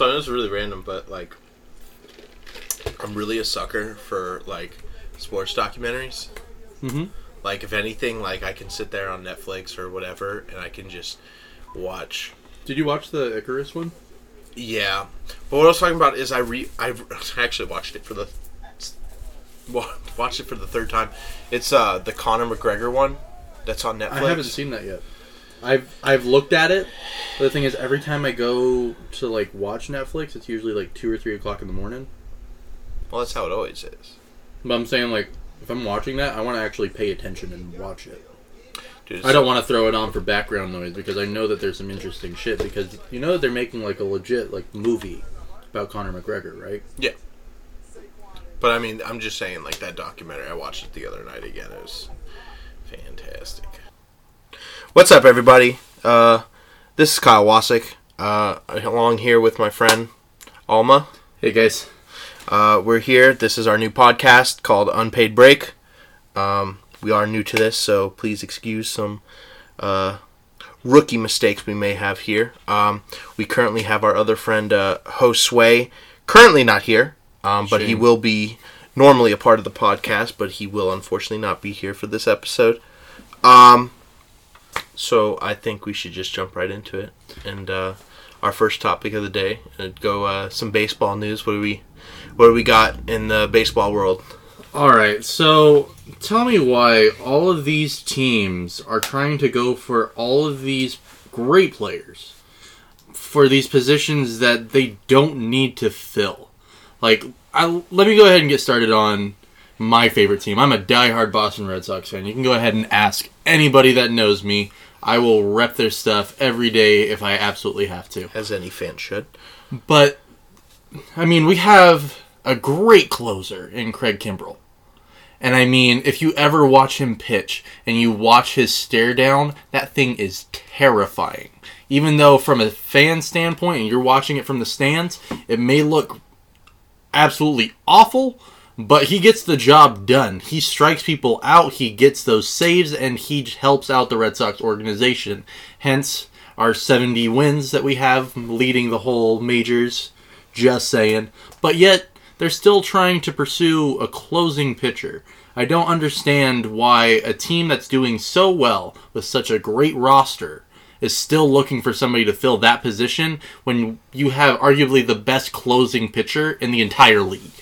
So I know it's really random, but like, I'm really a sucker for like sports documentaries. Mm-hmm. Like, if anything, like I can sit there on Netflix or whatever, and I can just watch. Did you watch the Icarus one? Yeah, but what I was talking about is I re I actually watched it for the wa- watched it for the third time. It's uh the Conor McGregor one that's on Netflix. I haven't seen that yet. I've I've looked at it. But the thing is, every time I go to like watch Netflix, it's usually like two or three o'clock in the morning. Well, that's how it always is. But I'm saying like, if I'm watching that, I want to actually pay attention and watch it. Dude, I don't want to throw it on for background noise because I know that there's some interesting shit. Because you know that they're making like a legit like movie about Conor McGregor, right? Yeah. But I mean, I'm just saying, like that documentary. I watched it the other night again. It was fantastic. What's up, everybody? Uh, this is Kyle Wasik. Uh, along here with my friend Alma. Hey guys. Uh, we're here. This is our new podcast called Unpaid Break. Um, we are new to this, so please excuse some uh, rookie mistakes we may have here. Um, we currently have our other friend, uh, Josue, currently not here, um, but he will be normally a part of the podcast, but he will unfortunately not be here for this episode. Um, so I think we should just jump right into it. And uh, our first topic of the day, uh, go uh, some baseball news. What do we, what do we got in the baseball world? All right, so tell me why all of these teams are trying to go for all of these great players for these positions that they don't need to fill. Like, I, let me go ahead and get started on my favorite team. I'm a diehard Boston Red Sox fan. You can go ahead and ask anybody that knows me. I will rep their stuff every day if I absolutely have to. As any fan should. But I mean, we have a great closer in Craig Kimbrel. And I mean, if you ever watch him pitch and you watch his stare down, that thing is terrifying. Even though from a fan standpoint and you're watching it from the stands, it may look absolutely awful, but he gets the job done. He strikes people out, he gets those saves, and he helps out the Red Sox organization. Hence, our 70 wins that we have leading the whole majors. Just saying. But yet, they're still trying to pursue a closing pitcher. I don't understand why a team that's doing so well with such a great roster is still looking for somebody to fill that position when you have arguably the best closing pitcher in the entire league.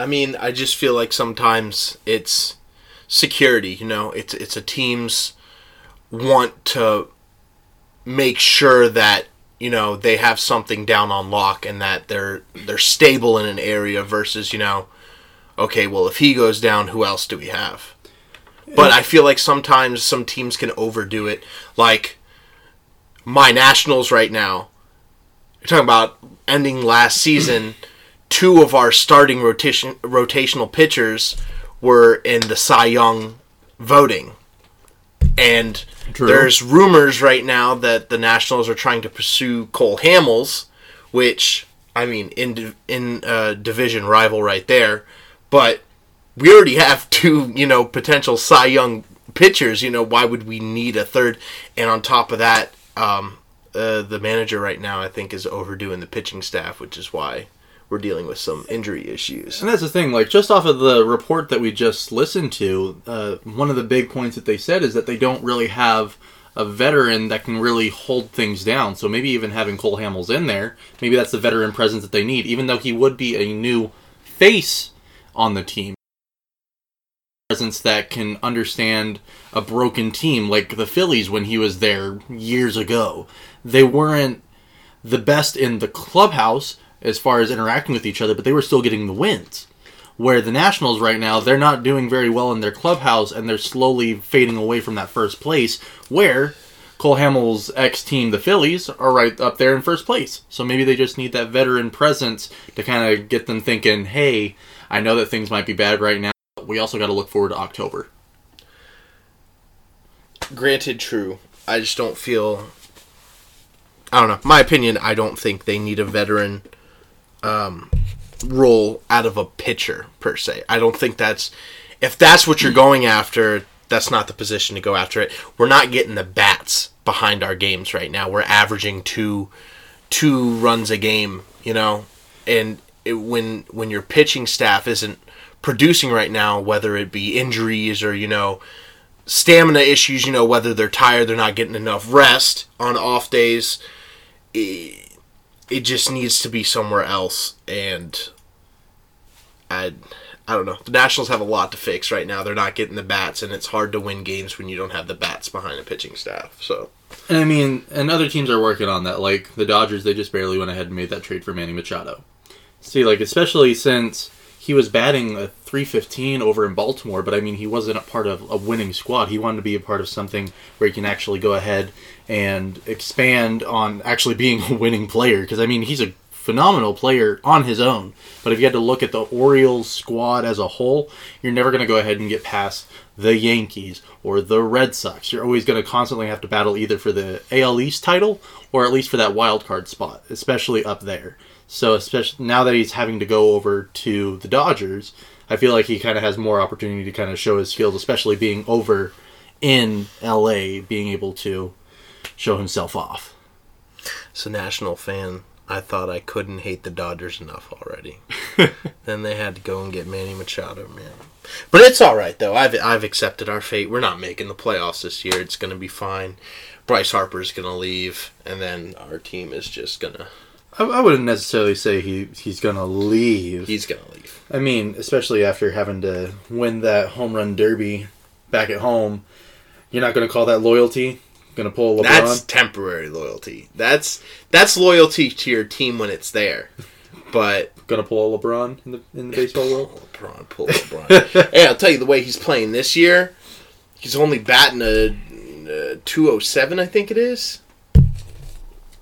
I mean, I just feel like sometimes it's security. You know, it's it's a team's want to make sure that you know they have something down on lock and that they're they're stable in an area versus you know, okay, well if he goes down, who else do we have? But I feel like sometimes some teams can overdo it. Like my Nationals right now. You're talking about ending last season. Two of our starting rotation rotational pitchers were in the Cy Young voting. And True. there's rumors right now that the Nationals are trying to pursue Cole Hamels, which I mean in in uh, division rival right there, but we already have two, you know, potential Cy Young pitchers. You know, why would we need a third? And on top of that, um, uh, the manager right now, I think, is overdoing the pitching staff, which is why we're dealing with some injury issues. And that's the thing, like just off of the report that we just listened to, uh, one of the big points that they said is that they don't really have a veteran that can really hold things down. So maybe even having Cole Hamels in there, maybe that's the veteran presence that they need, even though he would be a new face on the team. Presence that can understand a broken team, like the Phillies when he was there years ago. They weren't the best in the clubhouse as far as interacting with each other, but they were still getting the wins. Where the Nationals right now, they're not doing very well in their clubhouse and they're slowly fading away from that first place. Where Cole Hamels' ex team, the Phillies, are right up there in first place. So maybe they just need that veteran presence to kind of get them thinking, hey, I know that things might be bad right now, but we also got to look forward to October. Granted, true. I just don't feel. I don't know. My opinion. I don't think they need a veteran um, role out of a pitcher per se. I don't think that's if that's what you're going after. That's not the position to go after it. We're not getting the bats behind our games right now. We're averaging two two runs a game, you know, and it, when when your pitching staff isn't producing right now, whether it be injuries or you know stamina issues, you know whether they're tired, they're not getting enough rest on off days. It, it just needs to be somewhere else, and I I don't know. The Nationals have a lot to fix right now. They're not getting the bats, and it's hard to win games when you don't have the bats behind the pitching staff. So And I mean, and other teams are working on that. Like the Dodgers, they just barely went ahead and made that trade for Manny Machado. See, like especially since he was batting a 315 over in Baltimore, but I mean, he wasn't a part of a winning squad. He wanted to be a part of something where he can actually go ahead and expand on actually being a winning player. Because I mean, he's a phenomenal player on his own. But if you had to look at the Orioles squad as a whole, you're never going to go ahead and get past the Yankees or the Red Sox. You're always going to constantly have to battle either for the AL East title or at least for that wild card spot, especially up there. So, especially now that he's having to go over to the Dodgers, I feel like he kind of has more opportunity to kind of show his skills, especially being over in LA, being able to show himself off. as a national fan, I thought I couldn't hate the Dodgers enough already. then they had to go and get Manny Machado, man. But it's all right though. I've I've accepted our fate. We're not making the playoffs this year. It's going to be fine. Bryce Harper's going to leave, and then our team is just gonna. I, I wouldn't necessarily say he he's gonna leave. He's going to leave. I mean, especially after having to win that home run derby back at home, you're not gonna call that loyalty. Gonna pull LeBron. That's temporary loyalty. That's that's loyalty to your team when it's there. But Gonna pull a LeBron in the in the baseball world. LeBron, pull LeBron. hey, I'll tell you the way he's playing this year. He's only batting a, a 207, I think it is.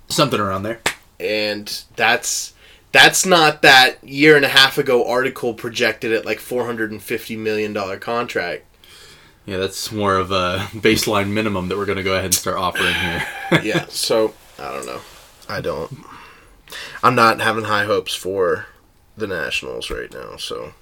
Something around there. and that's that's not that year and a half ago article projected at like 450 million dollar contract Yeah, that's more of a baseline minimum that we're gonna go ahead and start offering here. yeah so i don't know i don't i'm not having high hopes for the nationals right now so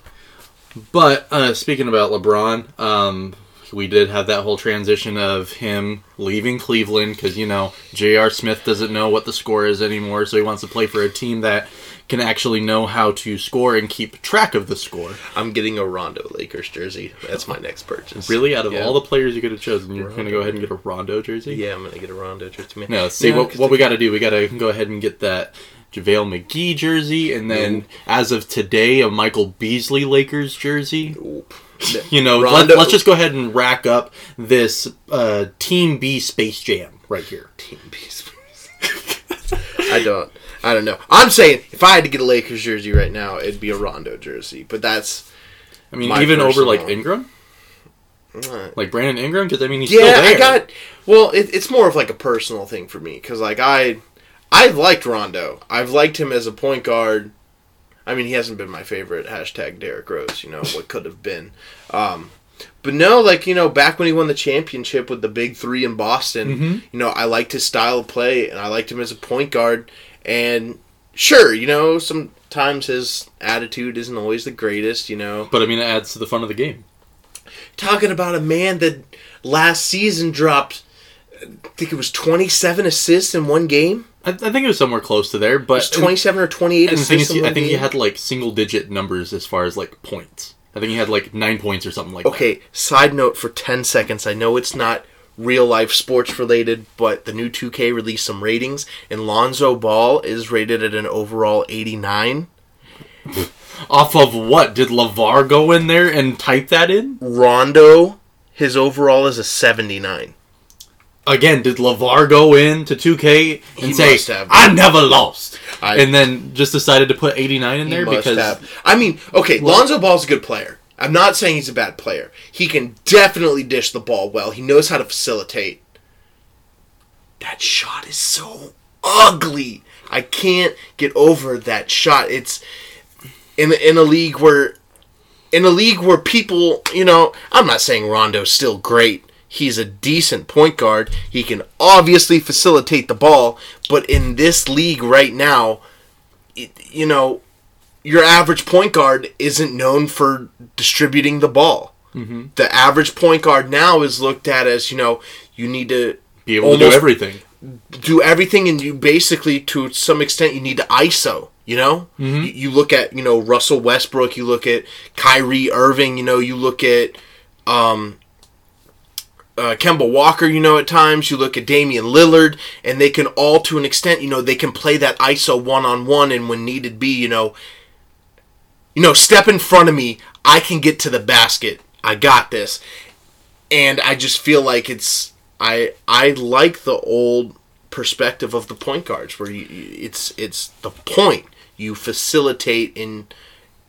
But uh, speaking about LeBron, um, we did have that whole transition of him leaving Cleveland because you know J.R. Smith doesn't know what the score is anymore, so he wants to play for a team that can actually know how to score and keep track of the score. i'm getting a rondo lakers jersey that's my next purchase Really, out of Yeah. all the players you could have chosen, you're going to go ahead and get a Rondo jersey. yeah i'm gonna get a rondo jersey man No, see what what we got to do. We got to go ahead and get that JaVale McGee jersey, and then as of today, a Michael Beasley Lakers jersey. Oop. You know, Rondo- let, us just go ahead and rack up this uh, Team B Space Jam right here. Team Beast. I don't. I don't know. I'm saying if I had to get a Lakers jersey right now, it'd be a Rondo jersey. But that's I mean, even over like Ingram, uh, like Brandon Ingram, because I mean he's still yeah. I got. Well, it, it's more of like a personal thing for me because like I, I've liked Rondo. I've liked him as a point guard. I mean, he hasn't been my favorite. Hashtag Derrick Rose. You know what could have been. Um, but no, like you know, back when he won the championship with the Big Three in Boston, Mhm. you know, I liked his style of play and I liked him as a point guard. And sure, you know, sometimes his attitude isn't always the greatest. You know, But I mean, it adds to the fun of the game. talking about a man that last season dropped, I think it was 27 assists in one game. I, I think it was somewhere close to there, It but was 27 or 28 And the thing is, I think he had like single digit numbers as far as like points. I think he had like nine points or something like that. Okay, side note for 10 seconds. I know it's not real life sports related, but the new 2K released some ratings, and Lonzo Ball is rated at an overall 89. Off of what? Did LeVar go in there and type that in? Rondo, his overall is a 79. Again, did LeVar go in to 2K and He say. I never lost? I- and then just decided to put 89 in there because. have. I mean, okay, Lonzo Ball's a good player. I'm not saying he's a bad player. He can definitely dish the ball well. He knows how to facilitate. That shot is so ugly. I can't get over that shot. It's in in a league where in a league where people, you know, I'm not saying Rondo's still great. He's a decent point guard. He can obviously facilitate the ball, but in this league right now, it, you know, your average point guard isn't known for distributing the ball. Mm-hmm. The average point guard now is looked at as, you know, you need to Be able to do everything. do everything, and you basically, to some extent, you need to ISO. You know, you, you look at you know Russell Westbrook, you look at Kyrie Irving, you know, you look at um, uh, Kemba Walker, you know, at times. You look at Damian Lillard, and they can all, to an extent, you know, they can play that ISO one on one, and when needed be, you know, you know, step in front of me, I can get to the basket. I got this, and I just feel like it's I I like the old perspective of the point guards where you, it's it's the point you facilitate in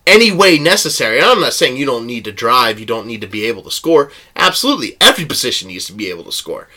any way necessary. I'm not saying you don't need to drive, you don't need to be able to score. Absolutely, every position needs to be able to score.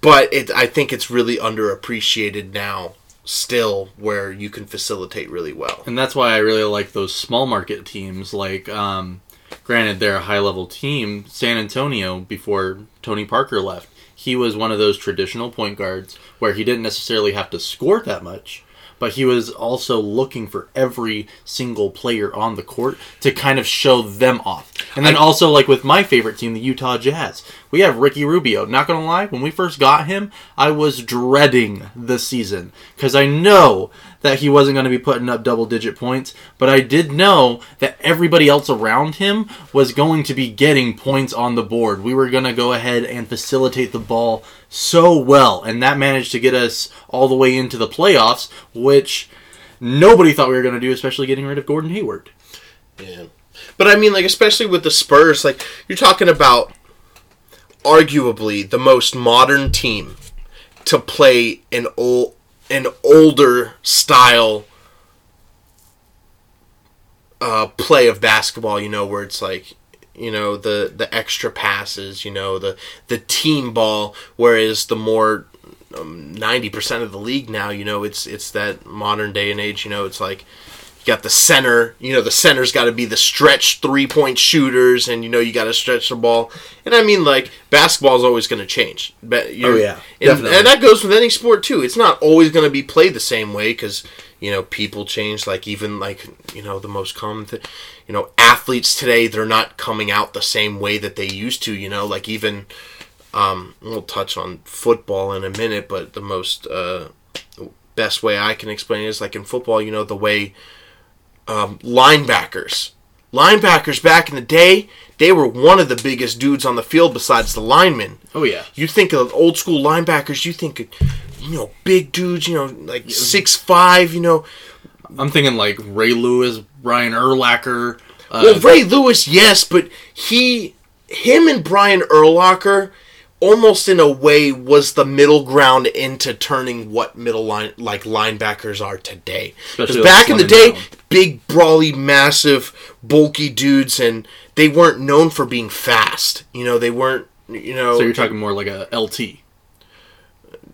But it, I think it's really underappreciated now, still, where you can facilitate really well. And that's why I really like those small market teams. Like, um, granted, they're a high level team. San Antonio, before Tony Parker left, he was one of those traditional point guards where he didn't necessarily have to score that much, but he was also looking for every single player on the court to kind of show them off. And then also, like with my favorite team, the Utah Jazz, we have Ricky Rubio. Not gonna lie, when we first got him, I was dreading the season because I know that he wasn't going to be putting up double digit points, but I did know that everybody else around him was going to be getting points on the board. We were going to go ahead and facilitate the ball so well, and that managed to get us all the way into the playoffs, which nobody thought we were going to do, especially getting rid of Gordon Hayward. Yeah. But I mean, like, especially with the Spurs, like, you're talking about arguably the most modern team to play an old, an older style uh, play of basketball. You know, where it's like, you know, the the extra passes. You know, the the team ball. Whereas the more ninety percent of the league now, you know, it's it's that modern day and age. You know, it's like you got the center. You know, the center's got to be the stretch three point shooters, and you know you got to stretch the ball. And I mean, like basketball is always going to change. But Oh, yeah, and, and that goes with any sport too. It's not always going to be played the same way because you know people change. Like even like you know the most common thing. You know, athletes today they're not coming out the same way that they used to. You know, like even um, we'll touch on football in a minute, but the most uh, best way I can explain it is like in football, you know, the way um, linebackers, linebackers back in the day, they were one of the biggest dudes on the field besides the linemen. Oh yeah, You think of old school linebackers, you think, of, you know, big dudes, you know, like six five, you know. I'm thinking like Ray Lewis, Brian Urlacher. Uh, Well, Ray Lewis, yes, but he, him, and Brian Urlacher, almost in a way, was the middle ground into turning what middle line like linebackers are today. Because back in the day, down. big, brawly, massive, bulky dudes, and they weren't known for being fast. You know, they weren't. You know, so you're talking more like a LT.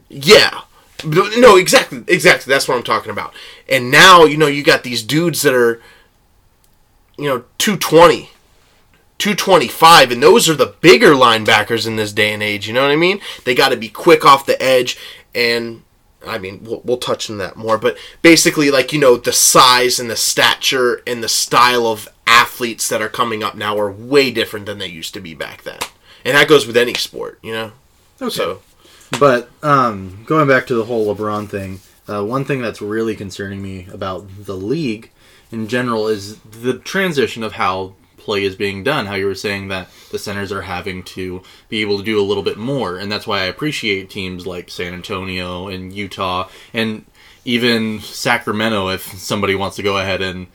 Yeah. No, exactly, exactly. That's what I'm talking about. And now, you know, you got these dudes that are, you know, 220, 225, and those are the bigger linebackers in this day and age. You know what I mean? They got to be quick off the edge, and I mean, we'll, we'll touch on that more. But basically, like, you know, the size and the stature and the style of athletes that are coming up now are way different than they used to be back then. And that goes with any sport, you know? So. But um, going back to the whole LeBron thing, uh, one thing that's really concerning me about the league in general is the transition of how play is being done. How you were saying that the centers are having to be able to do a little bit more, and that's why I appreciate teams like San Antonio and Utah and even Sacramento. If somebody wants to go ahead and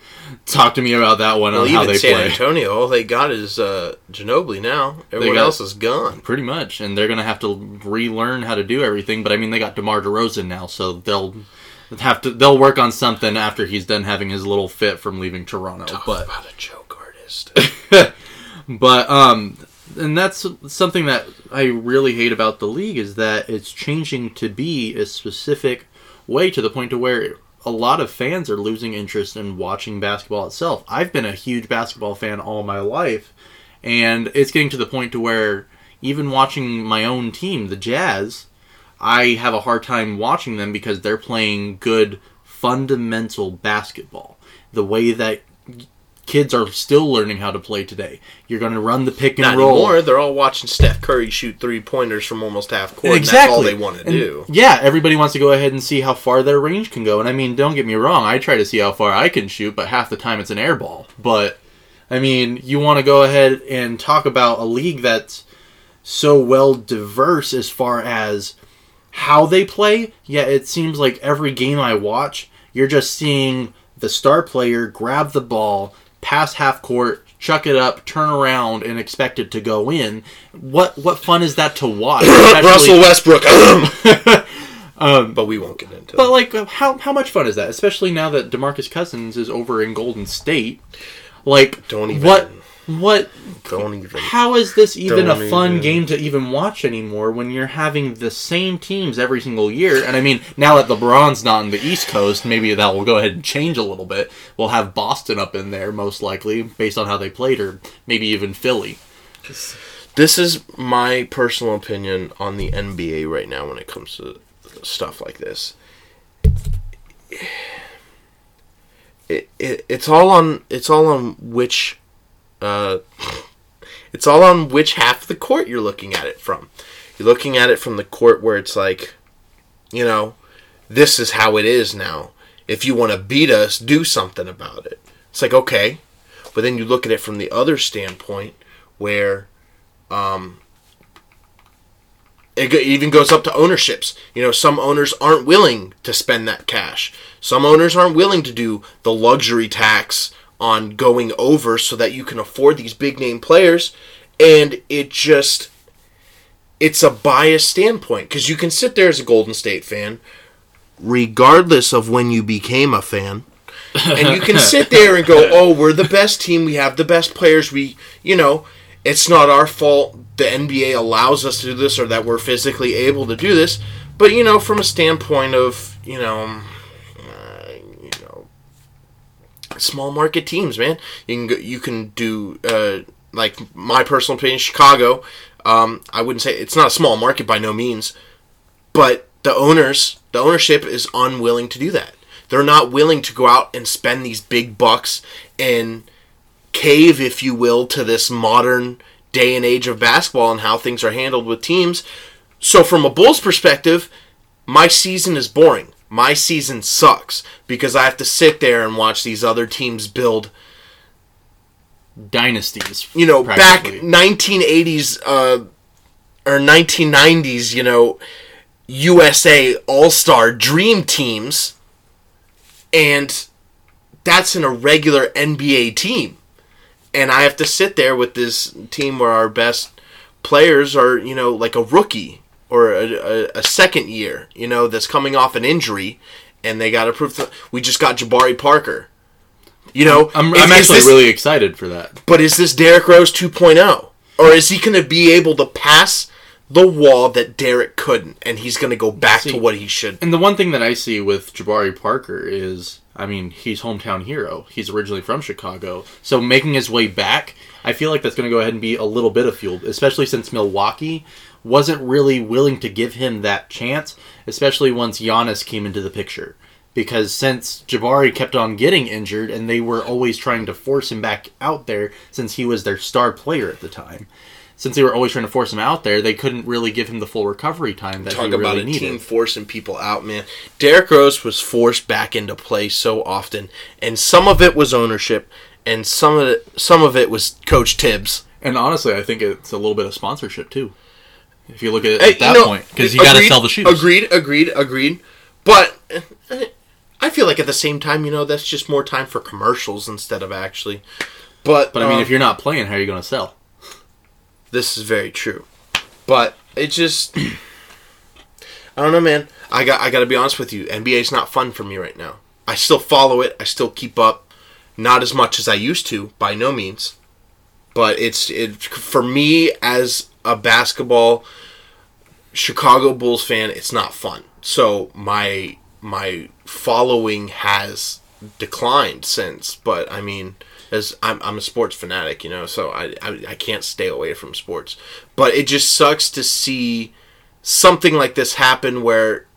talk to me about that one Well, on how they San play. Antonio, all they got is uh, Ginobili now. Everyone got- else is gone. Pretty much, and they're gonna have to relearn how to do everything. But I mean, they got DeMar DeRozan now, so they'll have to they'll work on something after he's done having his little fit from leaving Toronto. But about a joke but um, and that's something that I really hate about the league is that it's changing to be a specific way to the point to where a lot of fans are losing interest in watching basketball itself. I've been a huge basketball fan all my life, and it's getting to the point to where even watching my own team, the Jazz, I have a hard time watching them because they're playing good fundamental basketball. The way that kids are still learning how to play today. You're going to run the pick and Not roll. anymore. They're all watching Steph Curry shoot three pointers from almost half court. And that's all they want to And, do. Yeah, everybody wants to go ahead and see how far their range can go. And I mean, don't get me wrong, I try to see how far I can shoot, but half the time it's an air ball. But I mean, you want to go ahead and talk about a league that's so well diverse as far as how they play. Yeah, it seems like every game I watch, you're just seeing the star player grab the ball, pass half court, chuck it up, turn around, and expect it to go in. What what fun is that to watch? Russell Westbrook. Um, but we won't get into it. But it. like, how how much fun is that? Especially now that DeMarcus Cousins is over in Golden State. Like, Don't even- what what? Don't even. How is this even a fun even. game to even watch anymore when you're having the same teams every single year? And I mean, now that LeBron's not in the East Coast, maybe that will go ahead and change a little bit. We'll have Boston up in there most likely, based on how they played, or maybe even Philly. This is my personal opinion on the NBA right now when it comes to stuff like this. It, it it's all on it's all on which uh it's all on which half of the court you're looking at it from. You're looking at it from the court where it's like, you know, this is how it is now. If you want to beat us, do something about it. It's like okay, but then you look at it from the other standpoint where um, it even goes up to ownerships. You know, some owners aren't willing to spend that cash. Some owners aren't willing to do the luxury tax on going over so that you can afford these big name players. And it just, it's a biased standpoint because you can sit there as a Golden State fan, regardless of when you became a fan. and you can sit there and go, "Oh, we're the best team. We have the best players. We, you know, it's not our fault the NBA allows us to do this or that we're physically able to do this." But you know, from a standpoint of you know, uh, you know, small market teams, man, you can go, you can do uh, like my personal opinion, Chicago. Um, I wouldn't say it's not a small market by no means, but the owners, the ownership is unwilling to do that. They're not willing to go out and spend these big bucks and cave, if you will, to this modern day and age of basketball and how things are handled with teams. So, from a Bulls perspective, my season is boring. My season sucks because I have to sit there and watch these other teams build Dynasties, you know, back 1980s uh, or 1990s, you know, USA All Star Dream teams, and that's in a regular NBA team. And I have to sit there with this team where our best players are, you know, like a rookie or a, a, a second year, you know, that's coming off an injury, and they got to prove. Th- we just got Jabari Parker. You know, I'm, is- I'm is actually this- really excited for that. but is this Derrick Rose 2.0? Or is he going to be able to pass the wall that Derrick couldn't and he's going to go back See- to what he should? And the one thing that I see with Jabari Parker is, I mean, he's hometown hero. He's originally from Chicago, so making his way back, I feel like that's going to go ahead and be a little bit of fuel, especially since Milwaukee wasn't really willing to give him that chance, especially once Giannis came into the picture. Because since Jabari kept on getting injured, and they were always trying to force him back out there, since he was their star player at the time, since they were always trying to force him out there, they couldn't really give him the full recovery time that Talk he about really a needed. team forcing people out, man. Derrick Rose was forced back into play so often, and some of it was ownership, and some of it, some of it was Coach Thibs. And honestly, I think it's a little bit of sponsorship too. If you look at it at that you know, point, because you got to sell the shoes. Agreed, agreed, agreed. But uh, I feel like at the same time, you know, that's just more time for commercials instead of actually. But But I mean, um, if you're not playing, how are you going to sell? This is very true. But it just I don't know, man. I got I got to be honest with you. NBA's not fun for me right now. I still follow it. I still keep up not as much as I used to by no means. But it's it for me as a basketball Chicago Bulls fan, it's not fun. So my my following has declined since, but I mean, as I'm, I'm a sports fanatic, you know, so I, I I can't stay away from sports. But it just sucks to see something like this happen where.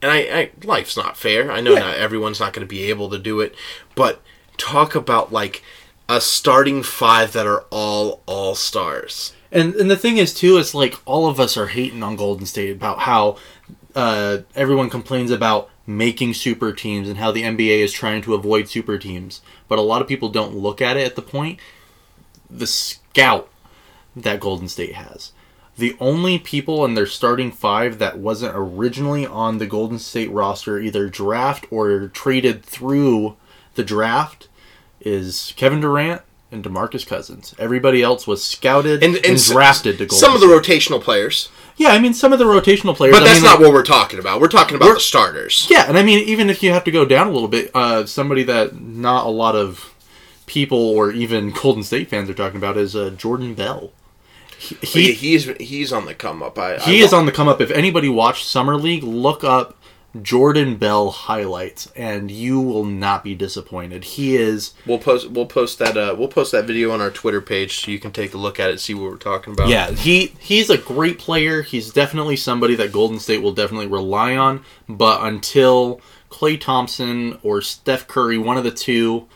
And I, I life's not fair. I know Yeah. not everyone's not going to be able to do it, but talk about like a starting five that are all all stars. And and the thing is too, it's like all of us are hating on Golden State about how uh, everyone complains about making super teams and how the NBA is trying to avoid super teams. But a lot of people don't look at it at the point the scout that Golden State has. The only people in their starting five that wasn't originally on the Golden State roster, either draft or traded through the draft, is Kevin Durant and DeMarcus Cousins. Everybody else was scouted and, and, and drafted to Golden Some of the rotational players. Yeah, I mean some of the rotational players. But that's I mean, not like, what we're talking about. We're talking about the starters. Yeah, and I mean even if you have to go down a little bit, uh, somebody that not a lot of people or even Golden State fans are talking about is uh, Jordan Bell. He, he, he's he's on the come up. I, he I is on the come up. If anybody watched Summer League, look up Jordan Bell highlights, and you will not be disappointed. He is. We'll post. We'll post that. Uh, we'll post that video on our Twitter page, so you can take a look at it, see what we're talking about. Yeah, he he's a great player. He's definitely somebody that Golden State will definitely rely on. But until Klay Thompson or Steph Curry, one of the two,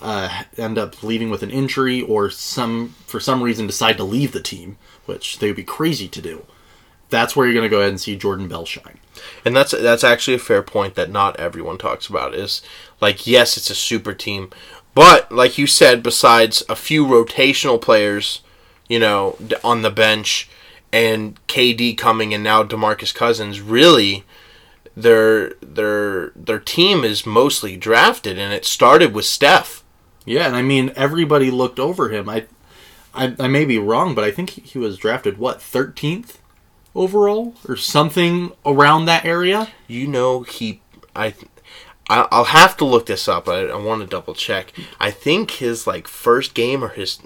uh, end up leaving with an injury or some for some reason decide to leave the team, which they would be crazy to do. That's where you're going to go ahead and see Jordan Bell shine. And that's that's actually a fair point that not everyone talks about is like yes, it's a super team, but like you said besides a few rotational players, you know, on the bench and KD coming and now DeMarcus Cousins, really their their their team is mostly drafted and it started with Steph. Yeah, and I mean everybody looked over him. I, I, I may be wrong, but I think he was drafted what thirteenth overall or something around that area. You know, he I. I'll have to look this up. I, I want to double check. I think his like first game or his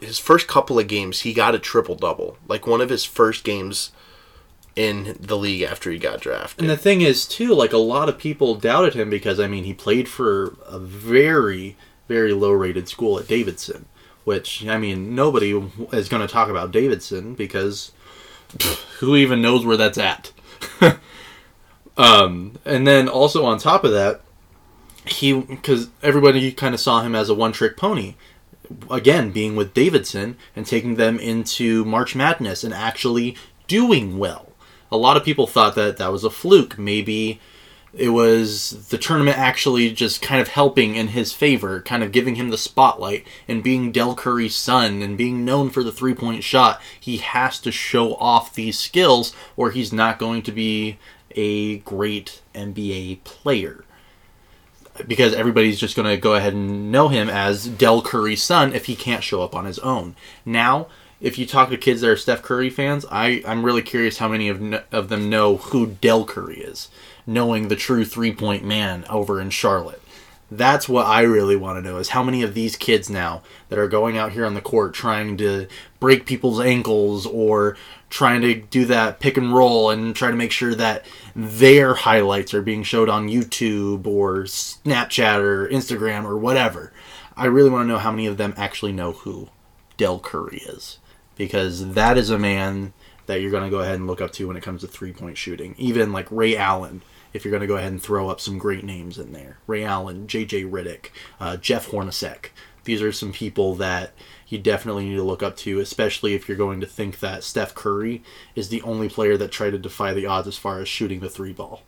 his first couple of games, he got a triple double. Like one of his first games in the league after he got drafted. And the thing is, too, like a lot of people doubted him because I mean he played for a very very low rated school at Davidson, which, I mean, nobody is going to talk about Davidson because pff, who even knows where that's at? um, and then also on top of that, he, because everybody kind of saw him as a one trick pony. Again, being with Davidson and taking them into March Madness and actually doing well. A lot of people thought that that was a fluke. Maybe it was the tournament actually just kind of helping in his favor, kind of giving him the spotlight, and being Del Curry's son and being known for the three point shot, he has to show off these skills or he's not going to be a great NBA player. Because everybody's just going to go ahead and know him as Del Curry's son if he can't show up on his own. Now, if you talk to kids that are Steph Curry fans, I, I'm really curious how many of, of them know who Del Curry is knowing the true three point man over in Charlotte. That's what I really want to know is how many of these kids now that are going out here on the court trying to break people's ankles or trying to do that pick and roll and try to make sure that their highlights are being showed on YouTube or Snapchat or Instagram or whatever. I really want to know how many of them actually know who Del Curry is because that is a man that you're going to go ahead and look up to when it comes to three point shooting. Even like Ray Allen if you're going to go ahead and throw up some great names in there. Ray Allen, J.J. Redick, uh, Jeff Hornacek. These are some people that you definitely need to look up to, especially if you're going to think that Steph Curry is the only player that tried to defy the odds as far as shooting the three ball.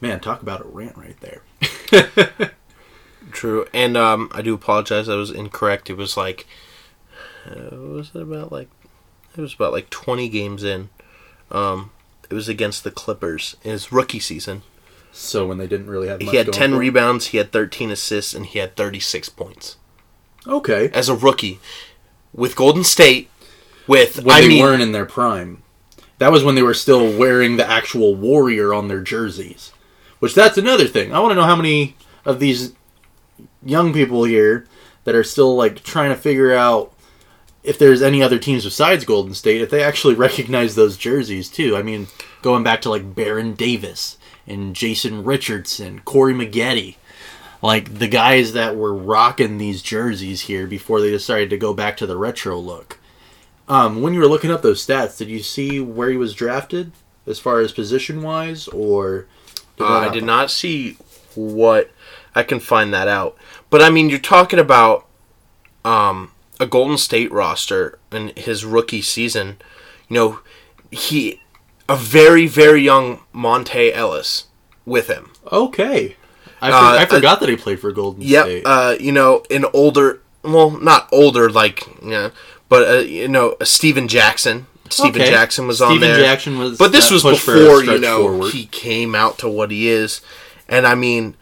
Man, talk about a rant right there. True, and um, I do apologize. I was incorrect. It was like, uh, was it about like, it was about like twenty games in um, it was against the Clippers in his rookie season. So when they didn't really have, he had ten rebounds, he had thirteen assists, and he had thirty six points. Okay, as a rookie with Golden State, with when I they mean, weren't in their prime. That was when they were still wearing the actual warrior on their jerseys. Which that's another thing. I want to know how many of these young people here that are still like trying to figure out if there's any other teams besides Golden State, if they actually recognize those jerseys too. I mean, going back to like Baron Davis and Jason Richardson, Corey Maggette, like the guys that were rocking these jerseys here before they decided to go back to the retro look. Um, when you were looking up those stats, did you see where he was drafted as far as position wise, or Uh, I did not see what I can find that out. But I mean, you're talking about um, a Golden State roster in his rookie season. You know, he a very very young Monta Ellis with him. Okay. I, for- Uh, I forgot that he played for Golden Yep. State. Uh, you know, an older, well, not older, like yeah, but uh, you know, a Stephen Jackson. Stephen Okay. Jackson was on there. Jackson was But this was push for a before you know forward. he came out to what he is, and I mean,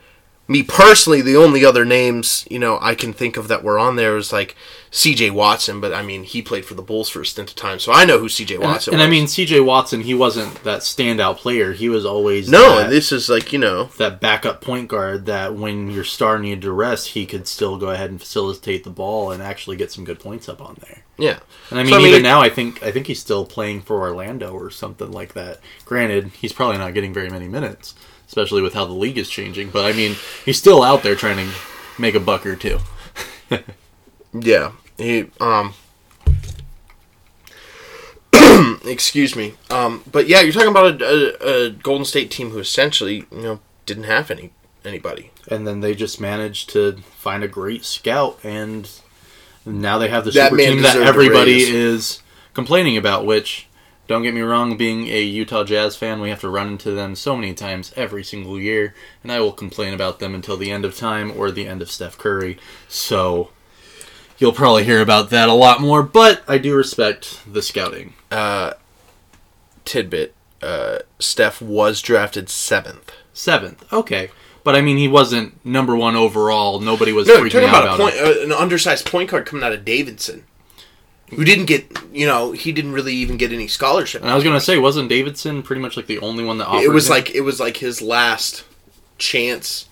me personally, the only other names you know I can think of that were on there was like C.J. Watson, but I mean he played for the Bulls for a stint of time, so I know who C.J. And, Watson. and I was. mean, C.J. Watson, he wasn't that standout player. He was always no, that, and this is like you know, that backup point guard that when your star needed to rest, he could still go ahead and facilitate the ball and actually get some good points up on there. yeah. And I mean, So, I mean, even now, I think I think he's still playing for Orlando or something like that. Granted, he's probably not getting very many minutes, especially with how the league is changing. But I mean, he's still out there trying to make a buck or two. Yeah, he um. excuse me. Um, but yeah, you're talking about a, a, a Golden State team who essentially, you know, didn't have any anybody. And then they just managed to find a great scout, and now they have the super man team that everybody is complaining about. Which, don't get me wrong, being a Utah Jazz fan, we have to run into them so many times every single year, and I will complain about them until the end of time or the end of Steph Curry. So. You'll probably hear about that a lot more, but I do respect the scouting. Uh, tidbit: uh, Steph was drafted seventh. Seventh, okay. But I mean, he wasn't number one overall. Nobody was No, freaking talking out about a about point, uh, an undersized point guard coming out of Davidson, who didn't get, you know, he didn't really even get any scholarship. And I was gonna say, wasn't Davidson pretty much like the only one that offered? it was him? like it was like his last chance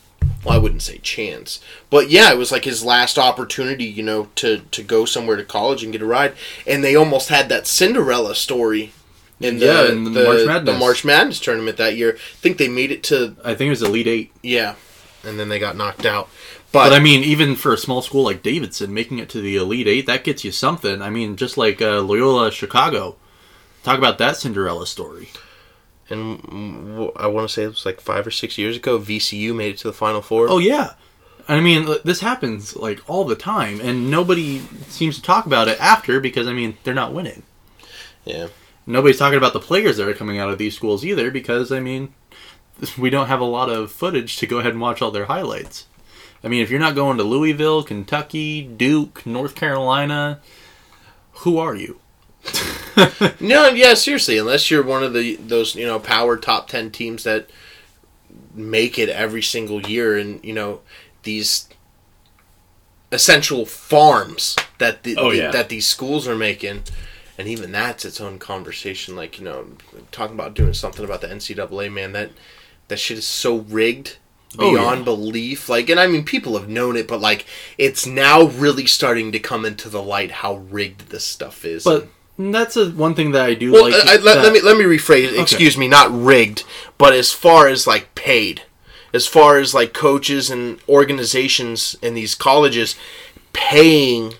well i wouldn't say chance but yeah it was like his last opportunity you know to to go somewhere to college and get a ride and they almost had that cinderella story in the, Yeah, in the the, March the Madness. March Madness tournament that year i think they made it to I think it was Elite Eight. yeah and then they got knocked out but, But I mean, even for a small school like Davidson, making it to the Elite Eight, that gets you something. I mean, just like uh, Loyola Chicago. Talk about that Cinderella story. and i want to say it was like five or six years ago vcu made it to the final four Oh yeah, I mean, this happens like all the time, and nobody seems to talk about it after because I mean, they're not winning. yeah Nobody's talking about the players that are coming out of these schools either because I mean, we don't have a lot of footage to go ahead and watch all their highlights. I mean, if you're not going to Louisville, Kentucky, Duke, North Carolina, who are you? No, yeah, seriously. Unless you're one of the those you know power top ten teams that make it every single year, and you know these essential farms that the, Oh, the- yeah. that these schools are making, and even that's its own conversation. Like you know, talking about doing something about the NCAA, man. That that shit is so rigged Oh, beyond yeah. belief. Like, and I mean, people have known it, but like, it's now really starting to come into the light how rigged this stuff is. But that's a, one thing that I do Well, like. I, I- let, that- let me let me rephrase. Excuse me, not rigged, but as far as like paid, as far as like coaches and organizations and these colleges paying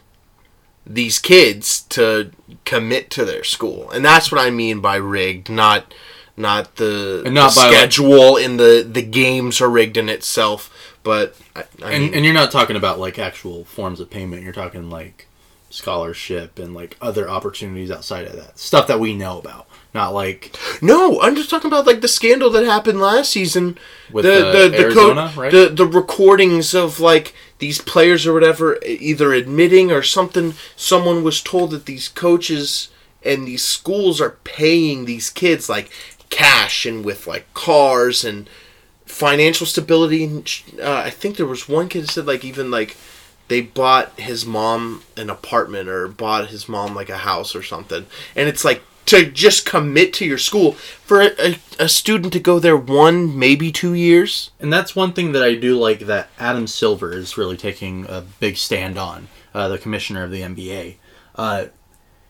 these kids to commit to their school, and that's what I mean by rigged, not not the, And not the like- schedule in the the games are rigged in itself, but I, I and, mean, and you're not talking about like actual forms of payment. You're talking like scholarship and like other opportunities outside of that stuff that we know about. Not like No, I'm just talking about like the scandal that happened last season With, the the the, Arizona, co- right? the the recordings of like these players or whatever either admitting or something. Someone was told that these coaches and these schools are paying these kids like cash and with like cars and financial stability. And uh, I think there was one kid said like even like they bought his mom an apartment or bought his mom like a house or something. And it's like to just commit to your school for a, a, student to go there one, maybe two years. And that's one thing that I do like that Adam Silver is really taking a big stand on, uh, the commissioner of the NBA. Uh,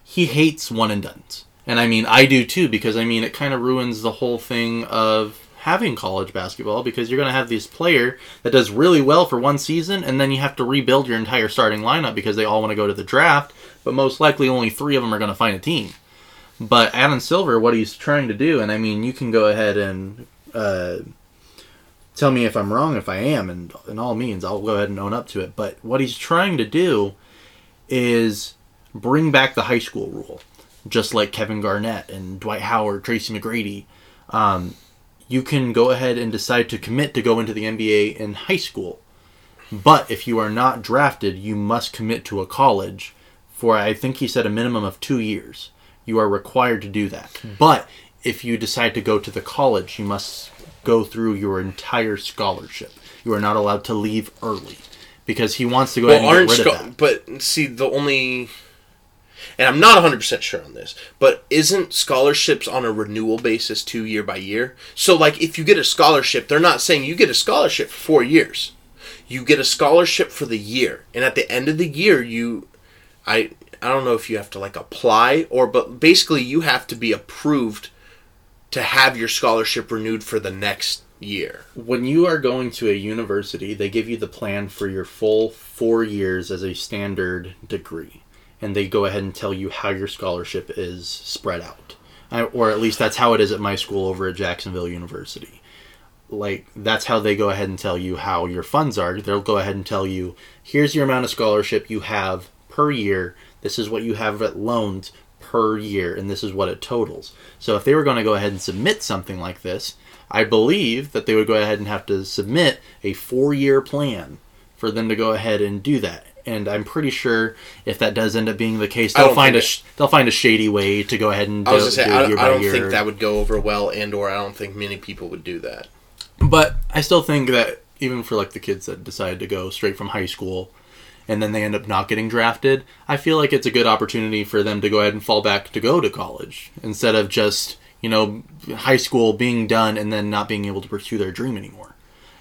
he hates one and dones. And I mean, I do too, because I mean, it kind of ruins the whole thing of having college basketball because you're going to have this player that does really well for one season and then you have to rebuild your entire starting lineup because they all want to go to the draft, but most likely only three of them are going to find a team. But Adam Silver, what he's trying to do, and I mean, you can go ahead and uh, tell me if I'm wrong if I am, and in all means, I'll go ahead and own up to it. But what he's trying to do is bring back the high school rule, just like Kevin Garnett and Dwight Howard, Tracy McGrady. Um, you can go ahead and decide to commit to go into the NBA in high school. But if you are not drafted, you must commit to a college for, I think he said, a minimum of two years. You are required to do that. But if you decide to go to the college, you must go through your entire scholarship. You are not allowed to leave early because he wants to go Well, ahead and aren't get rid of that. but see the only, and I'm not 100 percent sure on this, but isn't scholarships on a renewal basis two year by year? So like if you get a scholarship, they're not saying you get a scholarship for four years. You get a scholarship for the year, and at the end of the year, you, I I don't know if you have to like apply or, but basically you have to be approved to have your scholarship renewed for the next year. When you are going to a university, they give you the plan for your full four years as a standard degree. And they go ahead and tell you how your scholarship is spread out. I, or at least that's how it is at my school over at Jacksonville University. Like, that's how they go ahead and tell you how your funds are. They'll go ahead and tell you here's your amount of scholarship you have per year. This is what you have at loans per year, and this is what it totals. So if they were going to go ahead and submit something like this, I believe that they would go ahead and have to submit a four year plan for them to go ahead and do that. And I'm pretty sure if that does end up being the case, they'll find a they'll find a shady way to go ahead and do, I was gonna say do I, year I don't think that would go over well, and or I don't think many people would do that. But I still think that even for like the kids that decide to go straight from high school and then they end up not getting drafted, I feel like it's a good opportunity for them to go ahead and fall back to go to college instead of just, you know, high school being done and then not being able to pursue their dream anymore.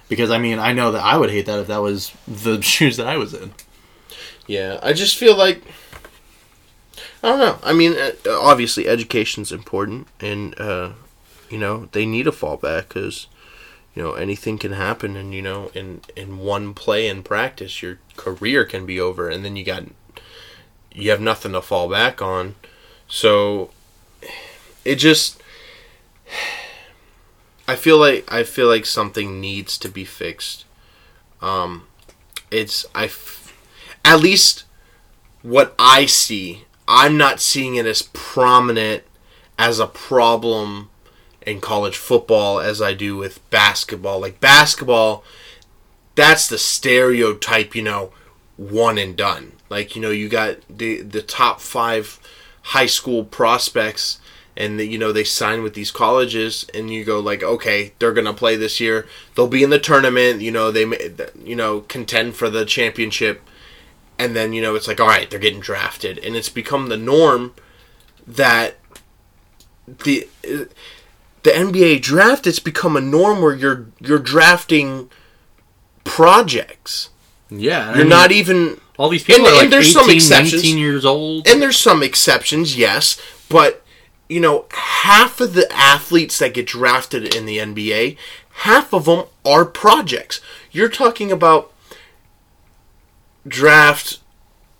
Because I mean, I know that I would hate that if that was the shoes that I was in. Yeah, I just feel like I don't know. I mean, uh, obviously, education's important, and uh, you know they need a fallback because you know anything can happen, and you know in in one play in practice, your career can be over, and then you got you have nothing to fall back on. So it just I feel like I feel like something needs to be fixed. Um, it's I, f- at least what I see, I'm not seeing it as prominent as a problem in college football as I do with basketball. Like basketball, that's the stereotype, you know, one and done. Like you know, you got the the top five high school prospects and you know they sign with these colleges and you go like okay they're gonna play this year they'll be in the tournament you know they may you know contend for the championship and then you know it's like all right they're getting drafted and it's become the norm that the the NBA draft it's become a norm where you're you're drafting projects Yeah, you're not even all these people and- are and like there's 18, some exceptions. 19 years old. and there's some exceptions, yes, but you know, half of the athletes that get drafted in the NBA, half of them are projects. You're talking about draft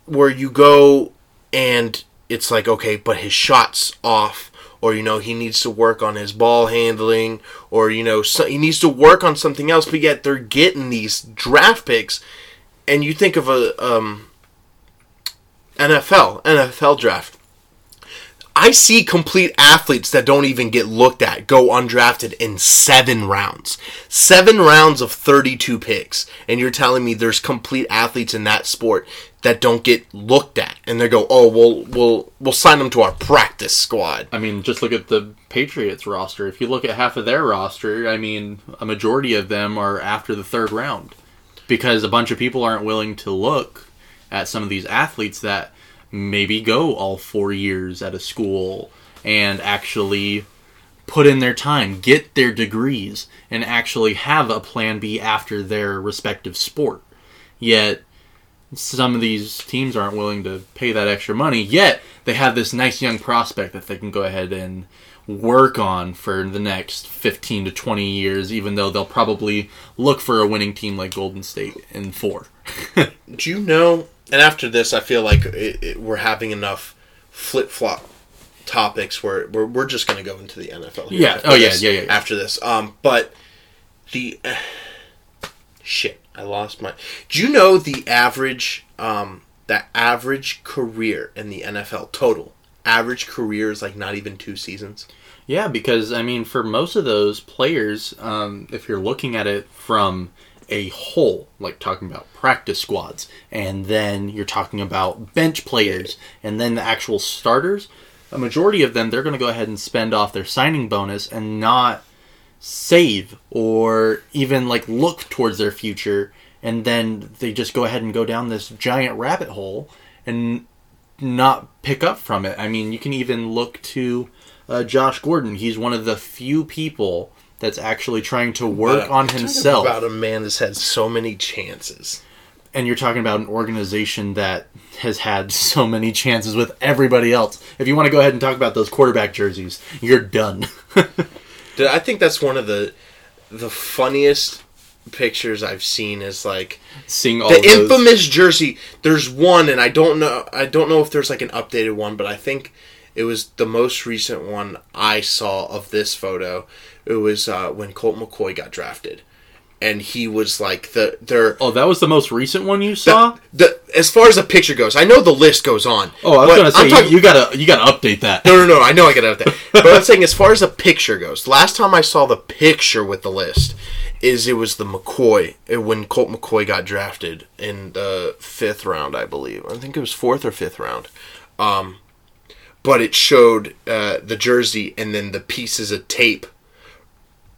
where you go and it's like okay, but his shots off or you know he needs to work on his ball handling or you know so, he needs to work on something else but yet they're getting these draft picks and you think of a um NFL, NFL draft. I see complete athletes that don't even get looked at go undrafted in seven rounds. Seven rounds of 32 picks. And you're telling me there's complete athletes in that sport that don't get looked at. And they go, oh, we'll, we'll, we'll sign them to our practice squad. I mean, just look at the Patriots roster. If you look at half of their roster, I mean, a majority of them are after the third round because a bunch of people aren't willing to look at some of these athletes that maybe go all four years at a school and actually put in their time, get their degrees, and actually have a plan B after their respective sport. Yet, some of these teams aren't willing to pay that extra money, yet they have this nice young prospect that they can go ahead and work on for the next 15 to 20 years, even though they'll probably look for a winning team like Golden State in four. Do you know? And after this, I feel like it, it, we're having enough flip flop topics where we're, we're just going to go into the NFL. here Yeah. Oh, yeah, this- yeah, yeah, yeah. After this, um, but the Shit, I lost my. Do you know the average, um, the average career in the NFL total? Average career is like not even two seasons. Yeah, because I mean, for most of those players, um, if you're looking at it from a whole, like talking about practice squads, and then you're talking about bench players, and then the actual starters, a majority of them, they're going to go ahead and spend off their signing bonus and not save or even like look towards their future, and then they just go ahead and go down this giant rabbit hole and not pick up from it. I mean, you can even look to uh, Josh Gordon. He's one of the few people that's actually trying to work on talking himself. About a man that's had so many chances. and you're talking about an organization that has had so many chances with everybody else. If you want to go ahead and talk about those quarterback jerseys, you're done. Dude, I think that's one of the the funniest pictures I've seen. Is like Seeing all the infamous jersey. There's one, and I don't know. I don't know if there's like an updated one, but I think it was the most recent one I saw of this photo. It was uh, when Colt McCoy got drafted, and he was like the their Oh, that was the most recent one you saw. the, the as far as the picture goes. I know the list goes on. oh, I was gonna say talking- you, you gotta you gotta update that. no, no, no. I know I got out there, but I'm saying as far as the picture goes. Last time I saw the picture with the list, is it was the McCoy uh, when Colt McCoy got drafted in the fifth round, I believe. I think it was fourth or fifth round. Um, but it showed uh, the jersey and then the pieces of tape,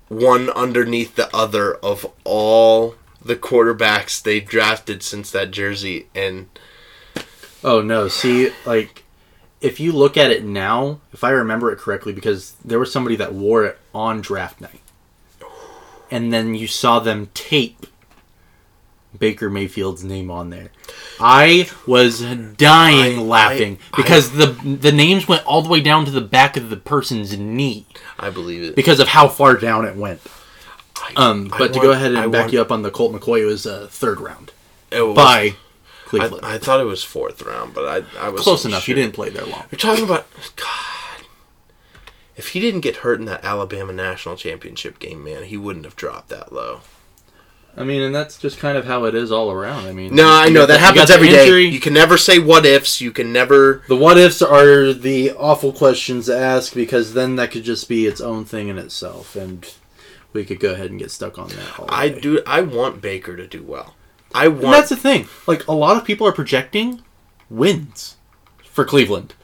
one underneath the other of all the quarterbacks they drafted since that jersey, and Oh no, see, like if you look at it now, if I remember it correctly, because there was somebody that wore it on draft night, and then you saw them tape Baker Mayfield's name on there. I was dying I- laughing I- because the the names went all the way down to the back of the person's knee I believe it. because of how far down it went. I- Um, I but to go ahead and I back want- you up on the Colt McCoy, it was uh, third round it was- by Cleveland. I, I thought it was fourth round, but I I was Close enough. He didn't play there long. You're talking about God. If he didn't get hurt in that Alabama national championship game, man, he wouldn't have dropped that low. I mean, and that's just kind of how it is all around. I mean, No, I know that happens every day. injury. You can never say what ifs. You can never. The what ifs are the awful questions to ask because then that could just be its own thing in itself, and we could go ahead and get stuck on that. All I day. do. I want Baker to do well. I And want. that's the thing. Like a lot of people are projecting wins for Cleveland.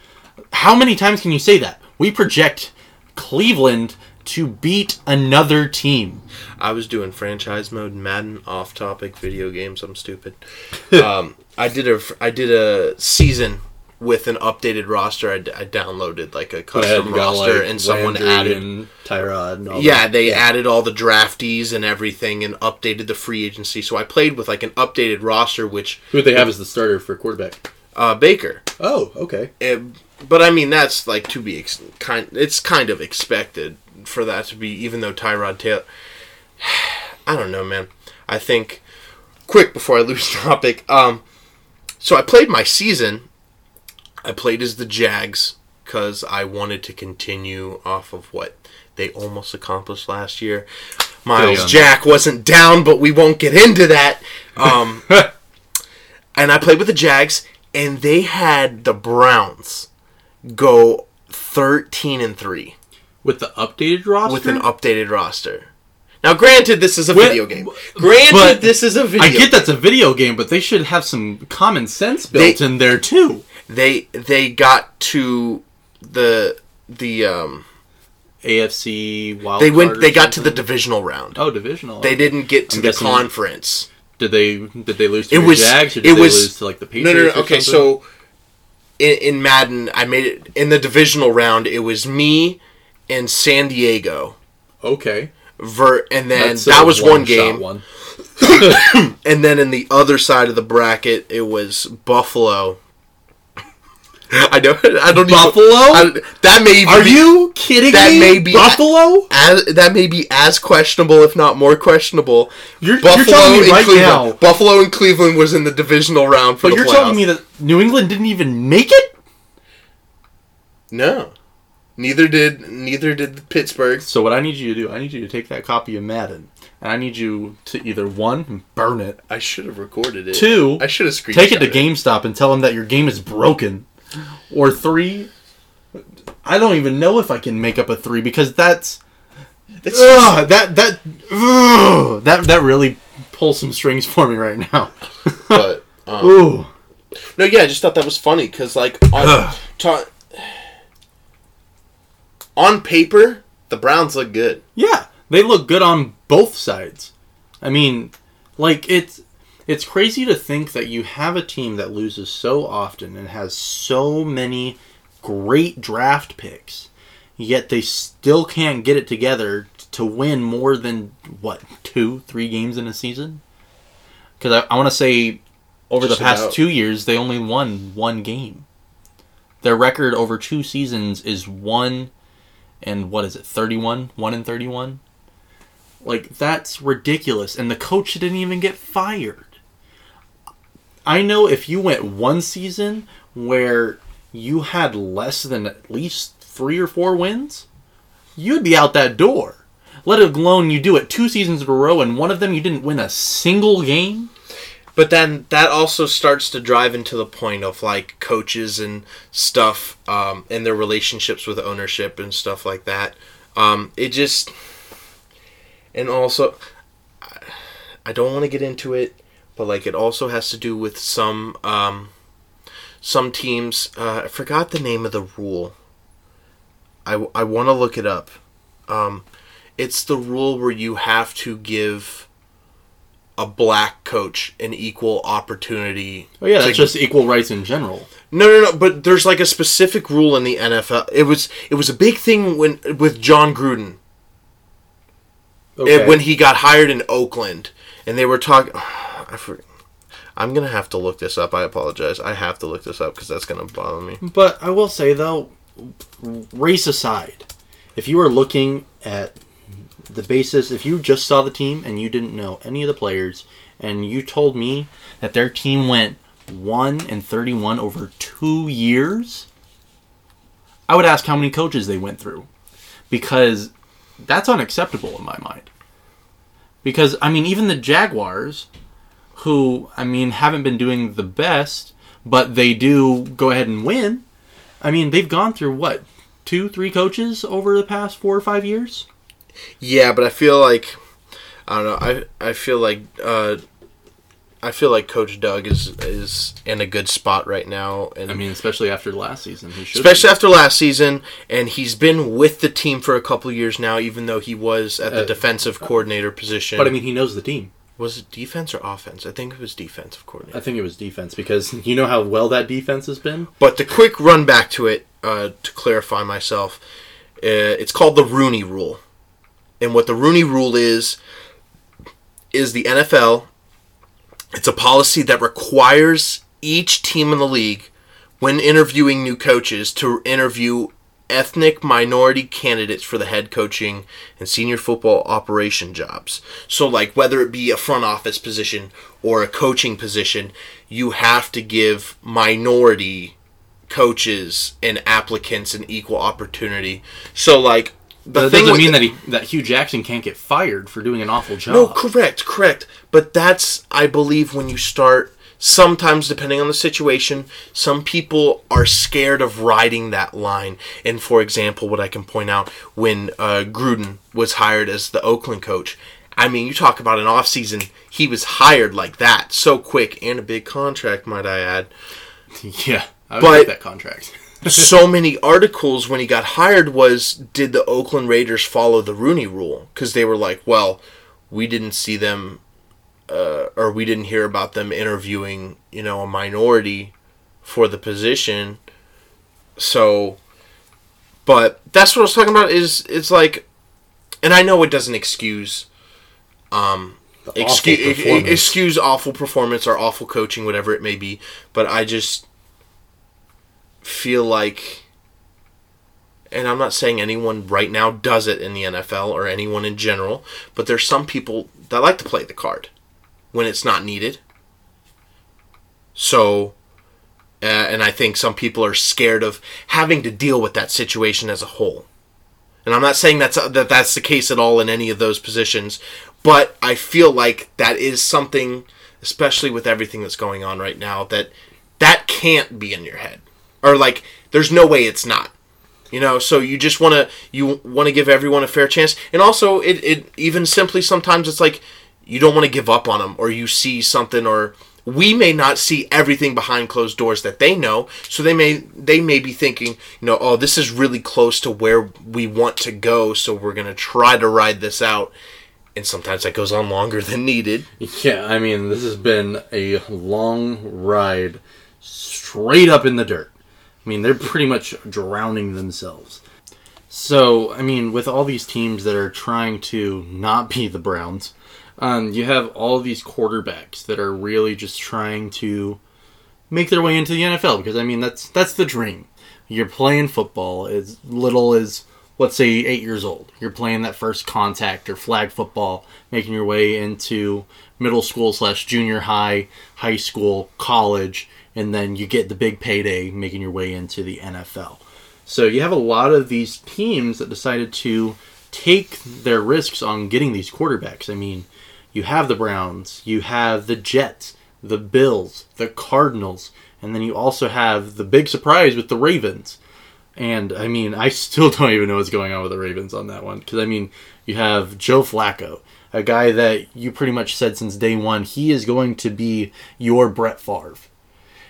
How many times can you say that? We project Cleveland to beat another team. I was doing franchise mode Madden off topic video games. I'm stupid. um, I did a I did a season with an updated roster. I, d- I downloaded like a custom roster, and someone added and Tyrod. And all Yeah, that. they added all the draftees and everything and updated the free agency. So I played with like an updated roster, which Who they have as the starter for quarterback? uh, Baker. Oh, okay. Eh, but I mean, that's like to be ex- kind. It's kind of expected for that to be, even though Tyrod Taylor. I don't know, man. I think quick before I lose topic. Um, so I played my season. I played as the Jags because I wanted to continue off of what they almost accomplished last year. Myles. Jack wasn't down, but we won't get into that. Um, and I played with the Jags, and they had the Browns go thirteen and three With the updated roster? with an updated roster. Now, granted, this is a Wait, video game. Granted, this is a video. I get that's a video game, but they should have some common sense built They- in there too. They they got to the the um AFC wild. they went they got to the divisional round. oh divisional. They didn't get to I'm the conference. Did they? Did they lose to It the was- Jags or it did they was- lose to like the No, Patriots? no, no. or Okay, something? so in, in Madden, I made it in the divisional round. It was me and San Diego. okay, Ver, and then That's that was one one-shot game. One. And then in the other side of the bracket, it was Buffalo. I don't. I don't Buffalo? Even, I, that may be Are be, you kidding that me? may be- Buffalo. as that may be as questionable, if not more questionable. You're, Buffalo you're telling me and right Cleveland. now. Buffalo and Cleveland was in the divisional round for But you're playoffs. telling me that New England didn't even make it. no, neither did neither did Pittsburgh. So what I need you to do, I need you to take that copy of Madden and I need you to either one burn it, I should have recorded it. two I should have screenshot it. take it to GameStop and tell them that your game is broken, or three. I don't even know if I can make up a three because that's ugh, that that ugh, that that really pulls some strings for me right now. but um, Ooh, no, yeah, I just thought that was funny because like on ta- on paper the Browns look good. yeah, they look good on both sides. I mean, like it's it's crazy to think that you have a team that loses so often and has so many great draft picks, yet they still can't get it together to win more than what two, three games in a season. Because I, I want to say, over Just the past about. two years, they only won one game. Their record over two seasons is one and what is it, 31? 1 and 31? Like, that's ridiculous. And the coach didn't even get fired. I know if you went one season where you had less than at least three or four wins, you'd be out that door. Let alone you do it two seasons in a row and one of them you didn't win a single game. But then that also starts to drive into the point of like coaches and stuff, um, and their relationships with ownership and stuff like that. Um, it just, and also, I- don't want to get into it, but like it also has to do with some um, some teams. Uh, I forgot the name of the rule. I I want to look it up. Um, it's the rule where you have to give a black coach an equal opportunity. Oh yeah, to- that's just equal rights in general. no, no, no. But there's like a specific rule in the NFL. It was it was a big thing when with Jon Gruden it- when he got hired in Oakland, and they were talking. I for, I'm gonna have to look this up. I apologize. I have to look this up because that's gonna bother me. But I will say though, race aside, if you are looking at the basis, if you just saw the team and you didn't know any of the players, and you told me that their team went one and thirty-one over two years, I would ask how many coaches they went through, because that's unacceptable in my mind. Because I mean, even the Jaguars, who I mean haven't been doing the best, but they do go ahead and win. I mean, they've gone through what two, three coaches over the past four or five years. Yeah, but I feel like I don't know. I I feel like uh, I feel like Coach Doug is is in a good spot right now, and I mean, especially after last season, he should. especially after last season, and he's been with the team for a couple of years now, even though he was at the Uh, defensive coordinator position. but I mean, he knows the team. was it defense or offense? I think it was defensive coordinator. I think it was defense because you know how well that defense has been. But the quick run back to it uh, to clarify myself, uh, it's called the Rooney Rule, and what the Rooney Rule is is the NFL. It's a policy that requires each team in the league, when interviewing new coaches, to interview ethnic minority candidates for the head coaching and senior football operation jobs. So, like whether it be a front office position or a coaching position, you have to give minority coaches and applicants an equal opportunity. So, like But thing doesn't mean that he that Hue Jackson can't get fired for doing an awful job. no, correct, correct. But that's, I believe, when you start. Sometimes, depending on the situation, some people are scared of riding that line. And for example, what I can point out when uh, Gruden was hired as the Oakland coach, I mean, you talk about an offseason, he was hired like that, so quick, and a big contract, might I add. yeah, I would But- that contract. So many articles when he got hired was did the Oakland Raiders follow the Rooney rule? Because they were like well we didn't see them uh, or we didn't hear about them interviewing you know a minority for the position. So but that's what I was talking about is it's like and I know it doesn't excuse um excuse excuse awful performance or awful coaching whatever it may be but I just feel like and I'm not saying anyone right now does it in the NFL or anyone in general, but there's some people that like to play the card when it's not needed. So, uh, and I think some people are scared of having to deal with that situation as a whole. And I'm not saying that's that that's the case at all in any of those positions, but I feel like that is something especially with everything that's going on right now that that can't be in your head. Or like there's no way it's not. You know, so you just want to you want to give everyone a fair chance. And also it it even simply sometimes it's like you don't want to give up on them or you see something or we may not see everything behind closed doors that they know so they may they may be thinking you know oh this is really close to where we want to go so we're going to try to ride this out and sometimes that goes on longer than needed Yeah, I mean, this has been a long ride straight up in the dirt. I mean, they're pretty much drowning themselves. So, I mean, with all these teams that are trying to not be the Browns, um, you have all these quarterbacks that are really just trying to make their way into the NFL because I mean that's that's the dream. You're playing football as little as let's say eight years old. You're playing that first contact or flag football, making your way into middle school slash junior high, high school, college, and then you get the big payday, making your way into the NFL. So you have a lot of these teams that decided to take their risks on getting these quarterbacks. I mean, you have the Browns, you have the Jets, the Bills, the Cardinals, and then you also have the big surprise with the Ravens. And I mean, I still don't even know what's going on with the Ravens on that one. Because I mean, you have Joe Flacco, a guy that you pretty much said since day one he is going to be your Brett Favre.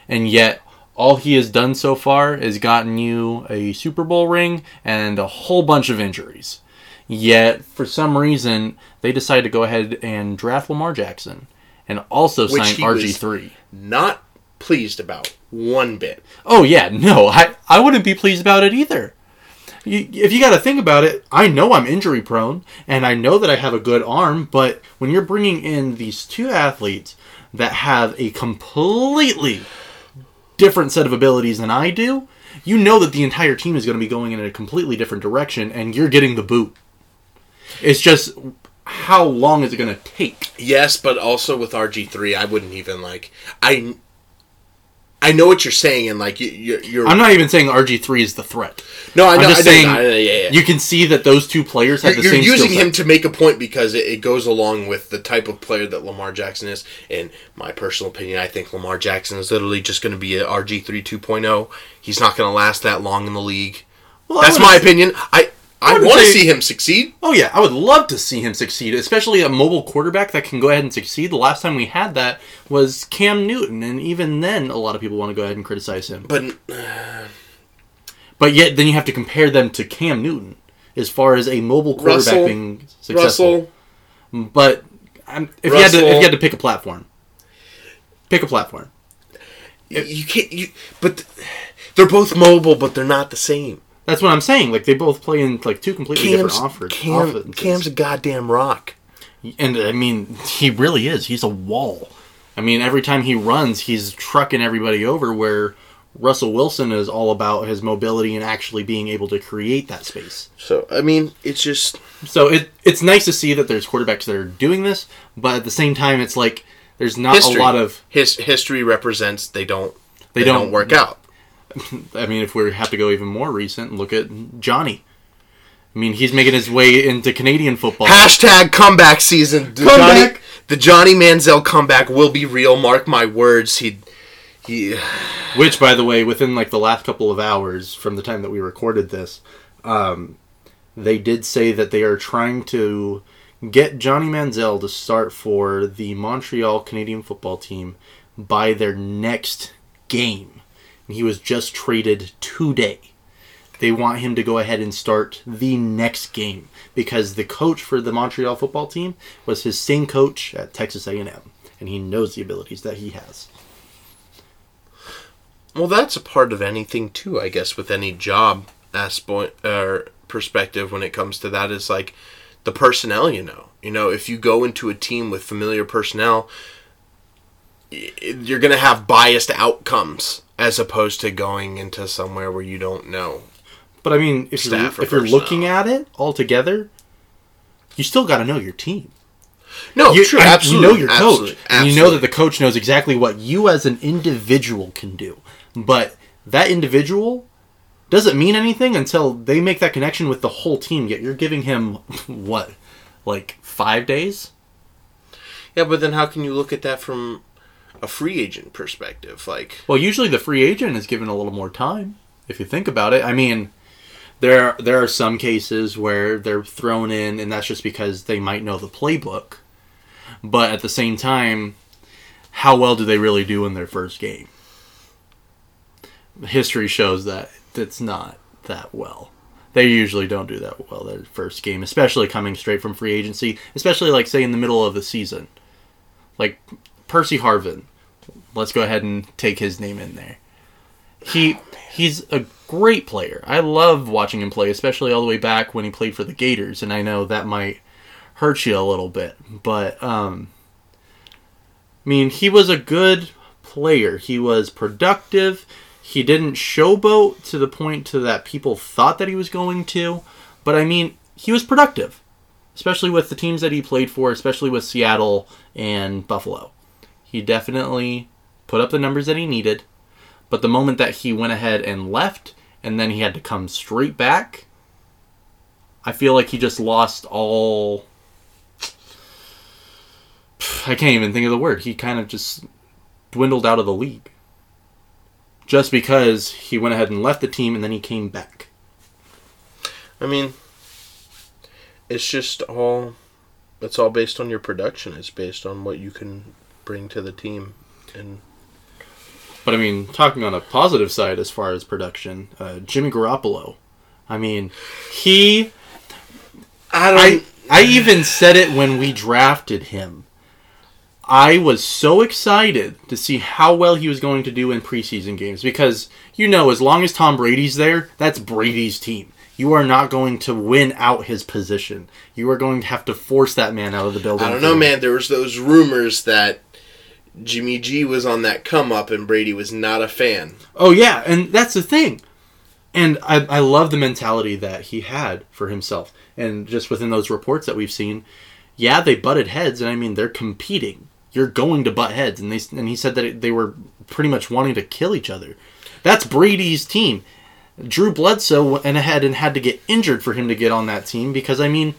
And yet, all he has done so far is gotten you a Super Bowl ring and a whole bunch of injuries. Yet, for some reason, they decided to go ahead and draft Lamar Jackson and also Which sign RG3. not pleased about one bit Oh yeah, no, I I wouldn't be pleased about it either. You, if you got to think about it, I know I'm injury prone, and I know that I have a good arm. But when you're bringing in these two athletes that have a completely different set of abilities than I do, you know that the entire team is going to be going in a completely different direction, and you're getting the boot. It's just how long is it going to take? Yes, but also with RG three, I wouldn't even like. I I know what you're saying, and like you, you're. you're I'm not even saying RG3 is the threat. no, I I'm know. just I saying know, yeah, yeah. you can see that those two players have You're, the you're same using skill set. him to make a point because it, it goes along with the type of player that Lamar Jackson is. In my personal opinion, I think Lamar Jackson is literally just going to be a RG three 2.0. He's not going to last that long in the league. Well, That's my opinion. I I, wouldn't want to see him succeed. Oh yeah, I would love to see him succeed, especially a mobile quarterback that can go ahead and succeed. The last time we had that was Cam Newton, and even then, a lot of people want to go ahead and criticize him. But But yet, then you have to compare them to Cam Newton as far as a mobile quarterback Russell- being successful. Russell, But um, if you had to, if you had to pick a platform, pick a platform. you can't. You but th- they're both mobile, but they're not the same. That's what I'm saying. Like they both play in like two completely Cam's different offers. Cam, offenses. Cam's a goddamn rock. And I mean, he really is. He's a wall. I mean, every time he runs, he's trucking everybody over. Where Russell Wilson is all about his mobility and actually being able to create that space. So I mean, it's just So it it's nice to see that there's quarterbacks that are doing this, but at the same time, it's like there's not history. a lot of. his history represents they don't They they, don't- don't, work out. I mean, if we have to go even more recent, look at Johnny. I mean, he's making his way into Canadian football. Hashtag comeback season. The Comeback. Johnny, the Johnny Manziel comeback will be real. Mark my words. He, he. Which, by the way, within like the last couple of hours from the time that we recorded this, um, they did say that they are trying to get Johnny Manziel to start for the Montreal Canadian football team by their next game. He was just traded today. They want him to go ahead and start the next game because the coach for the Montreal football team was his same coach at Texas A&M, and he knows the abilities that he has. Well, that's a part of anything too. I guess with any job aspect or perspective when it comes to that is like the personnel. You know, you know, if you go into a team with familiar personnel, you're gonna have biased outcomes as opposed to going into somewhere where you don't know. But I mean, if you're, if you're personnel. looking at it all together, you still got to know your team. No, you, true, and absolutely. You know your coach, absolutely, and you know that the coach knows exactly what you as an individual can do. But that individual doesn't mean anything until they make that connection with the whole team. Yet you're giving him what, like five days? Yeah, but then how can you look at that from a free agent perspective? Like, Well, usually the free agent is given a little more time. If you think about it, I mean, there there are some cases where they're thrown in, and that's just because they might know the playbook. But at the same time, how well do they really do in their first game? History shows that it's not that well. They usually don't do that well their first game, especially coming straight from free agency, especially like say in the middle of the season. Like Percy Harvin, let's go ahead and take his name in there. He he's a great player. I love watching him play, especially all the way back when he played for the Gators, and I know that might hurt you a little bit, but um I mean, he was a good player. He was productive. He didn't showboat to the point to that people thought that he was going to, but I mean, he was productive, especially with the teams that he played for, especially with Seattle and Buffalo. He definitely put up the numbers that he needed, but the moment that he went ahead and left and then he had to come straight back, I feel like he just lost all I can't even think of the word. He kind of just dwindled out of the league. Just because he went ahead and left the team and then he came back. I mean, it's just all. It's all based on your production. It's based on what you can bring to the team, and But I mean, talking on a positive side as far as production, uh, Jimmy Garoppolo. I mean, he. I I I even said it when we drafted him. I was so excited to see how well he was going to do in preseason games because you know, as long as Tom Brady's there, that's Brady's team. You are not going to win out his position. You are going to have to force that man out of the building. I don't know, man. There was those rumors that Jimmy G was on that come up, and Brady was not a fan. Oh yeah, and that's the thing. And I, I love the mentality that he had for himself. And just within those reports that we've seen, yeah, they butted heads, and I mean they're competing. You're going to butt heads, and they and he said that they were pretty much wanting to kill each other. That's Brady's team. Drew Bledsoe went ahead and had to get injured for him to get on that team because I mean,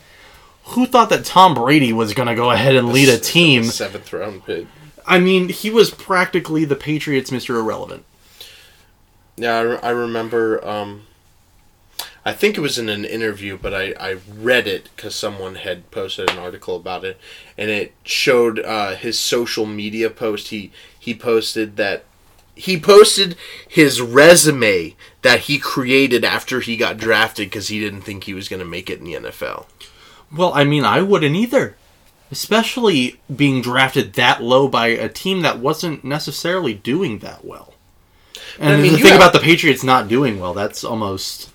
who thought that Tom Brady was going to go ahead and lead a team? seventh round pick. I mean, he was practically the Patriots' Mr. Irrelevant. Yeah, I, re- I remember. Um, I think it was in an interview, but I, I read it because someone had posted an article about it, and it showed uh, his social media post. He he posted that he posted his resume that he created after he got drafted because he didn't think he was going to make it in the NFL. Well, I mean, I wouldn't either. Especially being drafted that low by a team that wasn't necessarily doing that well. And I mean, the thing have- about the Patriots not doing well, that's almost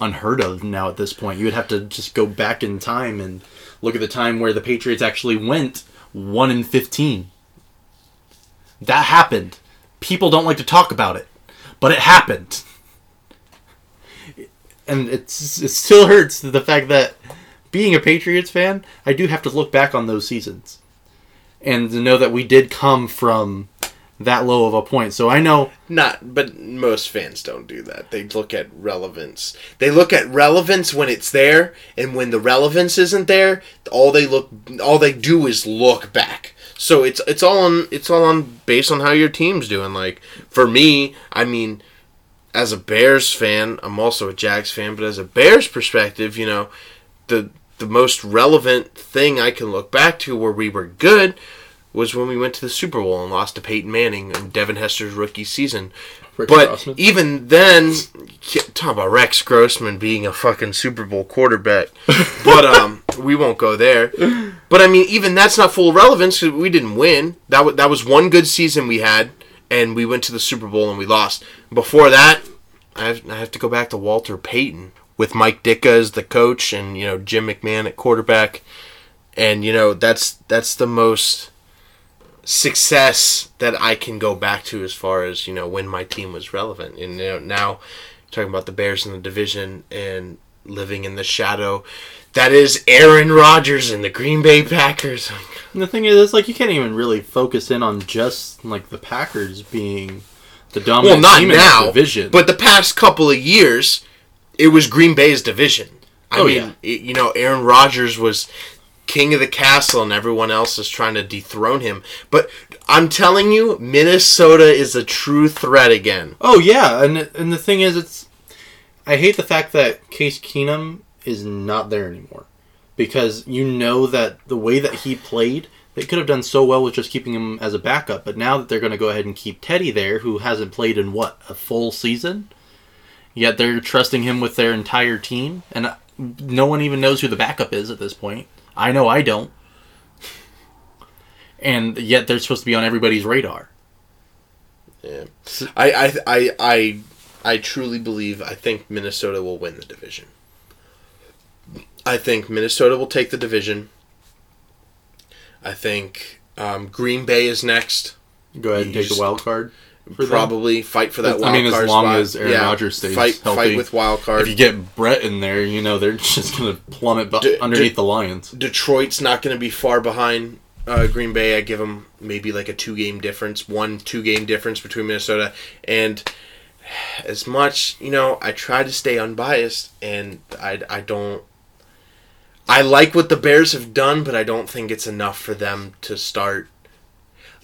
unheard of now at this point. You would have to just go back in time and look at the time where the Patriots actually went 1 in 15. That happened. People don't like to talk about it, but it happened. And it's it still hurts the fact that being a Patriots fan, I do have to look back on those seasons and to know that we did come from that low of a point. So I know Not, but most fans don't do that. They look at relevance. They look at relevance when it's there, and when the relevance isn't there, all they look, all they do is look back. So it's it's all on it's all on based on how your team's doing. Like for me, I mean, as a Bears fan, I'm also a Jags fan, but as a Bears perspective, you know, the the most relevant thing I can look back to where we were good was when we went to the Super Bowl and lost to Peyton Manning and Devin Hester's rookie season. Rex but Grossman. even then, talk about Rex Grossman being a fucking Super Bowl quarterback. but um, we won't go there. But I mean, even that's not full relevance 'cause we didn't win. That was that was one good season we had, and we went to the Super Bowl and we lost. Before that, I have, I have to go back to Walter Payton with Mike Ditka as the coach and you know Jim McMahon at quarterback, and you know that's that's the most success that I can go back to as far as you know when my team was relevant. And you know now talking about the Bears in the division and living in the shadow that is Aaron Rodgers and the Green Bay Packers. And the thing is, it's like you can't even really focus in on just like the Packers being the dominant Well, not team in the division. but the past couple of years, it was Green Bay's division. I Oh, mean, yeah. it- you know, Aaron Rodgers was king of the castle, and everyone else is trying to dethrone him. But I'm telling you, Minnesota is a true threat again. oh yeah, and and the thing is, it's I hate the fact that Case Keenum is not there anymore because you know that the way that he played. They could have done so well with just keeping him as a backup, but now that they're going to go ahead and keep Teddy there, who hasn't played in what a full season, yet they're trusting him with their entire team, and no one even knows who the backup is at this point. I know I don't, and yet they're supposed to be on everybody's radar. Yeah. I, I, I, I, I truly believe. I think Minnesota will win the division. I think Minnesota will take the division. I think um, Green Bay is next. Go ahead and You take the just- wild card. For them. Probably fight for that I mean, as long spot. as Aaron Rodgers stays fight, healthy. fight with wild card. If you get Brett in there, you know they're just going to plummet bu- D- underneath d- the Lions. Detroit's not going to be far behind uh, Green Bay. I give them maybe like a two game difference, one two game difference between Minnesota. And as much, you know, I try to stay unbiased, and I, I don't. I like what the Bears have done, but I don't think it's enough for them to start.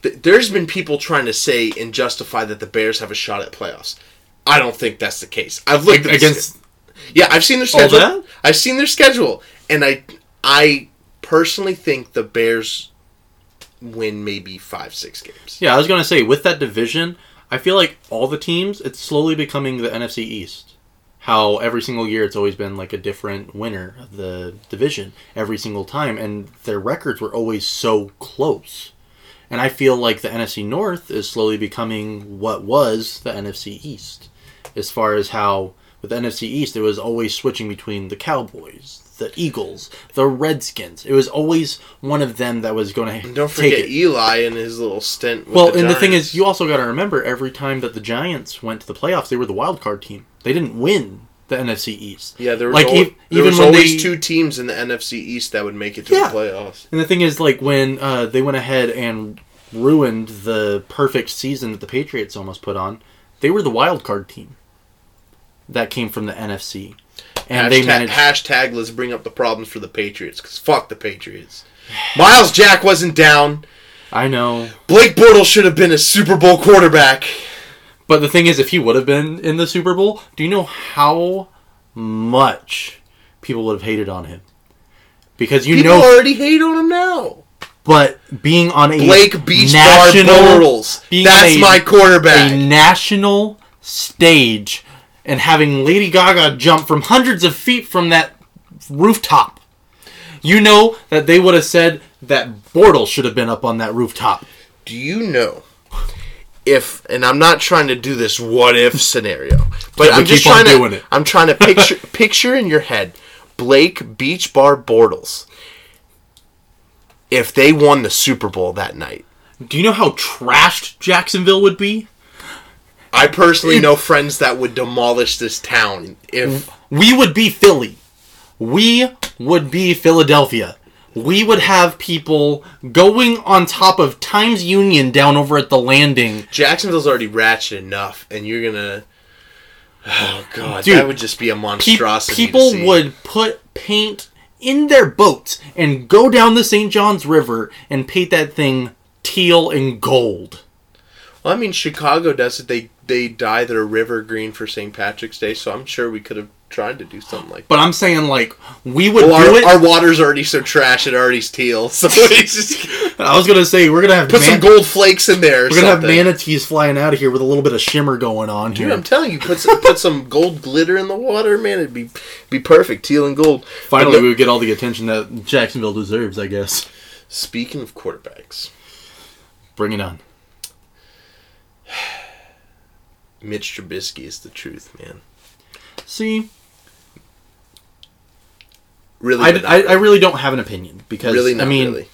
Th- There's been people trying to say and justify that the Bears have a shot at playoffs. I don't think that's the case. I've looked at the Against yeah, I've seen their schedule. I've seen their schedule, and I I personally think the Bears win maybe five six games. yeah, I was going to say with that division, I feel like all the teams it's slowly becoming the NFC East. How every single year it's always been like a different winner of the division every single time, and their records were always so close. And I feel like the NFC North is slowly becoming what was the NFC East, as far as how with the NFC East it was always switching between the Cowboys, the Eagles, the Redskins. It was always one of them that was going to And don't forget. Eli and his little stint. With Well, the and the thing is, you also got to remember every time that the Giants went to the playoffs, they were the wild card team. They didn't win the NFC East. yeah, there was, like, al- e- there even was always they- two teams in the NFC East that would make it to Yeah. the playoffs. And the thing is, like when uh, they went ahead and ruined the perfect season that the Patriots almost put on, they were the wild card team that came from the NFC, and hashtag, they managed. hashtag let's bring up the problems for the Patriots because fuck the Patriots. Myles Jack wasn't down. I know, Blake Bortles should have been a Super Bowl quarterback. But the thing is, if he would have been in the Super Bowl, do you know how much people would have hated on him? Because you People know, already hate on him now. but being on a Blake Beach national, Bortles. That's a- my quarterback. a national stage and having Lady Gaga jump from hundreds of feet from that rooftop. You know that they would have said that Bortles should have been up on that rooftop. Do you know if and I'm not trying to do this what if scenario, but Yeah, I'm just trying to. I'm trying to picture picture in your head Blake Beach Bar Bortles if they won the Super Bowl that night. Do you know how trashed Jacksonville would be? I personally know friends that would demolish this town if We would be Philly. We would be Philadelphia. We would have people going on top of Times Union down over at the landing. Jacksonville's already ratchet enough, and you're gonna. Oh god, Dude, that would just be a Pe- monstrosity. to people would put paint in their boats and go down the St. Johns River and paint that thing teal and gold. Well, I mean, Chicago does it. They they dye their river green for St. Patrick's Day, so I'm sure we could have tried to do something like. that. But I'm saying like we would Well, do our, it. our water's already so trash; it alrea's teal. So it's just I was gonna say we're gonna have put man- some gold flakes in there. We're gonna have manatees flying out of here with a little bit of shimmer going on Dude, here. I'm telling you, put some, put some gold glitter in the water, man. It'd be be perfect, teal and gold. Finally, we would get all the attention that Jacksonville deserves. I guess. speaking of quarterbacks, Bring it on. Mitch Trubisky is the truth, man. See, Really, I, but not I, I really don't have an opinion because really not I mean, really.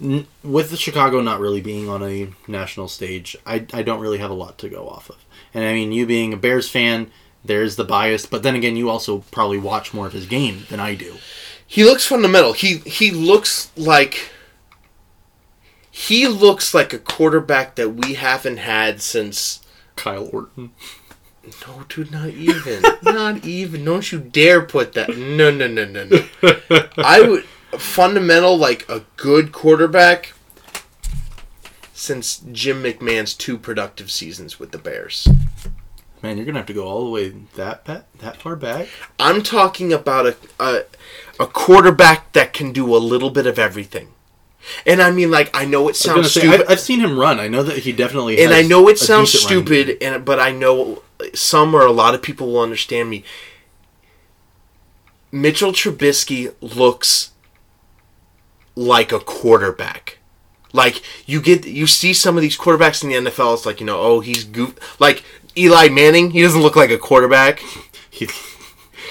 n- with the Chicago not really being on a national stage, I, I don't really have a lot to go off of. And I mean, you being a Bears fan, there's the bias, but then again, you also probably watch more of his game than I do. He looks fundamental. He he looks like he looks like a quarterback that we haven't had since Kyle Orton. No, dude, not even. not even. Don't you dare put that. No, no, no, no, no. I would fundamental like a good quarterback since Jim McMahon's two productive seasons with the Bears. Man, you're gonna have to go all the way that that far back. I'm talking about a, a a quarterback that can do a little bit of everything. And I mean, like, I know it sounds say, stupid. I've, I've seen him run. I know that he definitely. and I know it sounds decent running game. stupid, and but I know some or a lot of people will understand me. Mitchell Trubisky looks like a quarterback. Like you get you see some of these quarterbacks in the NFL. It's like you know, oh, he's goof. Like Eli Manning, he doesn't look like a quarterback. He,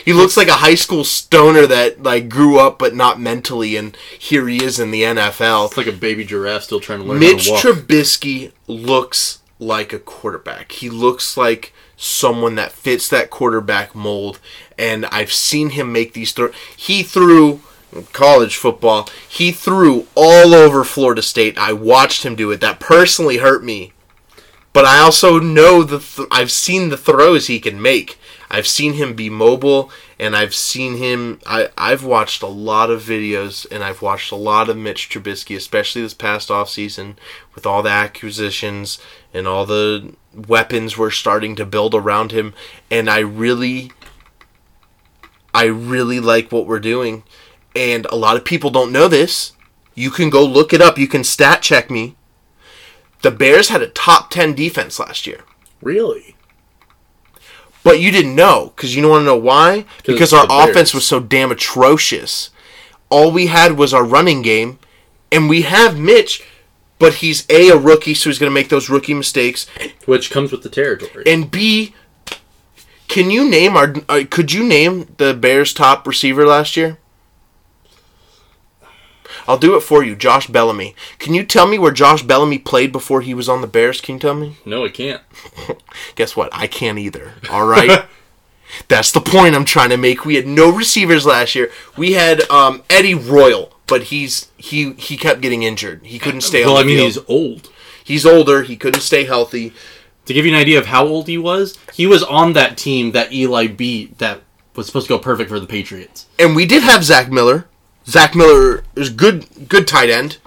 He looks like a high school stoner that like grew up but not mentally, and here he is in the NFL. it's like a baby giraffe still trying to learn Mitch how to walk. Trubisky looks like a quarterback. He looks like someone that fits that quarterback mold, and I've seen him make these throws. He threw college football. He threw all over Florida State. I watched him do it. That personally hurt me, but I also know the th- I've seen the throws he can make. I've seen him be mobile, and I've seen him. I I've watched a lot of videos, and I've watched a lot of Mitch Trubisky, especially this past off season with all the acquisitions and all the weapons we're starting to build around him. And I really, I really like what we're doing. And a lot of people don't know this. You can go look it up. You can stat check me. The Bears had a top 10 defense last year. Really? But you didn't know because you don't want to know why? Because our offense was so damn atrocious. All we had was our running game, and we have Mitch, but he's a a rookie, so he's going to make those rookie mistakes. Which comes with the territory. And B, can you name our? Uh, could you name the Bears' top receiver last year? I'll do it for you, Josh Bellamy. Can you tell me where Josh Bellamy played before he was on the Bears? Can you tell me? no, I can't. Guess what? I can't either. All right. That's the point I'm trying to make. We had no receivers last year. We had um, Eddie Royal, but he's he he kept getting injured. He couldn't stay well, on I mean, field. he's old. He's older. He couldn't stay healthy. To give you an idea of how old he was, he was on that team that Eli beat that was supposed to go perfect for the Patriots. And we did have Zach Miller. Zach Miller is good good tight end.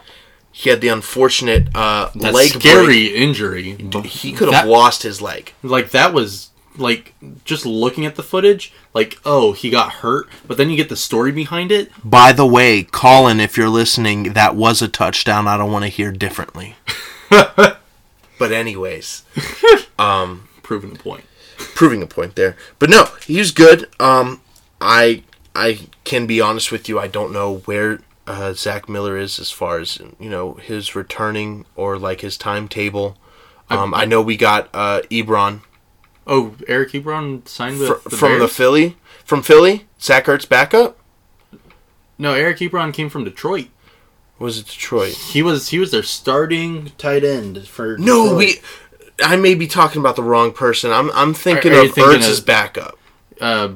He had the unfortunate uh, That leg scary break. injury. He could have lost his leg. like that was like just looking at the footage like oh he got hurt but then you get the story behind it By the way, Colin, if you're listening, that was a touchdown. I don't want to hear differently. but anyways, proving a point proving a point there. But no, he was good. Um, I I can be honest with you. I don't know where uh, Zach Miller is as far as you know his returning or like his timetable. Um, I know we got uh, Ebron oh eric ebron signed with fr- the from the Philly from Philly. Zach Ertz backup no eric ebron came from detroit was it Detroit? he was he was their starting tight end for No, Detroit. we. I may be talking about the wrong person. I'm I'm thinking Are- are of thinking Ertz's of- backup. uh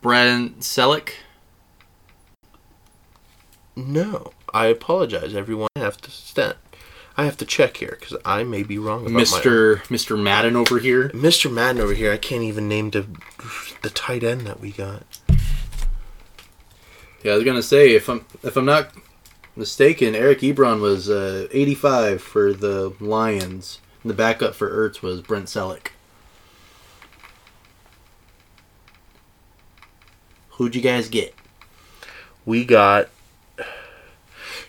brent Celek No, I apologize, everyone. I have to stand. I have to check here because I may be wrong about my mr mr madden over here Mr. Madden over here. I can't even name the the tight end that we got. yeah i was gonna say if i'm if i'm not mistaken eric ebron was uh 85 for the lions and the backup for ertz was brent Celek who'd you guys get We got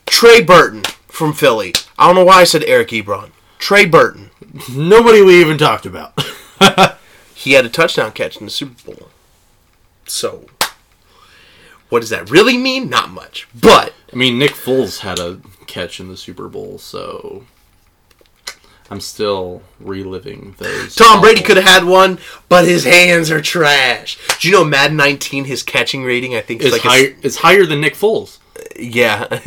Trey Burton from Philly. I don't know why I said Eric Ebron. Trey Burton. Nobody we even talked about. He had a touchdown catch in the Super Bowl. So, what does that really mean? Not much. But I mean, Nick Foles had a catch in the Super Bowl, so I'm still reliving those. Tom Brady could have had one, but his hands are trash. Do you know Madden 19? His catching rating, I think, is It's like a- higher. It's higher than Nick Foles. Yeah,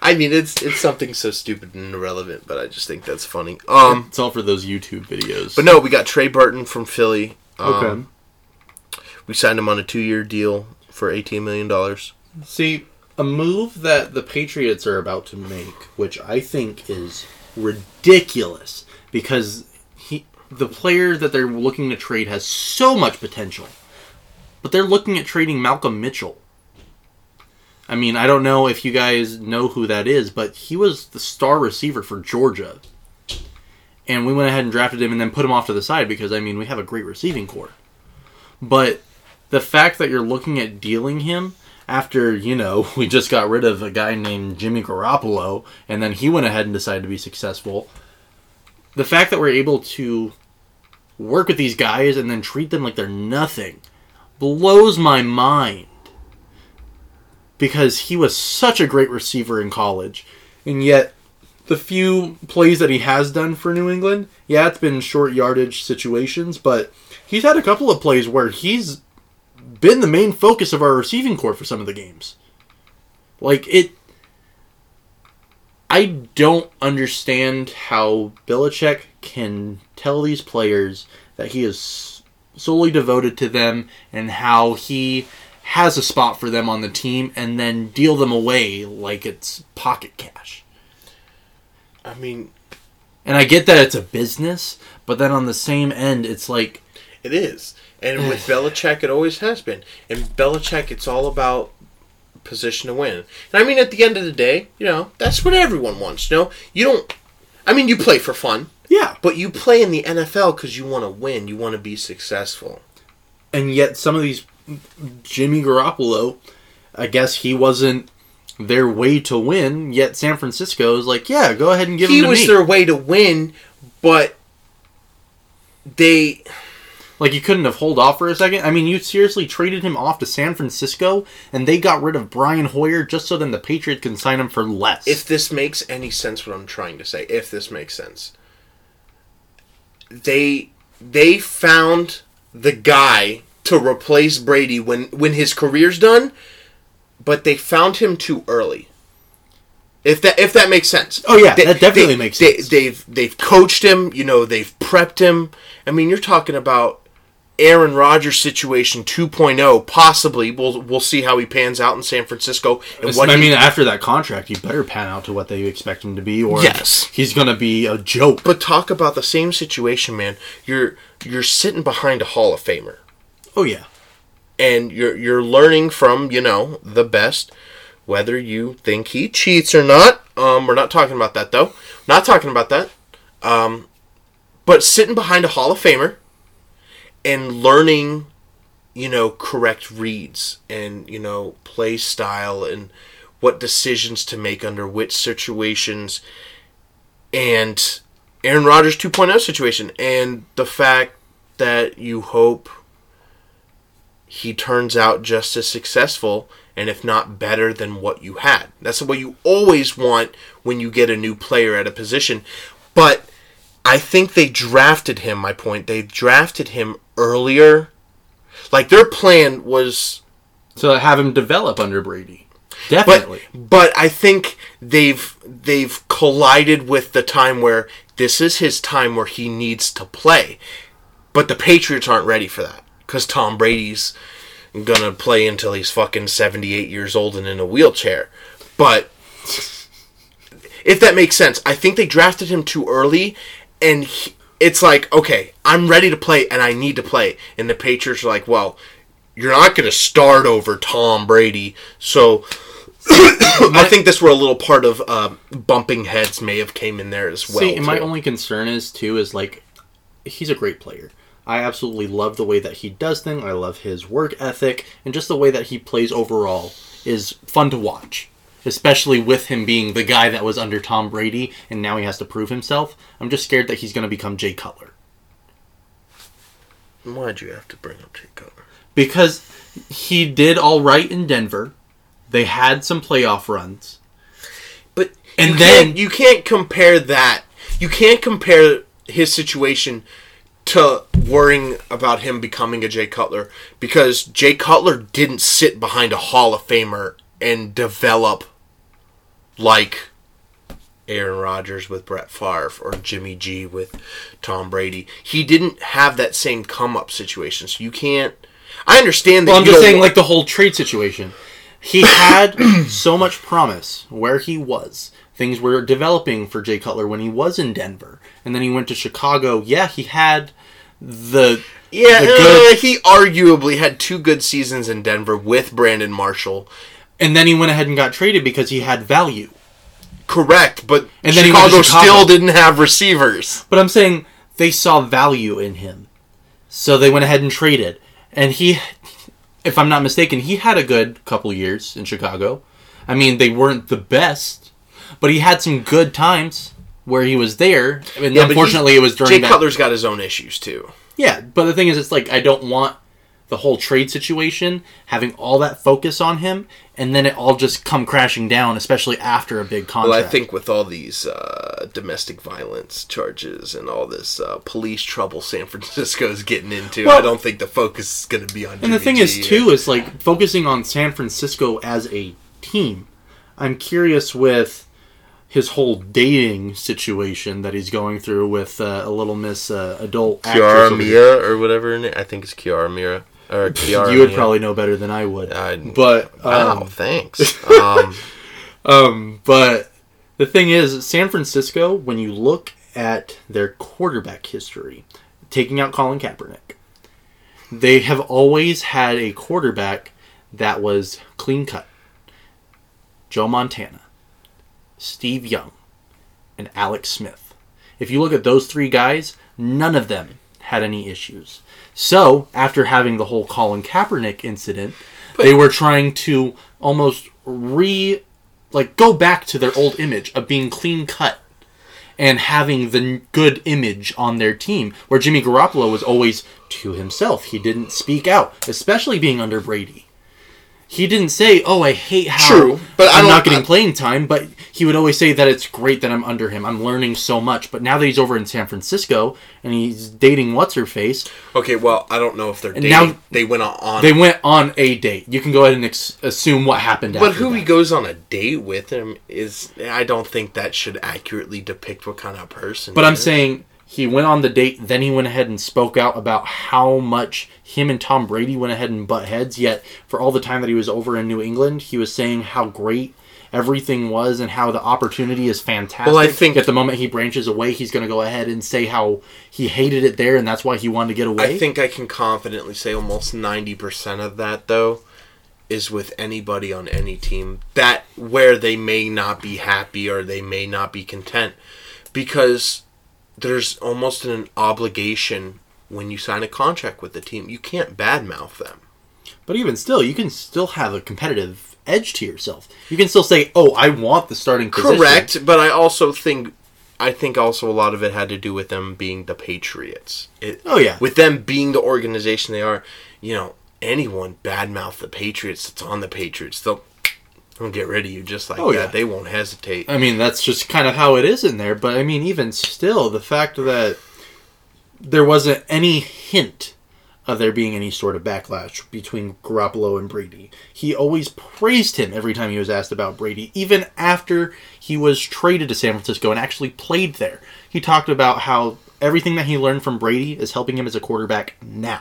I mean it's it's something so stupid and irrelevant, but I just think that's funny. Um, It's all for those YouTube videos. but no, we got Trey Burton from Philly. Um, we signed him on a two-year deal for eighteen million dollars. See, a move that the Patriots are about to make, which I think is ridiculous, because he the player that they're looking to trade has so much potential, but they're looking at trading Malcolm Mitchell. I mean, I don't know if you guys know who that is, but he was the star receiver for Georgia. And we went ahead and drafted him and then put him off to the side because, I mean, we have a great receiving core. But the fact that you're looking at dealing him after, you know, we just got rid of a guy named Jimmy Garoppolo and then he went ahead and decided to be successful. The fact that we're able to work with these guys and then treat them like they're nothing blows my mind because he was such a great receiver in college. And yet, the few plays that he has done for New England, yeah, it's been short yardage situations, but he's had a couple of plays where he's been the main focus of our receiving core for some of the games. Like, it. I don't understand how Belichick can tell these players that he is solely devoted to them and how he has a spot for them on the team and then deal them away like it's pocket cash. I mean, And I get that it's a business, but then on the same end, it's like it is. And with Belichick, it always has been. And Belichick, it's all about position to win. And I mean, at the end of the day, you know, that's what everyone wants. You know, you don't. I mean, you play for fun, yeah. but you play in the NFL because you want to win. You want to be successful. And yet some of these Jimmy Garoppolo, I guess he wasn't their way to win. Yet San Francisco is like, yeah, go ahead and give he him to was me. their way to win, but they Like you couldn't have hold off for a second. I mean, you seriously traded him off to San Francisco, and they got rid of Brian Hoyer just so then the Patriots can sign him for less. if this makes any sense what I'm trying to say, if this makes sense. They they found the guy to replace Brady when when his career's done, but they found him too early. If that if that makes sense. Oh, yeah, that definitely makes they, sense. They've they've coached him, you know, they've prepped him. I mean, you're talking about Aaron Rodgers situation 2.0 possibly. We'll we'll see how he pans out in San Francisco and what I he mean, after that contract, you better pan out to what they expect him to be, or Yes. he's gonna be a joke. But talk about the same situation, man. You're you're sitting behind a Hall of Famer, Oh yeah, and you're you're learning from you know the best. Whether you think he cheats or not, um, we're not talking about that though. Not talking about that. Um, but sitting behind a Hall of Famer and learning, you know, correct reads and you know play style and what decisions to make under which situations and Aaron Rodgers 2.0 situation and the fact that you hope he turns out just as successful and if not better than what you had. That's what you always want when you get a new player at a position. But I think they drafted him, my point. They drafted him earlier. Like their plan was so have him develop under Brady. but Definitely. but I think they've they've collided with the time where this is his time where he needs to play. But the Patriots aren't ready for that cuz Tom Brady's going to play until he's fucking 78 years old and in a wheelchair. But if that makes sense, I think they drafted him too early and he, it's like, okay, I'm ready to play and I need to play. And the Patriots are like, well, you're not going to start over Tom Brady. So I think this were a little part of uh, bumping heads may have came in there as well. See, and my only concern is too is like he's a great player. I absolutely love the way that he does things. I love his work ethic and just the way that he plays overall is fun to watch. Especially with him being the guy that was under Tom Brady and now he has to prove himself. I'm just scared that he's going to become Jay Cutler. Why'd you have to bring up Jay Cutler? Because he did all right in Denver. They had some playoff runs. But And you then- you can't compare that. You can't compare his situation to worrying about him becoming a Jay Cutler because Jay Cutler didn't sit behind a Hall of Famer and develop like Aaron Rodgers with Brett Favre or Jimmy G with Tom Brady. He didn't have that same come up situation. So you can't. I understand that. Well, I'm just saying, like the whole trade situation. he had so much promise where he was. Things were developing for Jay Cutler when he was in Denver, and then he went to Chicago. Yeah, he had the Yeah, the uh, he arguably had two good seasons in Denver with Brandon Marshall. and then he went ahead and got traded because he had value. Correct, but And then Chicago, Chicago. still didn't have receivers. But I'm saying they saw value in him. So they went ahead and traded. And he, if I'm not mistaken, he had a good couple years in Chicago. I mean, they weren't the best, but he had some good times where he was there. And Yeah, unfortunately, it was during Jay that. Cutler's got his own issues too. Yeah, but the thing is, it's like I don't want the whole trade situation having all that focus on him, and then it all just come crashing down, especially after a big contract. Well, I think with all these uh, domestic violence charges and all this uh, police trouble San Francisco's getting into, Well- I don't think the focus is going to be on. And the thing G. is, too, is like focusing on San Francisco as a team. I'm curious with his whole dating situation that he's going through with uh, a little Miss uh, adult. Kiara. Mira or whatever. her name- I think it's Kiara Mira or Kiara. You would Mia. probably know better than I would. I- but Wow, um, thanks. Um, Um, but the thing is, San Francisco, when you look at their quarterback history, taking out Colin Kaepernick, they have always had a quarterback that was clean cut. Joe Montana, Steve Young, and Alex Smith. If you look at those three guys, none of them had any issues. So, after having the whole Colin Kaepernick incident, they were trying to almost re like go back to their old image of being clean cut and having the good image on their team where Jimmy Garoppolo was always to himself. He didn't speak out, especially being under Brady. He didn't say, "Oh, I hate how True, but I'm don't- getting I- playing time," but he would always say that it's great that I'm under him. I'm learning so much. But now that he's over in San Francisco and he's dating what's her face, okay, well, I don't know if they're dating. now- they went on. they went on a date. You can go ahead and ex- assume what happened. but who he goes on a date with him is. I don't think that should accurately depict what kind of person. But I'm is. saying he went on the date, then he went ahead and spoke out about how much him and Tom Brady went ahead and butt heads. Yet, for all the time that he was over in New England, he was saying how great everything was and how the opportunity is fantastic. Well, I think- at the moment he branches away, he's going to go ahead and say how he hated it there and that's why he wanted to get away. I think I can confidently say almost ninety percent of that though is with anybody on any team that where they may not be happy or they may not be content because there's almost an obligation when you sign a contract with the team. You can't badmouth them. But even still, you can still have a competitive edge to yourself. You can still say, "Oh, I want the starting position." Correct, but I also think I think also a lot of it had to do with them being the Patriots. It, Oh, yeah. with them being the organization they are, you know, anyone badmouth the Patriots that's on the Patriots, they'll they'll get rid of you just like Oh, that. yeah. They won't hesitate. I mean, that's just kind of how it is in there. But I mean, even still, the fact that there wasn't any hint of there being any sort of backlash between Garoppolo and Brady. He always praised him every time he was asked about Brady, even after he was traded to San Francisco and actually played there. He talked about how everything that he learned from Brady is helping him as a quarterback now.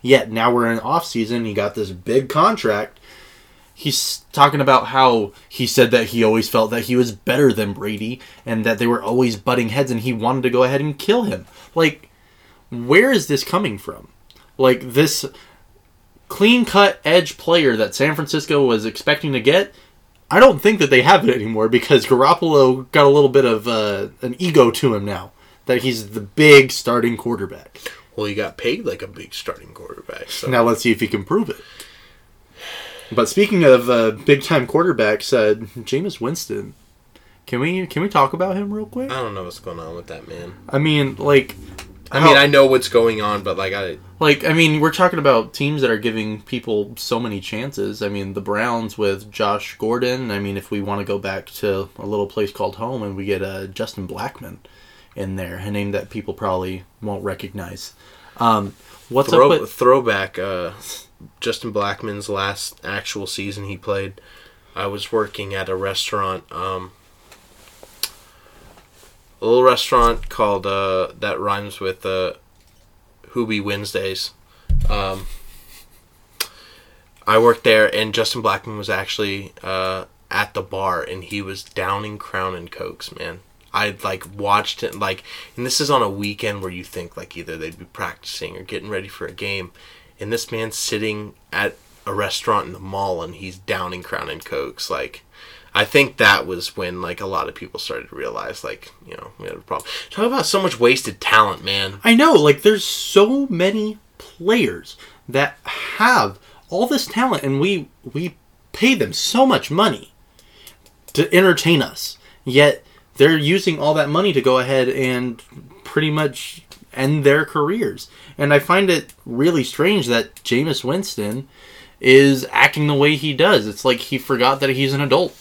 Yet now we're in off season, he got this big contract he's talking about how he said that he always felt that he was better than Brady and that they were always butting heads and he wanted to go ahead and kill him. Like, where is this coming from? Like, this clean cut edge player that San Francisco was expecting to get, I don't think that they have it anymore because Garoppolo got a little bit of uh, an ego to him now. That he's the big starting quarterback. Well, he got paid like a big starting quarterback. So Now let's see if he can prove it. But speaking of uh, big time quarterbacks, uh, Jameis Winston, can we can we talk about him real quick? I don't know what's going on with that man. I mean, like, I how- mean, I know what's going on, but like I like I mean, we're talking about teams that are giving people so many chances. I mean, the Browns with Josh Gordon. I mean, if we want to go back to a little place called home and we get uh, Justin Blackmon in there, a name that people probably won't recognize. Um, what's throw, up with throwback uh, Justin Blackmon's last actual season he played. I was working at a restaurant, um, a little restaurant called uh, that rhymes with uh, Hoobie Wednesdays. Um, I worked there, and Justin Blackmon was actually uh, at the bar, and he was downing Crown and Cokes, man. I like watched it, like, and this is on a weekend where you think like either they'd be practicing or getting ready for a game, and this man's sitting at a restaurant in the mall, and he's downing Crown and Cokes, like. I think that was when like a lot of people started to realize like you know we had a problem. Talk about so much wasted talent, man. I know, like there's so many players that have all this talent and we we pay them so much money to entertain us. Yet they're using all that money to go ahead and pretty much end their careers. And I find it really strange that Jameis Winston is acting the way he does. It's like he forgot that he's an adult.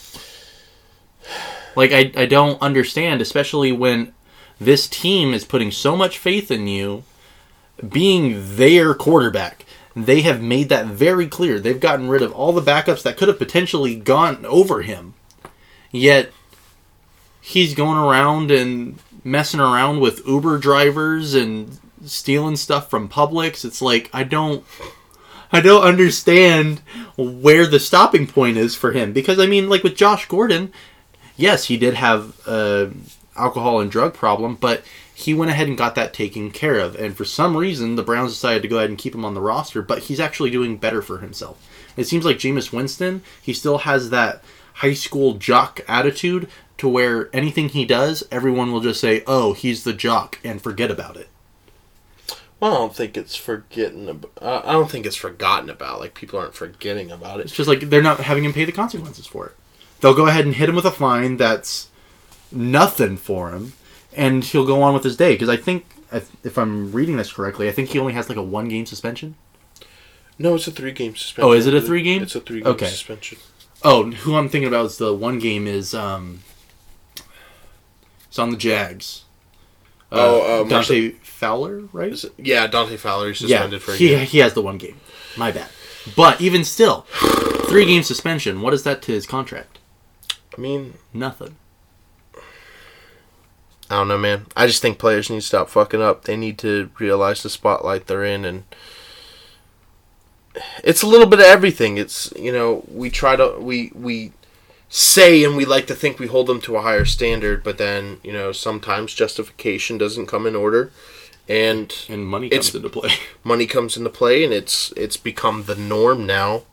Like I, I don't understand, especially when this team is putting so much faith in you being their quarterback. They have made that very clear. They've gotten rid of all the backups that could have potentially gone over him. Yet he's going around and messing around with Uber drivers and stealing stuff from Publix. It's like I don't I don't understand where the stopping point is for him because I mean like with Josh Gordon, yes, he did have a alcohol and drug problem, but he went ahead and got that taken care of. And for some reason, the Browns decided to go ahead and keep him on the roster, but he's actually doing better for himself. It seems like Jameis Winston, he still has that high school jock attitude to where anything he does, everyone will just say, "Oh, he's the jock," and forget about it. Well, I don't think it's forgetting. About, uh, I don't think it's forgotten about. Like people aren't forgetting about it. It's just like they're not having him pay the consequences for it. They'll go ahead and hit him with a fine that's nothing for him, and he'll go on with his day. Because I think, if I'm reading this correctly, I think he only has like a one game suspension. No, it's a three game suspension. Oh, is it a three-game? It's a three game Okay. suspension. Oh, who I'm thinking about is the one game is um, it's on the Jags. Oh, uh, Dante Fowler, right? It- yeah, Dante Fowler Yeah, suspended for a he game. he has the one game. My bad. But even still, three game suspension. What is that to his contract? I mean, Nothing. I don't know, man. I just think players need to stop fucking up. They need to realize the spotlight they're in, and it's a little bit of everything. It's you know we try to we we say and we like to think we hold them to a higher standard, but then you know sometimes justification doesn't come in order, and And money comes into play. money comes into play, and it's it's become the norm now,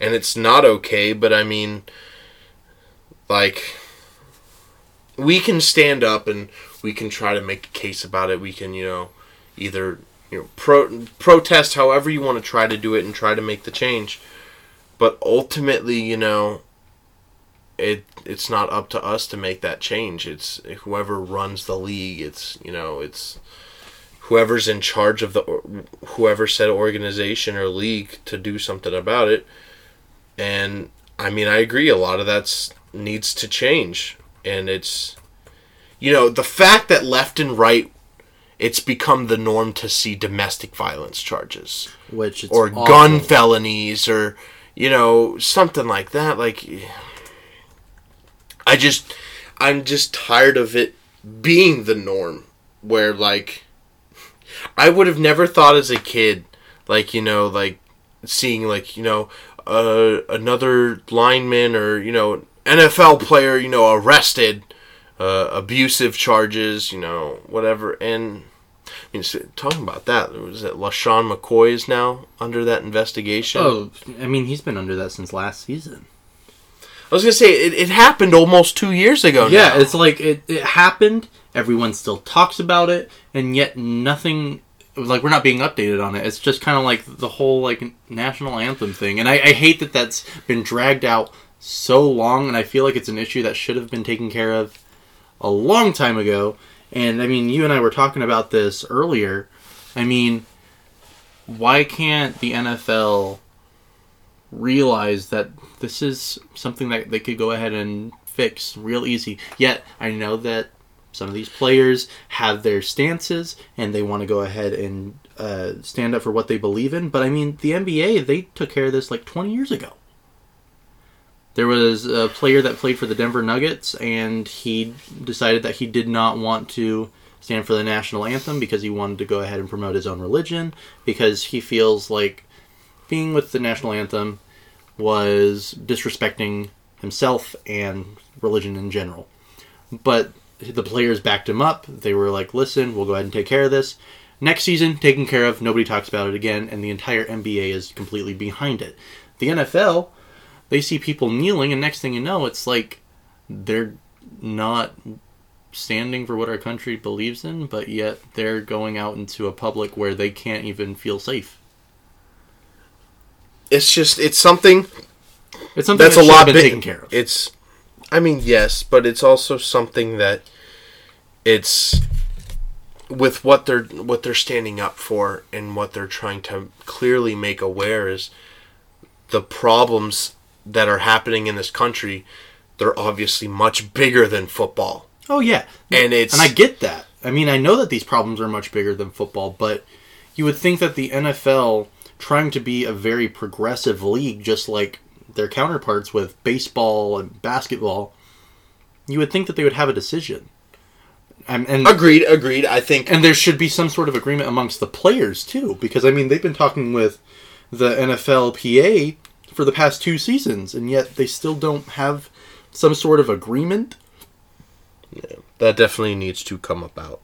and it's not okay. But I mean, like, we can stand up and we can try to make a case about it. We can, you know, either you know pro- protest however you want to try to do it and try to make the change. But ultimately, you know, it it's not up to us to make that change. It's whoever runs the league. It's you know it's whoever's in charge of the whoever said organization or league to do something about it. And I mean, I agree. A lot of that's needs to change, and it's you know the fact that left and right. It's become the norm to see domestic violence charges Which it's or awful. gun felonies or you know something like that like i just i'm just tired of it being the norm where like i would have never thought as a kid like you know like seeing like you know uh, another lineman or you know nfl player you know arrested uh, abusive charges you know whatever and I mean, talking about that, was it LeSean McCoy is now under that investigation? Oh, I mean, he's been under that since last season. I was gonna say it, it happened almost two years ago. yeah, now. it's like it, it happened. Everyone still talks about it, and yet nothing. Like we're not being updated on it. It's just kind of like the whole like national anthem thing, and I, I hate that that's been dragged out so long. And I feel like it's an issue that should have been taken care of a long time ago. And I mean, you and I were talking about this earlier. I mean, why can't the NFL realize that this is something that they could go ahead and fix real easy? Yet, I know that some of these players have their stances and they want to go ahead and uh, stand up for what they believe in. But I mean, the NBA, they took care of this like 20 years ago. There was a player that played for the Denver Nuggets, and he decided that he did not want to stand for the national anthem because he wanted to go ahead and promote his own religion because he feels like being with the national anthem was disrespecting himself and religion in general. But the players backed him up. They were like, listen, we'll go ahead and take care of this. Next season, taken care of. Nobody talks about it again, and the entire NBA is completely behind it. The NFL, they see people kneeling, and next thing you know, it's like they're not standing for what our country believes in, but yet they're going out into a public where they can't even feel safe. It's just it's something It's something that's that a lot been big- taken care of. It's, I mean, yes, but it's also something that it's with what they're what they're standing up for and what they're trying to clearly make aware is the problems that are happening in this country. They're obviously much bigger than football, Oh yeah, and it's and I get that. I mean, I know that these problems are much bigger than football, but you would think that the NFL, trying to be a very progressive league, just like their counterparts with baseball and basketball, you would think that they would have a decision. And, and agreed. Agreed. I think and there should be some sort of agreement amongst the players too, because I mean they've been talking with the NFLPA for the past two seasons, and yet they still don't have some sort of agreement. Yeah, that definitely needs to come about.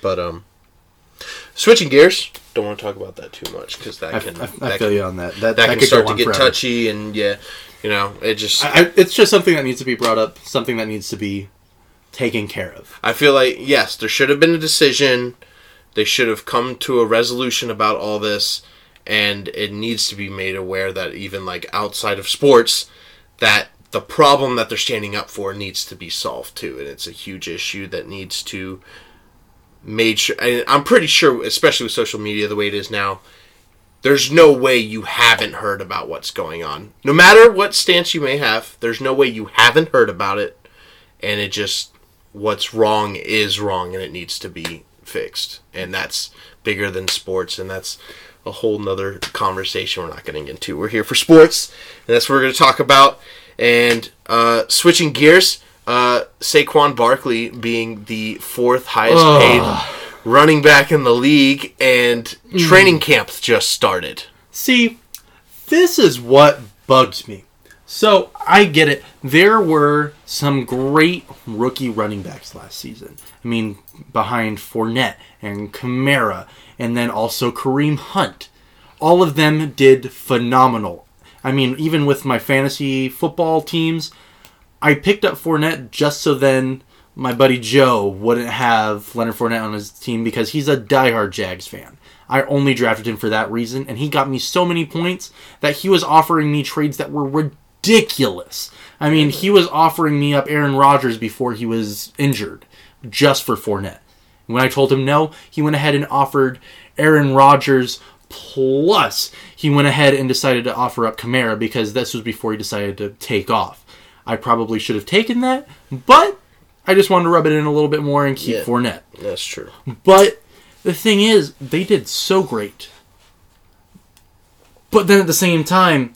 But um, switching gears, don't want to talk about that too much because that I, can I, I that feel can, you on that. That, that that can start to get forever. touchy and yeah, you know, it just I, I, I, it's just something that needs to be brought up, something that needs to be taken care of. I feel like yes, there should have been a decision. They should have come to a resolution about all this, and it needs to be made aware that even like outside of sports, that the problem that they're standing up for needs to be solved too, and it's a huge issue that needs to made sure. I'm pretty sure, especially with social media the way it is now, there's no way you haven't heard about what's going on. No matter what stance you may have, there's no way you haven't heard about it, and it just what's wrong is wrong, and it needs to be fixed, and that's bigger than sports, and that's a whole nother conversation we're not getting into. We're here for sports, and that's what we're going to talk about. And uh, switching gears, uh, Saquon Barkley being the fourth highest paid running back in the league, and training camp just started. See, this is what bugs me. So I get it. There were some great rookie running backs last season. I mean, behind Fournette and Kamara, and then also Kareem Hunt. All of them did phenomenal. I mean, even with my fantasy football teams, I picked up Fournette just so then my buddy Joe wouldn't have Leonard Fournette on his team because he's a diehard Jags fan. I only drafted him for that reason, and he got me so many points that he was offering me trades that were ridiculous. I mean, he was offering me up Aaron Rodgers before he was injured just for Fournette. When I told him no, he went ahead and offered Aaron Rodgers plus he went ahead and decided to offer up Kamara because this was before he decided to take off. I probably should have taken that, but I just wanted to rub it in a little bit more and keep Yeah. Fournette. That's true. But the thing is, they did so great. But then at the same time,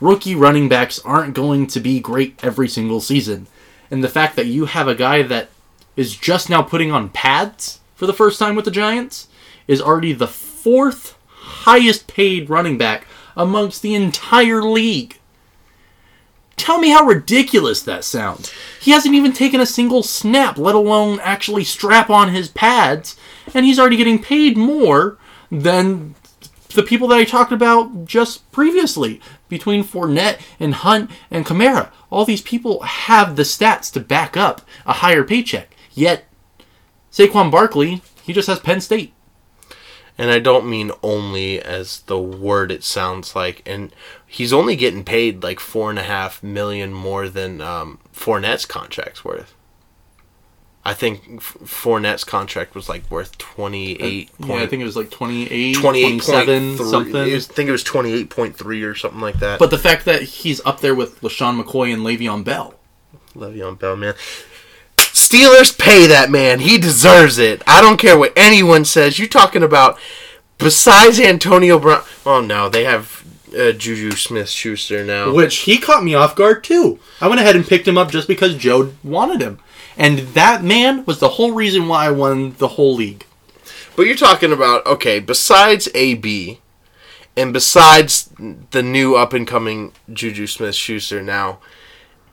rookie running backs aren't going to be great every single season. And the fact that you have a guy that is just now putting on pads for the first time with the Giants is already the fourth highest paid running back amongst the entire league. Tell me how ridiculous that sounds. He hasn't even taken a single snap, let alone actually strap on his pads, and he's already getting paid more than the people that I talked about just previously between Fournette and Hunt and Kamara. All these people have the stats to back up a higher paycheck. Yet Saquon Barkley, he just has Penn State. And I don't mean only as the word it sounds like. And he's only getting paid like four and a half million more than um, Fournette's contract's worth. I think Fournette's contract was like worth twenty eight. Yeah, I think it was like 28, 28 27, something. I think it was twenty eight point three or something like that. But the fact that he's up there with LeSean McCoy and Le'Veon Bell. Le'Veon Bell, man. Steelers pay that man. He deserves it. I don't care what anyone says. You're talking about besides Antonio Brown? Oh no, they have uh, Juju Smith Schuster now. Which he caught me off guard too. I went ahead and picked him up just because Joe wanted him. And that man was the whole reason why I won the whole league. But you're talking about okay. Besides AB And besides the new up and coming Juju Smith Schuster now,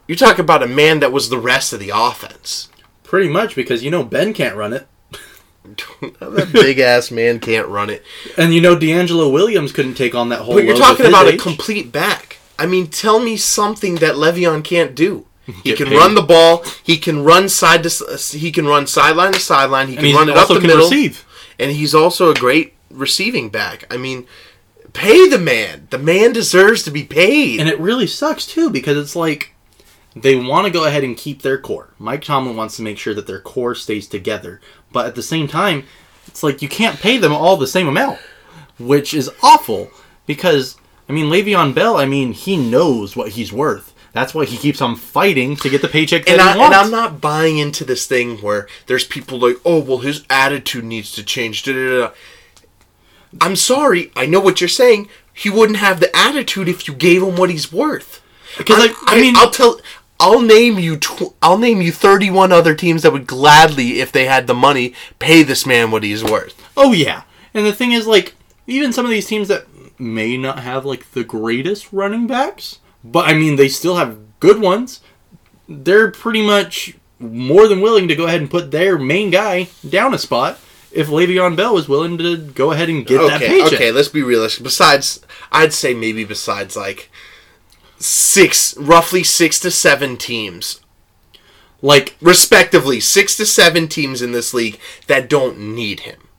you're talking about a man that was the rest of the offense. Pretty much because you know Ben can't run it. That big ass man can't run it. And you know DeAngelo Williams couldn't take on that whole But you're talking about a complete back. I mean, tell me something that Le'Veon can't do. He can paid. run the ball. He can run side to he can run sideline to sideline. He and can run it up the middle. receive. And he's also a great receiving back. I mean, pay the man. The man deserves to be paid. And it really sucks too because it's like they want to go ahead and keep their core. Mike Tomlin wants to make sure that their core stays together, but at the same time, it's like you can't pay them all the same amount, which is awful because I mean Le'Veon Bell. I mean he knows what he's worth. That's why he keeps on fighting to get the paycheck that and, he I, And I'm not buying into this thing where there's people like, oh, well, his attitude needs to change. Da, da, da. I'm sorry. I know what you're saying. He wouldn't have the attitude if you gave him what he's worth. Because, like, I mean- I'll tell. I'll name you. Tw- I'll name you 31 other teams that would gladly, if they had the money, pay this man what he's worth. Oh yeah, and the thing is, like, even some of these teams that may not have like the greatest running backs, but I mean, they still have good ones. They're pretty much more than willing to go ahead and put their main guy down a spot if Le'Veon Bell was willing to go ahead and get that okay, paycheck. okay. Let's be realistic. Besides, I'd say maybe besides like six, roughly six to seven teams Like, respectively, six to seven teams in this league that don't need him.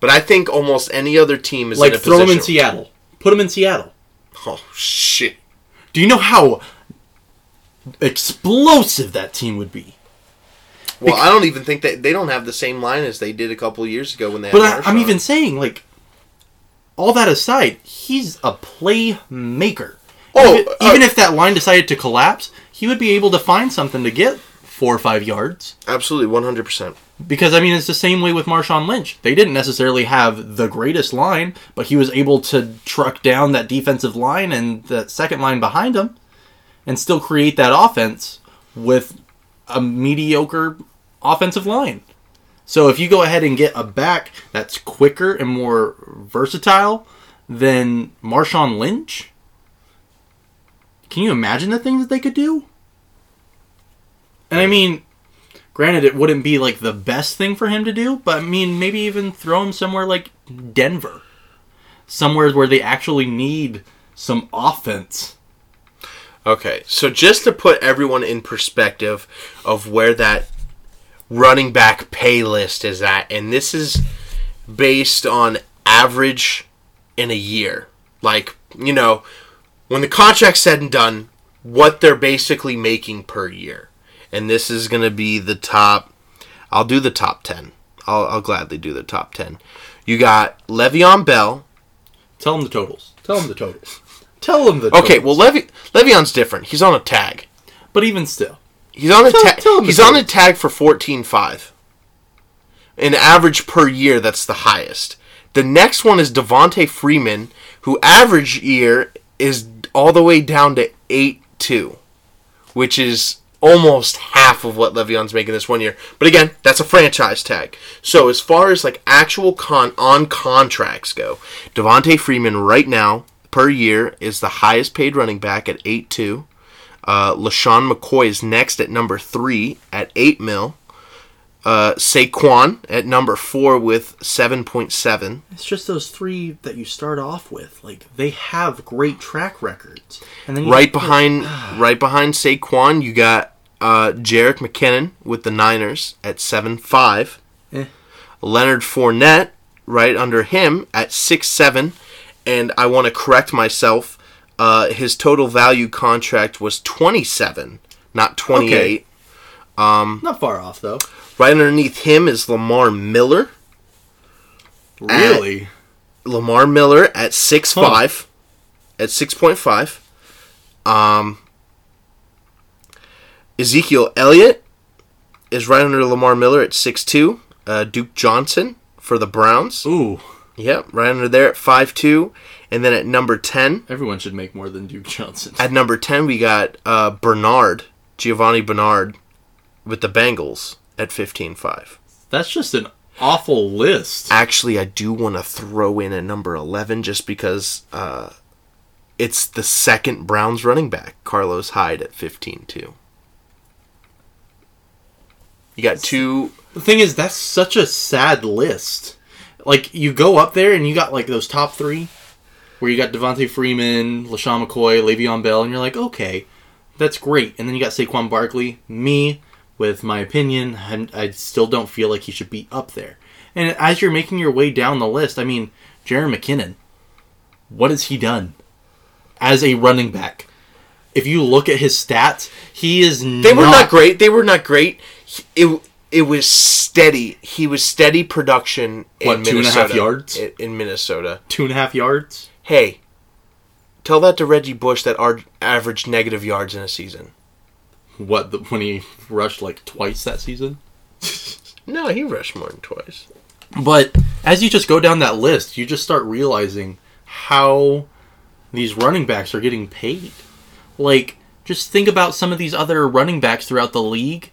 But I think almost any other team is like in throw him in. Seattle. Put him in Seattle. Oh shit! Do you know how explosive that team would be? Well, I don't even think that they don't have the same line as they did a couple of years ago when they. But had I, I'm even saying, like, all that aside, he's a playmaker. Oh, even, uh, even if that line decided to collapse, he would be able to find something to get four or five yards. absolutely one hundred percent. Because I mean, it's the same way with Marshawn Lynch. They didn't necessarily have the greatest line, but he was able to truck down that defensive line and that second line behind him, and still create that offense with a mediocre offensive line. So if you go ahead and get a back that's quicker and more versatile than Marshawn Lynch, can you imagine the things that they could do? And I mean, granted, it wouldn't be like the best thing for him to do, but I mean, maybe even throw him somewhere like Denver, somewhere where they actually need some offense. Okay, so just to put everyone in perspective of where that running back pay list is at, and this is based on average in a year. Like, you know, when the contract's said and done, what they're basically making per year. And this is going to be the top. I'll do the top 10. I'll, I'll gladly do the top 10. You got Le'Veon Bell. Tell him the totals. Tell him the totals. Tell him the totals. Okay, well, Le'Ve- Le'Veon's different. He's on a tag. but even still, He's on a Tell- tag. tell him the He's on a tag for fourteen five. An average per year, that's the highest. The next one is Devonta Freeman, who average year is all the way down to eight two, which is almost half of what Le'Veon's making this one year. But again, that's a franchise tag. So as far as like actual con on contracts go, Devonta Freeman right now per year is the highest paid running back at eight two. Uh, LeSean McCoy is next at number three at eight mil. Uh, Saquon at number four with seven point seven. it's just those three that you start off with. Like they have great track records, and then Right behind, right behind Saquon, you got uh, Jerick McKinnon with the Niners at seven five. Eh. Leonard Fournette right under him at six seven, and I want to correct myself. Uh, his total value contract was twenty seven, not twenty eight. not far off though. Right underneath him is Lamar Miller. Really, Lamar Miller at six five, at six point five. Um, Ezekiel Elliott is right under Lamar Miller at six two. Uh, Duke Johnson for the Browns. ooh, Yep, right under there at five two. And then at number ten, everyone should make more than Duke Johnson. at number ten we got uh, Bernard Giovani Bernard with the Bengals at fifteen five. That's just an awful list. Actually, I do want to throw in a number 11 just because uh, it's the second Browns running back, Carlos Hyde at 15 too. You got two The thing is, that's such a sad list. Like you go up there and you got like those top three, where you got Devonta Freeman, LeSean McCoy, Le'Veon Bell, and you're like, okay, that's great. And then you got Saquon Barkley. Me, with my opinion, I, I still don't feel like he should be up there. And as you're making your way down the list, I mean, Jaron McKinnon, what has he done as a running back? If you look at his stats, he is They were not great. They were not great. It it was steady. He was steady production in What, two and a Minnesota. half yards? in, in Minnesota. two and a half yards. Hey, tell that to Reggie Bush that ar- averaged negative yards in a season. What the, when he rushed like twice that season? No, he rushed more than twice. But as you just go down that list, you just start realizing how these running backs are getting paid. Like, just think about some of these other running backs throughout the league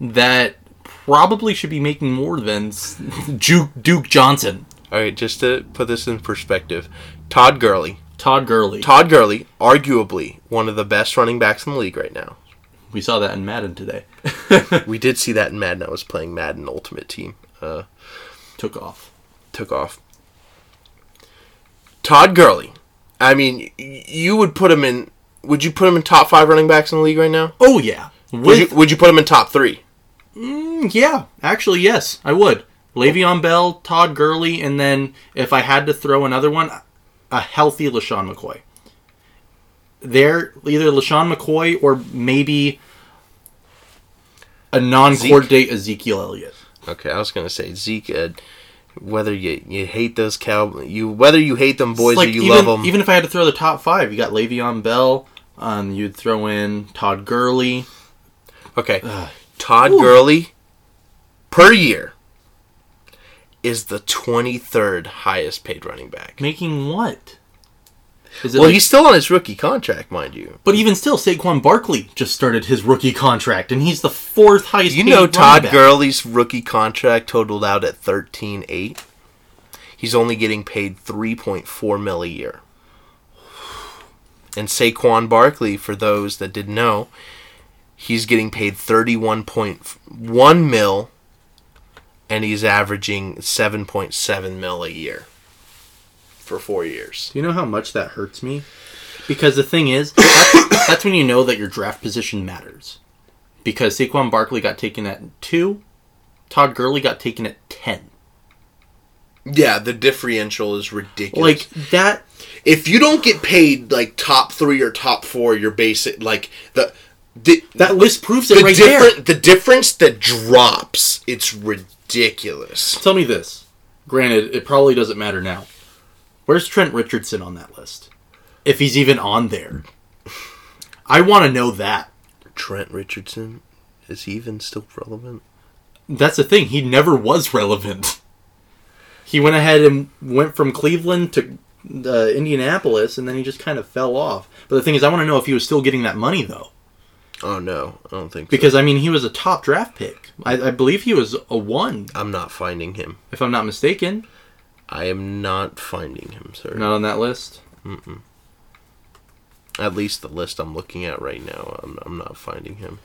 that probably should be making more than Duke, Duke Johnson, All right, just to put this in perspective, Todd Gurley. Todd Gurley. Todd Gurley, arguably one of the best running backs in the league right now. We saw that in Madden today. We did see that in Madden. I was playing Madden Ultimate Team. Uh, Took off. took off. Todd Gurley. I mean, you would put him in. Would you put him in top five running backs in the league right now? Oh yeah. Would you, would you put him in top three? Mm, yeah, actually, yes, I would. Le'Veon Bell, Todd Gurley, and then if I had to throw another one, a healthy LeSean McCoy. There, either LeSean McCoy or maybe a non court date Ezekiel Elliott. Okay, I was gonna say Zeke. Uh, whether you you hate those cow you whether you hate them boys like or you even, love them. even if I had to throw the top five, you got Le'Veon Bell. Um, you'd throw in Todd Gurley. Okay. Todd Gurley per year is the 23rd highest paid running back. Making what? Well, like- he's still on his rookie contract, mind you. But even still, Saquon Barkley just started his rookie contract, and he's the fourth highest. You know Todd. Gurley's rookie contract totaled out at 13.8. He's only getting paid 3.4 mil a year. And Saquon Barkley, for those that didn't know, he's getting paid 31.1 mil and he's averaging 7.7 mil a year for 4 years. Do you know how much that hurts me? Because the thing is, that's, that's when you know that your draft position matters. Because Saquon Barkley got taken at two, Todd Gurley got taken at ten. Yeah, the differential is ridiculous. Like that. if you don't get paid like top 3 or top 4, you're basic like the the, That list proves it the right different the difference that drops it's ridiculous. Tell me this. Granted, it probably doesn't matter now. Where's Trent Richardson on that list? If he's even on there, I want to know that. trent richardson is he even still relevant That's the thing. He never was relevant. He went ahead and went from Cleveland to uh, Indianapolis, and then he just kind of fell off. But the thing is, I want to know if he was still getting that money though, oh no i don't think so. because I mean, he was a top draft pick. I, I believe he was a one, i'm not finding him if I'm not mistaken. I am not finding him sir Not on that list. Mm. Hmm. At least the list i'm looking at right now i'm, I'm not finding him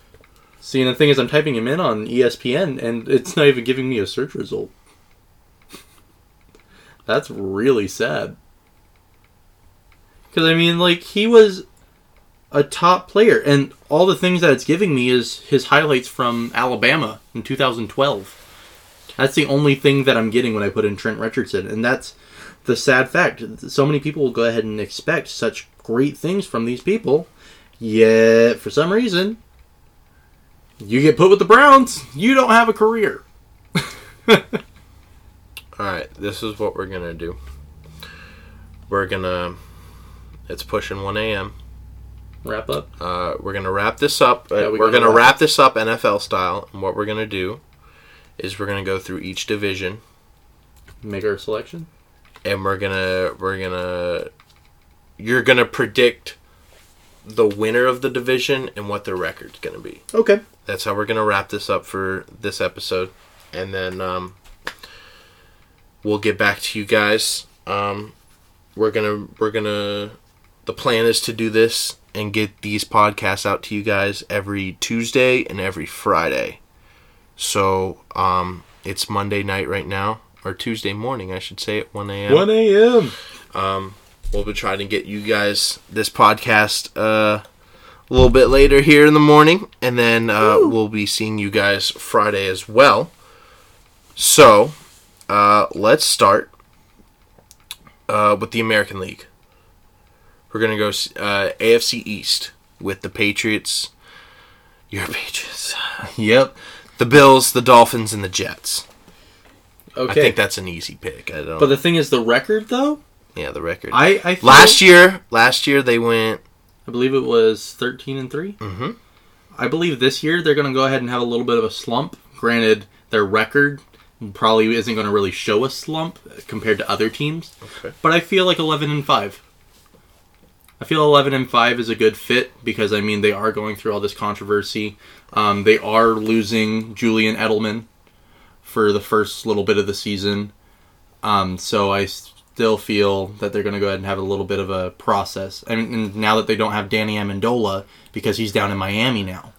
See, and the thing is, I'm typing him in on ESPN, and it's not even giving me a search result. That's really sad. Because I mean, like he was a top player, and all the things that it's giving me is his highlights from Alabama in 2012. That's the only thing that I'm getting when I put in Trent Richardson, and that's the sad fact. So many people will go ahead and expect such great things from these people, yet for some reason, you get put with the Browns, you don't have a career. all right this is what we're gonna do we're gonna it's pushing 1 a.m Wrap up. uh, we're gonna wrap this up. Uh, Yeah, we we're gonna wrap wrap this up NFL style, and what we're gonna do is we're gonna go through each division, Make our selection. and we're gonna we're gonna you're gonna predict the winner of the division and what their record's gonna be. Okay. That's how we're gonna wrap this up for this episode, and then um, we'll get back to you guys. Um, we're gonna we're gonna the plan is to do this and get these podcasts out to you guys every Tuesday and every Friday. So um, it's Monday night right now, or Tuesday morning, I should say, at one a.m. 1 a.m. Um, we'll be trying to get you guys this podcast uh, a little bit later here in the morning, and then uh, we'll be seeing you guys Friday as well. So, uh, let's start uh, with the American League. We're gonna go uh, AFC East with the Patriots. Your Patriots. Yep. The Bills, the Dolphins, and the Jets. Okay. I think that's an easy pick. I don't. but the thing is, the record though, yeah, the record. I I last year, last year they went. I believe it was 13 and three. mm-hmm. I believe this year they're going to go ahead and have a little bit of a slump. Granted, their record probably isn't going to really show a slump compared to other teams, Okay. but I feel like 11 and 5. I feel 11 and 5 is a good fit because I mean they are going through all this controversy. Um, they are losing Julian Edelman for the first little bit of the season. Um, so I still feel that they're going to go ahead and have a little bit of a process. I mean, and now that they don't have Danny Amendola because he's down in Miami now,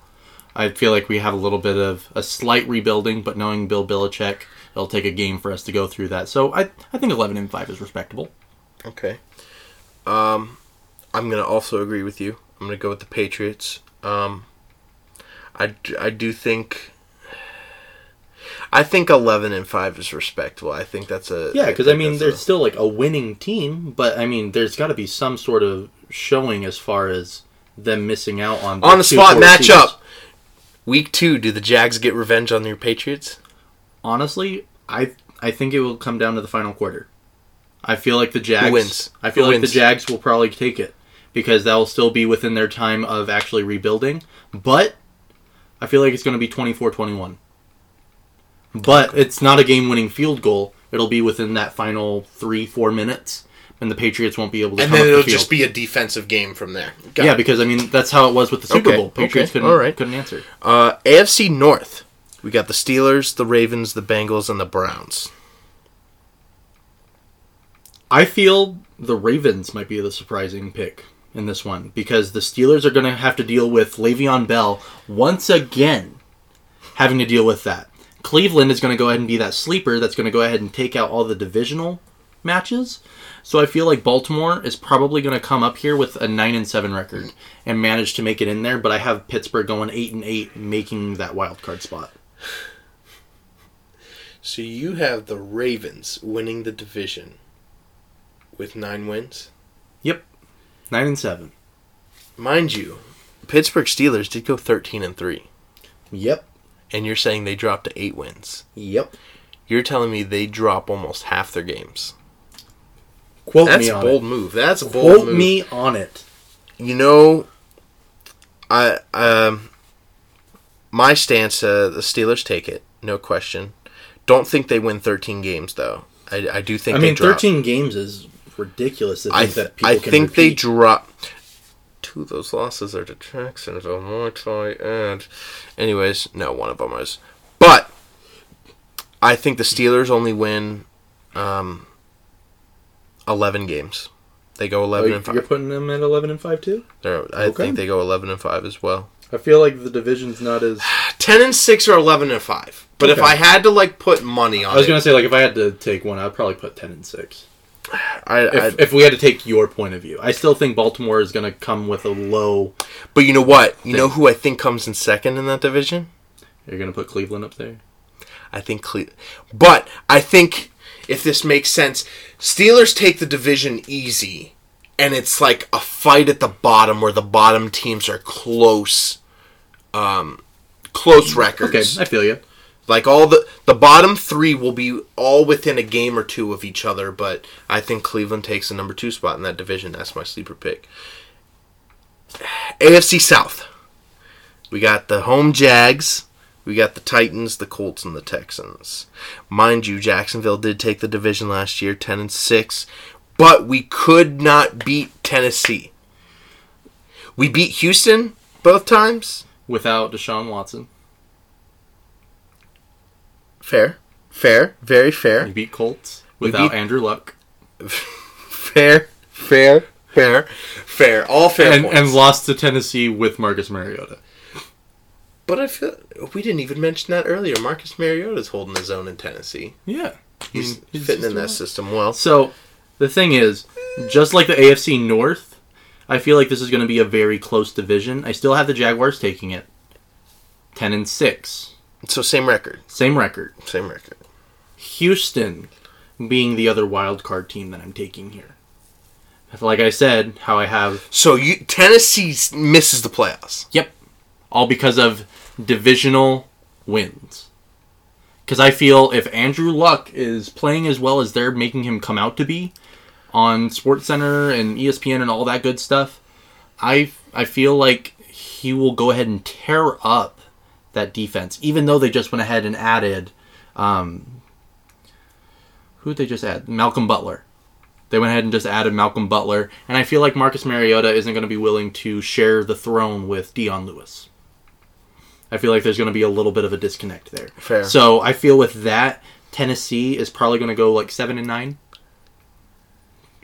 I feel like we have a little bit of a slight rebuilding. But knowing Bill Belichick, it'll take a game for us to go through that. So I, I think 11 and 5 is respectable. Okay. Um, I'm gonna also agree with you. I'm gonna go with the Patriots. Um, I, I do think. I think 11 and five is respectable. I think that's a Yeah, because I think mean, they're a- still like a winning team, but I mean, there's got to be some sort of showing as far as them missing out on on the spot teams. matchup. Week two, do the Jags get revenge on their Patriots? Honestly, I I think it will come down to the final quarter. I feel like the Jags wins? I feel Who like wins? the Jags will probably take it because that will still be within their time of actually rebuilding. But I feel like it's going to be 24-21. But it's not a game-winning field goal. It'll be within that final three four minutes, and the Patriots won't be able to. And then it'll the just be a defensive game from there. Got yeah, it. because I mean that's how it was with the Super Okay, Bowl. Patriots okay, couldn't all right. couldn't answer. Uh, AFC North. We got the Steelers, the Ravens, the Bengals, and the Browns. I feel the Ravens might be the surprising pick in this one because the Steelers are going to have to deal with Le'Veon Bell once again, having to deal with that. Cleveland is going to go ahead and be that sleeper that's going to go ahead and take out all the divisional matches. So I feel like Baltimore is probably going to come up here with a nine and seven record and manage to make it in there. But I have Pittsburgh going eight and eight, making that wild card spot. So you have the Ravens winning the division with nine wins. Nine and seven. Mind you, Pittsburgh Steelers did go thirteen and three, Yep. and you're saying they dropped to eight wins. Yep. You're telling me they drop almost half their games. Quote me. That's me a on bold it. move. That's a bold Quote move. me on it. You know, I um, my stance. Uh, the Steelers take it, no question. Don't think they win 13 games though. I, I do think I they mean, drop. 13 games is ridiculous to think I that people I can think they repeat. drop. Two of those losses are to. Oh my tight end. Anyways, no, one of them is. But I think the Steelers only win um, 11 games. They go Oh, 11 you- and you're putting them at 11 and 5 too? They're, I Okay. think they go 11 and 5 as well. I feel like the division's not as. 10 and 6 or 11 and 5. But if I had to like put money on I was gonna say like if I had to take one, I'd probably put 10 and 6. I, I, If, if we had to take your point of view, I still think Baltimore is gonna come with a low. but you know what? You know who I think comes in second in that division? You're gonna put Cleveland up there. I think Cle- But I think if this makes sense, Steelers take the division easy, and it's like a fight at the bottom where the bottom teams are close, um, close Okay, records. I feel you. Like all the the bottom three will be all within a game or two of each other, but I think Cleveland takes the number two spot in that division. That's my sleeper pick. AFC South. We got the home Jags. We got the Titans, the Colts, and the Texans. Mind you, Jacksonville did take the division last year, ten and six, but we could not beat Tennessee. We beat Houston both times. Without Deshaun Watson, Fair, fair, very fair. beat Colts. without beat- Andrew Luck Fair, fair, fair, fair. All fair and, points. and lost to Tennessee with Marcus Mariota. but I feel we didn't even mention that earlier. Marcus Mariota's holding his own in Tennessee. Yeah, He's mean, fitting in that well. system well. So the thing is, just like the AFC North, I feel like this is going to be a very close division. I still have the Jaguars taking it, ten and six, So same record, same record. same record. Houston being the other wild card team that I'm taking here. Like I said, how I have So you Tennessee misses the playoffs. Yep. All because of divisional wins. Because I feel if Andrew Luck is playing as well as they're making him come out to be on SportsCenter and ESPN and all that good stuff, I I feel like he will go ahead and tear up that defense. Even though they just went ahead and added, um, who did they just add? Malcolm Butler. They went ahead and just added Malcolm Butler, and I feel like Marcus Mariota isn't going to be willing to share the throne with Dion Lewis. I feel like there's going to be a little bit of a disconnect there. Fair. So I feel with that, Tennessee is probably going to go like seven and nine.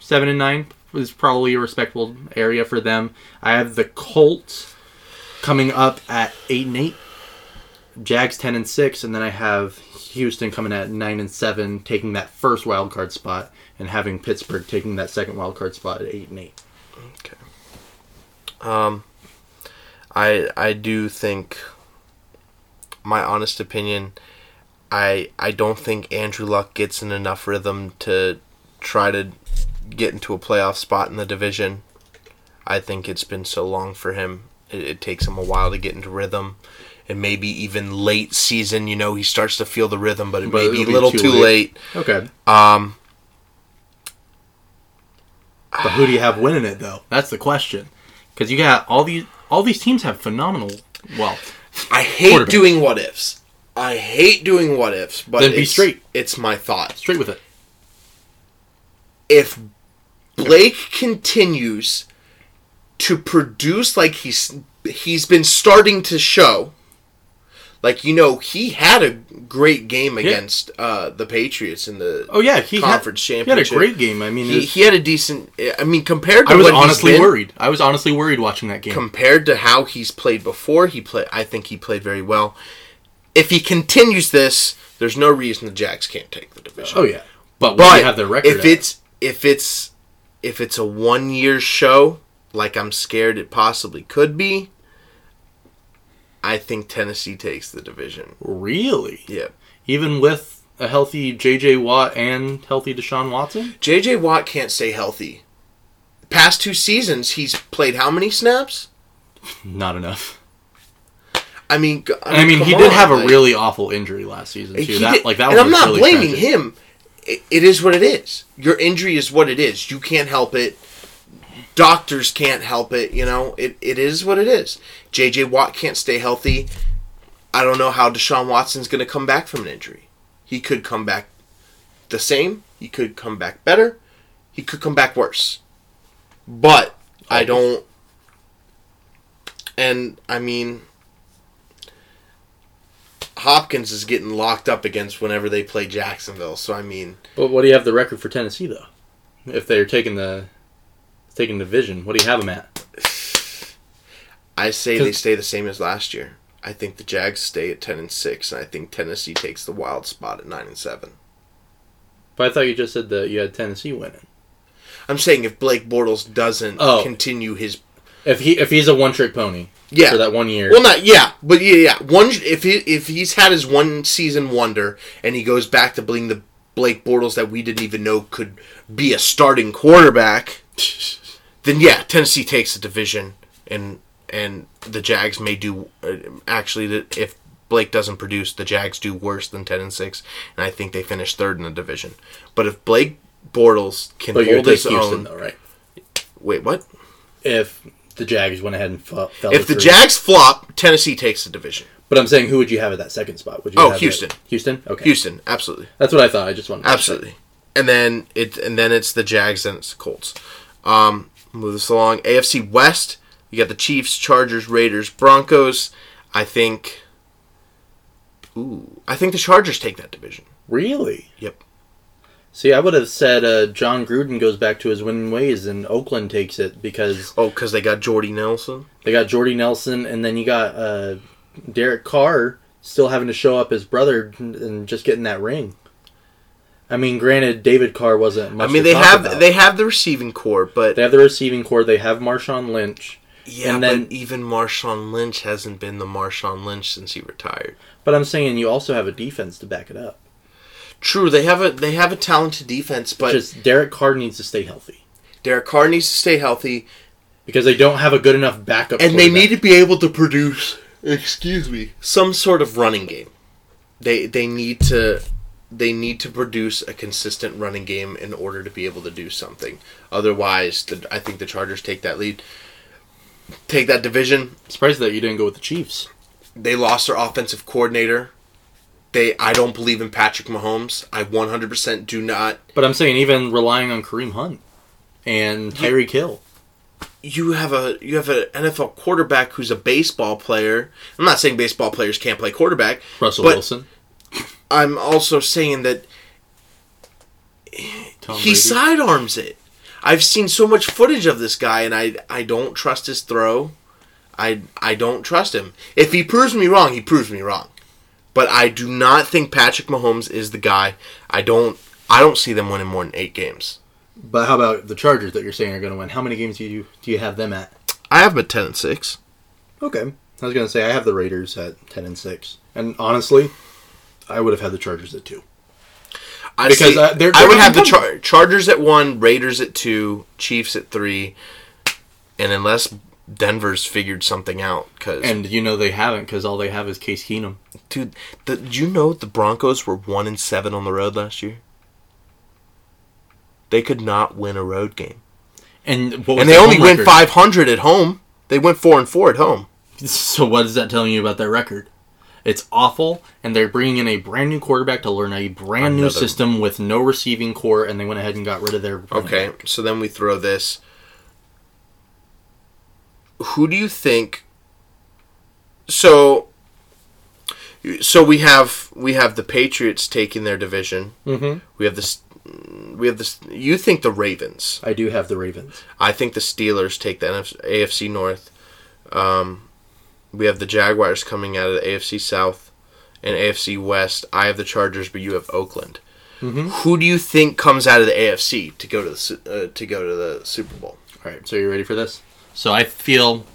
Seven and nine is probably a respectable area for them. I have the Colts coming up at eight and eight. Jags ten and six, and then I have Houston coming at nine and seven, taking that first wild card spot, and having Pittsburgh taking that second wild card spot at eight and eight. Okay. Um, I I do think, my honest opinion, I I don't think Andrew Luck gets in enough rhythm to try to get into a playoff spot in the division. I think it's been so long for him. It, it takes him a while to get into rhythm. And maybe even late season, you know, he starts to feel the rhythm, but it But may be a little too too late. late. Okay, Um, but who do you have winning it though? That's the question. Because you got all these all these teams have phenomenal. Well, I hate doing what ifs. I hate doing what ifs, but Then be it's, straight. It's my thought. straight with it. If Blake continues to produce like he's he's been starting to show, like you know, he had a great game against uh, the Patriots in the Oh yeah, he conference had, he had a great game. I mean, He, was- he had a decent. I mean, compared to I was honestly been- worried. I was honestly worried watching that game. compared to how he's played before, he play. I think he played very well. If he continues this, there's no reason the Jags can't take the division. oh yeah, but, but have the record. if at- it's if it's if it's a one year show, like I'm scared it possibly could be, I think Tennessee takes the division. really, Yeah, even with a healthy J.J. Watt and healthy Deshaun Watson, J.J. Watt can't stay healthy. Past two seasons, he's played how many snaps? not enough. I mean, g- I mean, he come did on, have a really awful injury last season too. That did- like that and was I'm not really blaming tragic. him. It, it is what it is. Your injury is what it is. You can't help it. Doctors can't help it. You know, it, it is what it is. J.J. Watt can't stay healthy. I don't know how Deshaun Watson's going to come back from an injury. He could come back the same. He could come back better. He could come back worse. But I don't. And I mean, Hopkins is getting locked up against whenever they play Jacksonville. So I mean, But what do you have the record for Tennessee though? If they're taking the taking the division, what do you have them at? I say they stay the same as last year. I think the Jags stay at ten and six, and I think Tennessee takes the wild spot at nine and seven. But I thought you just said that you had Tennessee winning. I'm saying if Blake Bortles doesn't Oh. continue his If he if he's a one trick pony yeah, for that one year, well not yeah, but yeah, yeah. One if he if he's had his one season wonder and he goes back to being the Blake Bortles that we didn't even know could be a starting quarterback, then yeah, Tennessee takes the division, and and the Jags may do uh, actually if Blake doesn't produce, the Jags do worse than ten and six, and I think they finish third in the division. But if Blake Bortles can but hold his Houston own, though, right? wait, what? If the Jags went ahead and fell, fell If the. Jags flop, Tennessee takes the division. but I'm saying who would you have at that second spot? Would you Oh, have it- Houston. Houston, okay, Houston, absolutely, That's what I thought. I just wanted to absolutely. And then it and then it's the Jags, and it's the Colts. Um, move this along. AFC West. You got the Chiefs, Chargers, Raiders, Broncos. I think. Ooh, I think the Chargers take that division. Really? Yep. See, I would have said uh, Jon Gruden goes back to his winning ways and Oakland takes it because Oh, because they got Jordy Nelson. they got Jordy Nelson and then you got uh, Derek Carr still having to show up his brother and just getting that ring. I mean, granted, David Carr wasn't. Much I mean, they have about. they have the receiving core, but They have the receiving core. They have Marshawn Lynch. yeah, and then- but even Marshawn Lynch hasn't been the Marshawn Lynch since he retired. But I'm saying you also have a defense to back it up. True, they have a they have a talented defense, but Just Derek Carr needs to stay healthy Derek Carr needs to stay healthy, because they don't have a good enough backup. and they need to be able to produce. Excuse me, some sort of running game. They they need to they need to produce a consistent running game in order to be able to do something. Otherwise, the, I think the Chargers take that lead, take that division. surprised that you didn't go with the Chiefs. They lost their offensive coordinator. They I don't believe in Patrick Mahomes. I 100% do not. But I'm saying even relying on Kareem Hunt and Tyreek Hill. You have a you have an NFL quarterback who's a baseball player. I'm not saying baseball players can't play quarterback. Russell Wilson. I'm also saying that Tom he Brady. sidearms it. I've seen so much footage of this guy, and I I don't trust his throw. I I don't trust him. If he proves me wrong, he proves me wrong. But I do not think Patrick Mahomes is the guy. I don't I don't see them winning more than eight games. But how about the Chargers that you're saying are going to win? How many games do you do you have them at? I have them at ten and six. Okay. I was going to say I have the Raiders at 10 and 6. And honestly, I would have had the Chargers at 2. I Because, uh, they're- I they're would have the. Char- Chargers at one, Raiders at two, Chiefs at three, and unless Denver's figured something out, because And you know they haven't because all they have is Case Keenum. Dude, the, did you know the Broncos were one and seven on the road last year? They could not win a road game, And what was and they only went five hundred at home. They went four and four at home. So what is that telling you about their record? It's awful, and they're bringing in a brand new quarterback to learn a brand new system with no receiving core, and they went ahead and got rid of their. Okay, back. so then we throw this. Who do you think? So, so we have we have the Patriots taking their division. Mhm. We have this. We have this. You think the Ravens? I do have the Ravens. I think the Steelers take the AFC North. Um, we have the Jaguars coming out of the AFC South and AFC West. I have the Chargers, but you have Oakland. Mhm. Who do you think comes out of the AFC to go to the uh, to go to the Super Bowl? All right, so you ready for this? So I feel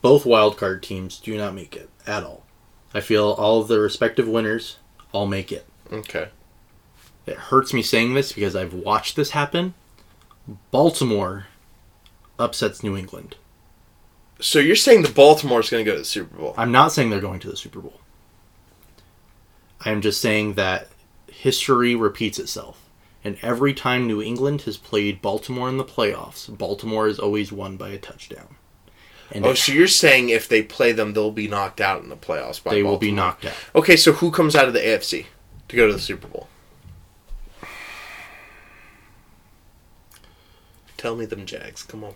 both wildcard teams do not make it at all. I feel all of the respective winners all make it. Okay. It hurts me saying this because I've watched this happen. Baltimore upsets New England. So you're saying the Baltimore's going to go to the Super Bowl? I'm not saying they're going to the Super Bowl. I am just saying that history repeats itself. And every time New England has played Baltimore in the playoffs, Baltimore is always won by a touchdown. And Oh, so you're saying if they play them, they'll be knocked out in the playoffs by they will be knocked out. Okay, so who comes out of the AFC to go to the Super Bowl? Tell me them Jags. Come on.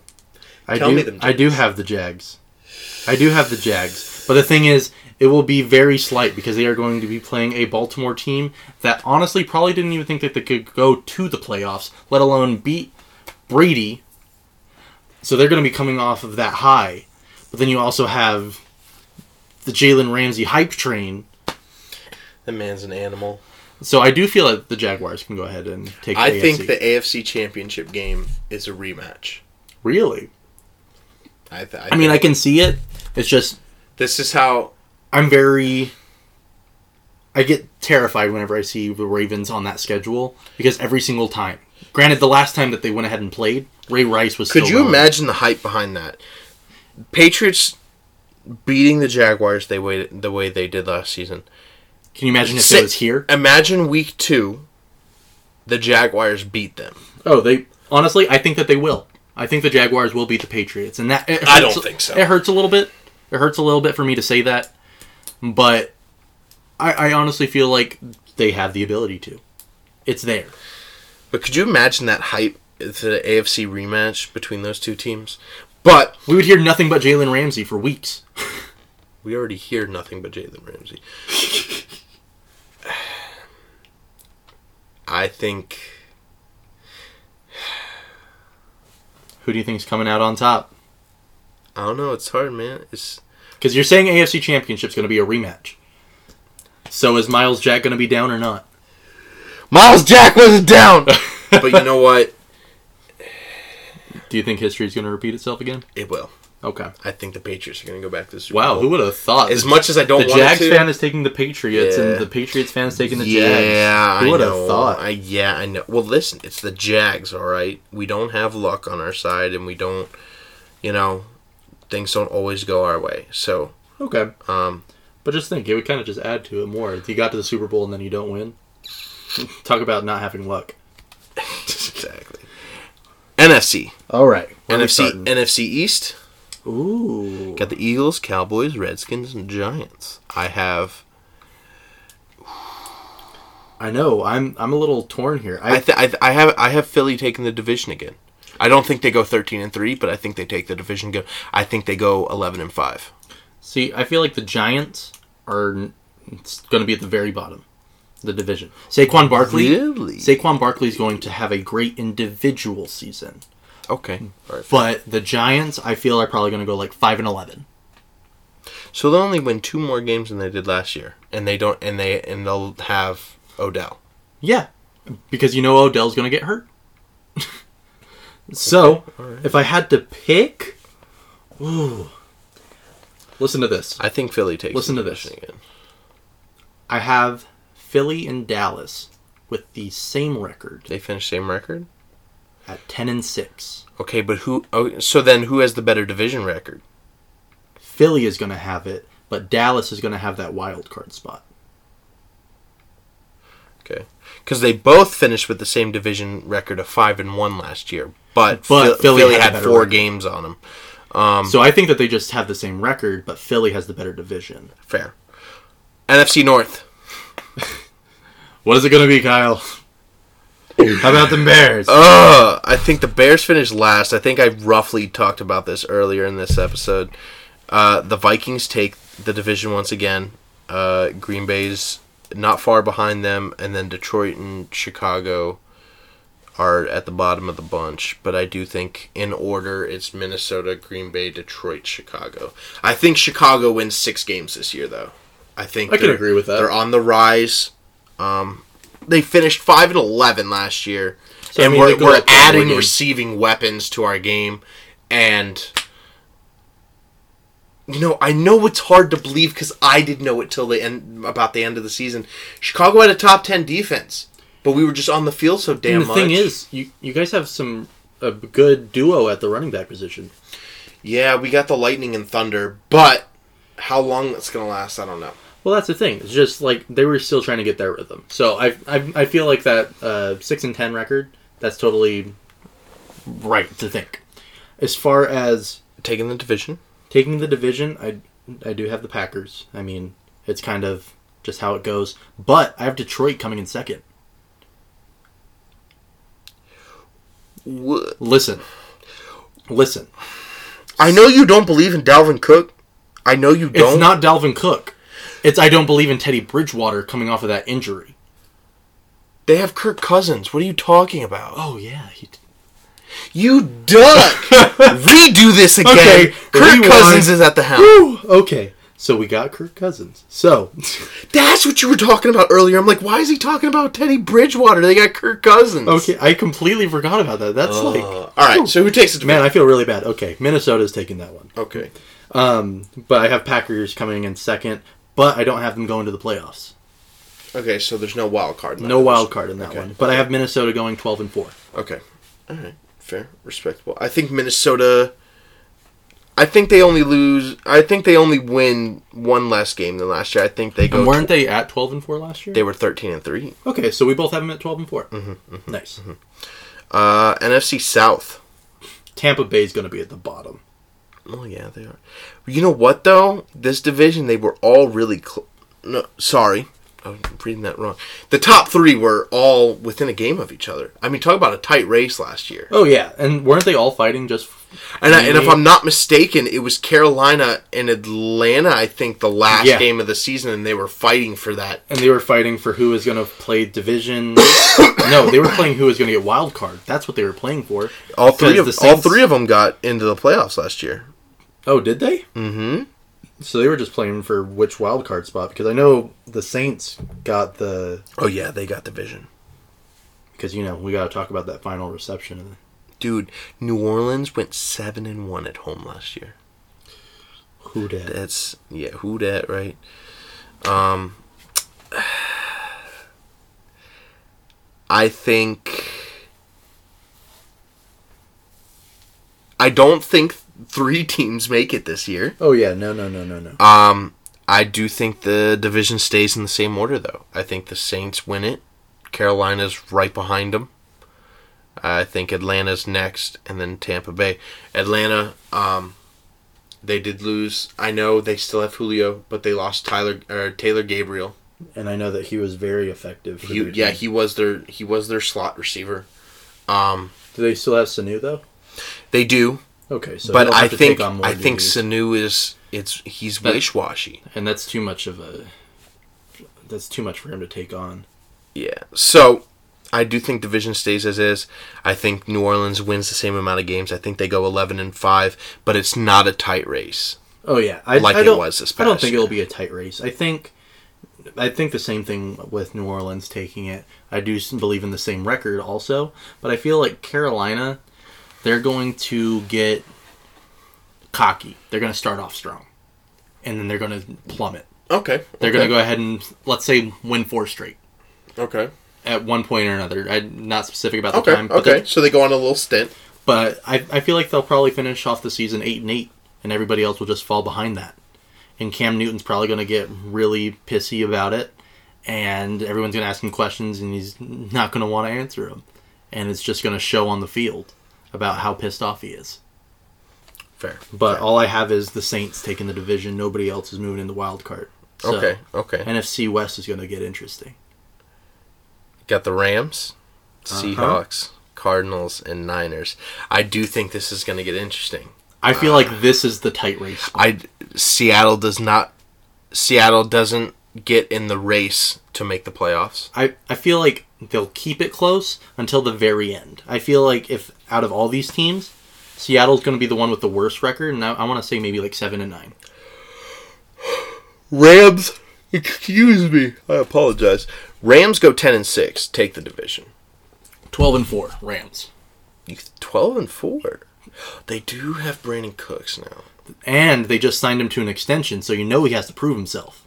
I Tell do, me them I do have the Jags. I do have the Jags. But the thing is, it will be very slight because they are going to be playing a Baltimore team that honestly probably didn't even think that they could go to the playoffs, let alone beat Brady. So they're going to be coming off of that high. But then you also have the Jalen Ramsey hype train. The man's an animal. So I do feel that the Jaguars can go ahead and take. I think the AFC Championship game is a rematch. really. I, th- I mean, I can see it. It's just This is how. I'm very. I get terrified whenever I see the Ravens on that schedule because every single time. Granted, the last time that they went ahead and played, Ray Rice was. Could you imagine the hype behind that? Patriots beating the Jaguars they way the way they did last season. Can you imagine if Sit- it was here? Imagine week two, the Jaguars beat them. Oh, they honestly, I think that they will. I think the Jaguars will beat the Patriots, and that it I don't think so. It hurts a little bit. It hurts a little bit for me to say that, but I, I honestly feel like they have the ability to. It's there. But could you imagine that hype the AFC rematch between those two teams. But We would hear nothing but Jalen Ramsey for weeks. we already hear nothing but Jalen Ramsey. I think Who do you think's coming out on top? I don't know. It's hard, man. It's Because you're saying AFC Championship's going to be a rematch. So is Myles Jack going to be down or not? Myles Jack wasn't down. but you know what? Do you think history is going to repeat itself again? It will. Okay. I think the Patriots are going to go back to the Super Wow, Bowl. who would have thought? As much as I don't the want Jags to, fan is taking the Patriots, Yeah. and the Patriots fan is taking the Jags. yeah. Who I would have know. thought? I, yeah, I know. Well, listen, it's the Jags, all right. We don't have luck on our side, and we don't, you know, things don't always go our way. So, Okay. um, But just think, it would kind of just add to it more. If you got to the Super Bowl and then you don't win, talk about not having luck. exactly. NFC, All right. NFC, NFC East. Ooh. Got the Eagles, Cowboys, Redskins, and Giants. I have. I know. I'm I'm a little torn here. I, I, th- I, th- I have I have Philly taking the division again. I don't think they go thirteen and three, but I think they take the division. Go. I think they go eleven and five. see. I feel like the Giants are going to be at the very bottom, the division. Saquon Barkley. Really? Saquon Barkley is going to have a great individual season, Okay. Hmm. All right. but the Giants, I feel, are probably going to go like five and eleven. So they'll only win two more games than they did last year, and they don't, and they, and they'll have Odell. Yeah, because you know Odell's going to get hurt. so, if I had to pick, ooh, listen to this. I think Philly takes. Listen to this. division again. I have Philly and Dallas with the same record They finish same record. At ten and six. Okay, but who? Oh, so then who has the better division record? Philly is going to have it, but Dallas is going to have that wild card spot. Okay, because they both finished with the same division record of five and one last year, but, But Phil- Philly Philly, had had, four record. games on them. Um, so I think that they just have the same record, but Philly has the better division. fair. NFC North. What is it going to be, Kyle? How about the Bears? Uh, I think the Bears finished last. I think I roughly talked about this earlier in this episode. Uh, the Vikings take the division once again. Uh, Green Bay's not far behind them, and then Detroit and Chicago are at the bottom of the bunch. But I do think, in order, it's Minnesota, Green Bay, Detroit, Chicago. I think Chicago wins six games this year, though. I think I can agree with that. They're on the rise. Um, they finished five and eleven last year, So, I and mean, we're, we're up one more adding receiving weapons to our game. And you know, I know it's hard to believe because I didn't know it till the end about the end of the season. Chicago had a top ten defense, but we were just on the field so damn and the much. thing is, you you guys have some a good duo at the running back position. yeah, we got the lightning and thunder, but how long that's gonna last, I don't know. Well, that's the thing. It's just like they were still trying to get their rhythm. So I I, I feel like that uh, six and ten record. That's totally right to think. As far as Taking the division. taking the division, I I do have the Packers. I mean, it's kind of just how it goes. But I have Detroit coming in second. Wha- Listen, listen. I know you don't believe in Dalvin Cook. I know you don't. It's not Dalvin Cook. It's I don't believe in Teddy Bridgewater coming off of that injury. They have Kirk Cousins. What are you talking about? Oh yeah, he, You duck! Redo this again. Okay, Kirk rewind. Cousins is at the helm. Whew, okay. So we got Kirk Cousins. So That's what you were talking about earlier. I'm like, why is he talking about Teddy Bridgewater? They got Kirk Cousins. okay, I completely forgot about that. That's Uh, like all right. So who takes it? man, I feel really bad. Okay, Minnesota's taking that one. Okay. Um, but I have Packers coming in second, but I don't have them going to the playoffs. Okay. So there's no wild card. in that No wild card in that Okay. one. But I have Minnesota going twelve and four. Okay. All right. Fair. Respectable. I think Minnesota. I think they only lose. I think they only win one less game than last year. I think they go. And weren't they at twelve and four last year? They were 13 and three. okay, so we both have them at twelve and 4 Mm-hmm, Nice. Uh, NFC South. Tampa Bay's going to be at the bottom. Oh yeah, they are. You know what though? This division, they were all really. No, sorry, I'm reading that wrong. The top three were all within a game of each other. I mean, talk about a tight race last year. Oh yeah, and weren't they all fighting just? And, I, and if I'm not mistaken, it was Carolina and Atlanta. I think the last Yeah. game of the season, and they were fighting for that. and they were fighting for who was going to play division. no, they were playing who was going to get wild card. That's what they were playing for. All three of Because all three of them got into the playoffs last year. Oh, did they? Mm-hmm. So they were just playing for which wild card spot? Because I know the Saints got the Oh yeah, they got division. because you know we got to talk about that final reception. Dude, New Orleans went seven and one at home last year. Who did? That's yeah, who dat right? Um, I think I don't think three teams make it this year. Oh yeah, no, no, no, no, no. Um, I do think the division stays in the same order though. I think the Saints win it. Carolina's right behind them. I think Atlanta's next, and then Tampa Bay. Atlanta, um, they did lose. I know they still have Julio, but they lost Tyler or Taylor Gabriel. And I know that he was very effective. He, yeah, team. he was their he was their slot receiver. Um, Do they still have Sanu though? they do, Okay, so but I think take on more I think. Sanu is it's he's wish washy. and that's too much of a. That's too much for him to take on. Yeah. So I do think division stays as is. I think New Orleans wins the same amount of games. I think they go eleven and five, but it's not a tight race. Oh yeah, I, Like I it was this I don't think year. it'll be a tight race. I think, I think the same thing with New Orleans taking it. I do believe in the same record also, but I feel like Carolina, they're going to get cocky. They're going to start off strong, and then they're going to plummet. Okay. They're going to go ahead and let's say win four straight Okay. at one point or another. I'm not specific about the Okay. time, but Okay. So they go on a little stint. but I, I feel like they'll probably finish off the season eight and eight, and everybody else will just fall behind that. And Cam Newton's probably going to get really pissy about it, and everyone's going to ask him questions, and he's not going to want to answer them, and it's just going to show on the field about how pissed off he is. Fair. But Fair. all I have is the Saints taking the division. Nobody else is moving in the wild card. So okay. Okay. NFC West is going to get interesting. Got the Rams, Uh-huh. Seahawks, Cardinals, and Niners. I do think this is going to get interesting. I feel like this is the tight race. I Seattle does not. Seattle doesn't get in the race to make the playoffs. I, I feel like they'll keep it close until the very end. I feel like if out of all these teams, Seattle's going to be the one with the worst record, and I, I want to say maybe like seven and nine. Rams, excuse me, I apologize. Rams go ten and six, take the division. Twelve and four, Rams, Twelve and four. They do have Brandin Cooks now. and they just signed him to an extension, so you know he has to prove himself.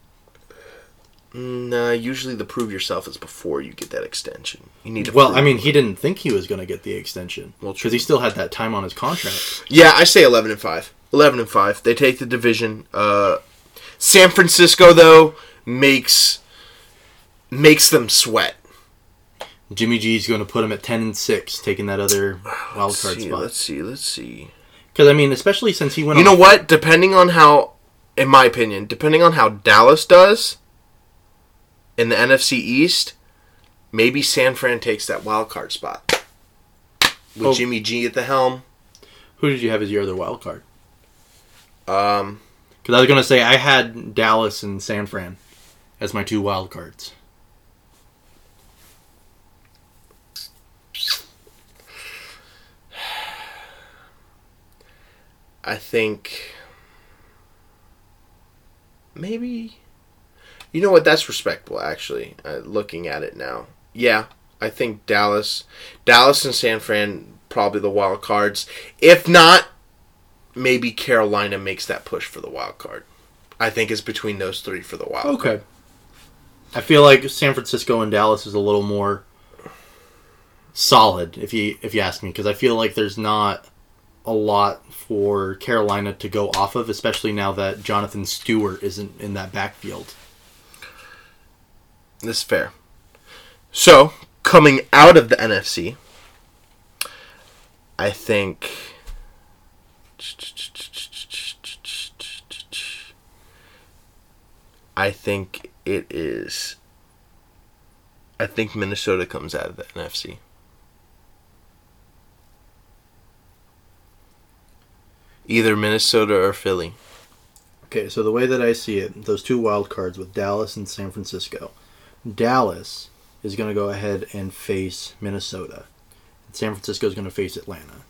Nah, usually the prove yourself is before you get that extension. You need to. Well, I mean, he didn't think he was going to get the extension Well, because he still had that time on his contract. yeah, I say eleven and five. Eleven and five. They take the division. Uh, San Francisco though makes makes them sweat. Jimmy G's going to put him at ten and six, taking that other wild Let's card see, spot. let's see. Let's see. Because I mean, especially since he went. You know what? Depending on how, in my opinion, depending on how Dallas does in the NFC East, maybe San Fran takes that wild card spot with Oh. Jimmy G at the helm. Who did you have as your other wild card? Um, Because I was going to say I had Dallas and San Fran as my two wild cards. I think maybe you know what? That's respectable, actually. Uh, looking at it now, yeah, I think Dallas, Dallas and San Fran probably the wild cards. If not, maybe Carolina makes that push for the wild card. I think it's between those three for the wild. Okay. I feel like San Francisco and Dallas is a little more solid, if you if you ask me, because I feel like there's not a lot for Carolina to go off of, especially now that Jonathan Stewart isn't in that backfield. This is fair. So, coming out of the NFC, I think. I think it is I think Minnesota comes out of the NFC. Either Minnesota or Philly. Okay, so the way that I see it, those two wild cards with Dallas and San Francisco. Dallas is going to go ahead and face Minnesota. San Francisco is going to face Atlanta.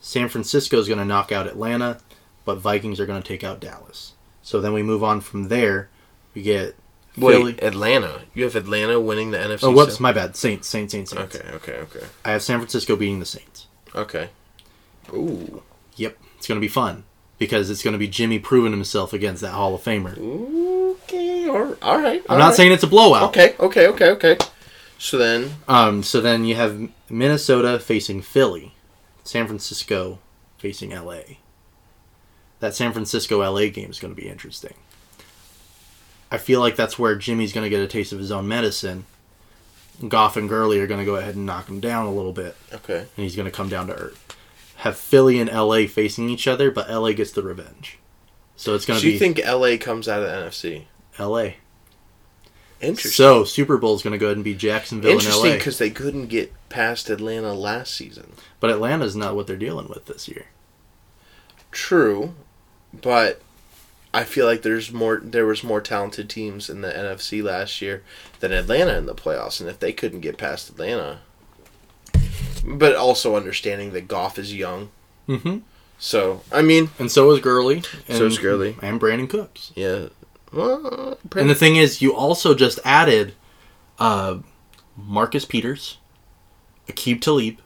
San Francisco is going to knock out Atlanta, but Vikings are going to take out Dallas. So then we move on from there. We get Wait, Philly. Atlanta. You have Atlanta winning the NFC. Oh, whoops, South? my bad. Saints, Saints, Saints, Saints. Okay, okay, okay, I have San Francisco beating the Saints. okay. Ooh, Yep, it's going to be fun because it's going to be Jimmy proving himself against that Hall of Famer. okay, all right. All right I'm not saying it's a blowout. Okay, okay, okay, okay. So then, Um, so then you have Minnesota facing Philly, San Francisco facing LA. That San Francisco LA game is going to be interesting. I feel like that's where Jimmy's going to get a taste of his own medicine. Goff and Gurley are going to go ahead and knock him down a little bit, okay. and he's going to come down to earth. Have Philly and LA facing each other, but LA gets the revenge. So it's going to So to you think LA comes out of the NFC? LA. Interesting. So Super Bowl is going to go ahead and be Jacksonville and Interesting LA. because they couldn't get past Atlanta last season. But Atlanta's not what they're dealing with this year. True, but I feel like there's more. There was more talented teams in the NFC last year than Atlanta in the playoffs, and if they couldn't get past Atlanta, but also understanding that Goff is young, Mm-hmm. so I mean, And so is Gurley. And, So is Gurley. And Brandin Cooks. yeah. Well, And the thing is, you also just added uh, Marcus Peters, Aqib Talib,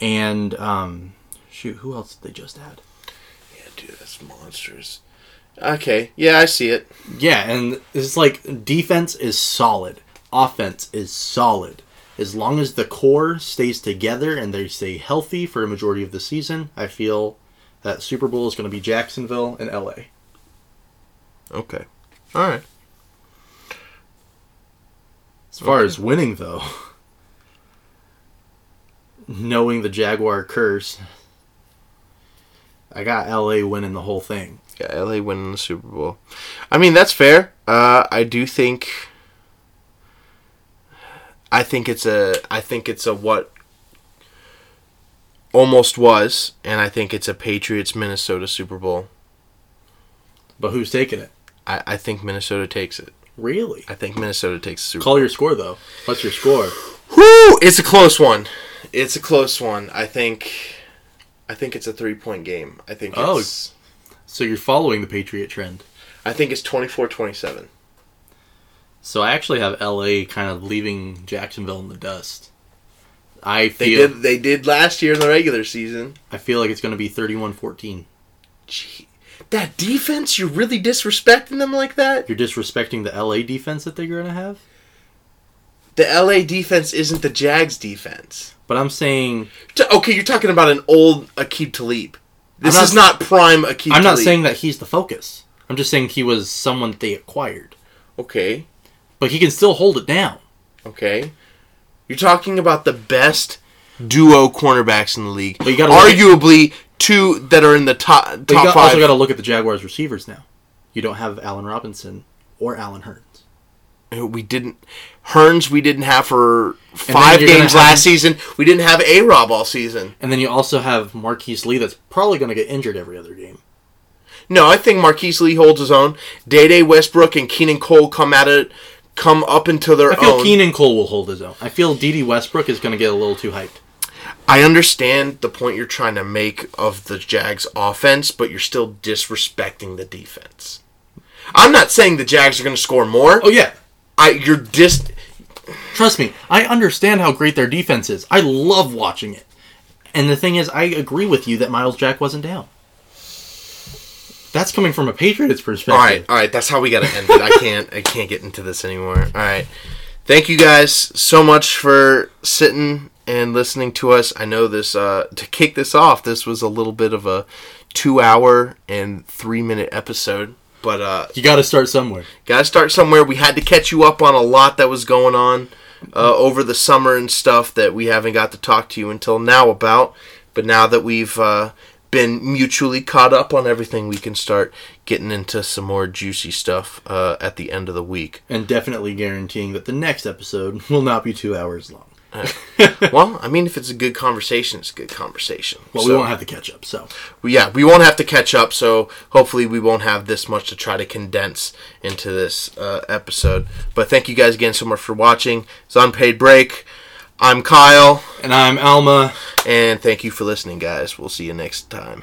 and um, shoot, who else did they just add? yeah, dude, that's monstrous. Okay, yeah, I see it. Yeah, and it's like defense is solid, offense is solid. As long as the core stays together and they stay healthy for a majority of the season, I feel that Super Bowl is going to be Jacksonville and LA. Okay, all right. As far Okay. as winning, though, knowing the Jaguar curse, I got LA winning the whole thing. Yeah, LA winning the Super Bowl. I mean, that's fair. Uh, I do think. I think it's a. I think it's a what. Almost was, and I think it's a Patriots Minnesota Super Bowl. But who's taking it? I, I think Minnesota takes it. Really? I think Minnesota takes the Super Call your score, though. What's your score? Whoo! It's a close one. It's a close one. I think. I think it's a three point game. I think Oh. it's. So you're following the Patriot trend. I think it's 24-27. So I actually have LA kind of leaving Jacksonville in the dust. I They feel did. They did last year in the regular season. I feel like it's going to be 31-14. Gee, that defense, you're really disrespecting them like that? You're disrespecting the LA defense that they're going to have? The LA defense isn't the Jags defense. But I'm saying Okay, you're talking about an old Aqib Talib. This not- is not prime Aqib I'm not saying that he's the focus. I'm just saying he was someone they acquired. Okay, But he can still hold it down. okay. You're talking about the best duo cornerbacks in the league. But you gotta Arguably two that are in the top top But you got, five. also got to look at the Jaguars receivers now. You don't have Allen Robinson or Allen Hurns. Uh, we didn't Hurns we didn't have for five games have- last season. We didn't have A Rob all season. And then you also have Marquise Lee that's probably going to get injured every other game. No, I think Marquise Lee holds his own. Day Day Westbrook and Keelan Cole come at it, come up into their I feel own. Keelan Cole will hold his own. I feel Dede Westbrook is going to get a little too hyped. I understand the point you're trying to make of the Jags offense, but you're still disrespecting the defense. I'm not saying the Jags are going to score more. Oh yeah, I you're dis trust me. I understand how great their defense is. I love watching it. And the thing is, I agree with you that Myles Jack wasn't down. That's coming from a Patriots perspective. All right, all right, that's how we got to end it. I can't I can't get into this anymore. All right. Thank you guys so much for sitting and listening to us. I know this uh to kick this off, this was a little bit of a 2 hour and 3 minute episode, but uh You got to start somewhere. Gotta start somewhere. We had to catch you up on a lot that was going on uh, over the summer and stuff that we haven't got to talk to you until now about. But now that we've uh, been mutually caught up on everything, we can start getting into some more juicy stuff uh, at the end of the week. And definitely guaranteeing that the next episode will not be two hours long. well, I mean, if it's a good conversation, it's a good conversation. Well, So- we won't have to catch up, so. we- yeah, we won't have to catch up, so hopefully we won't have this much to try to condense into this uh, episode. But thank you guys again so much for watching. It's Unpaid Break. I'm Kyle, And I'm Alma. and thank you for listening, guys. We'll see you next time.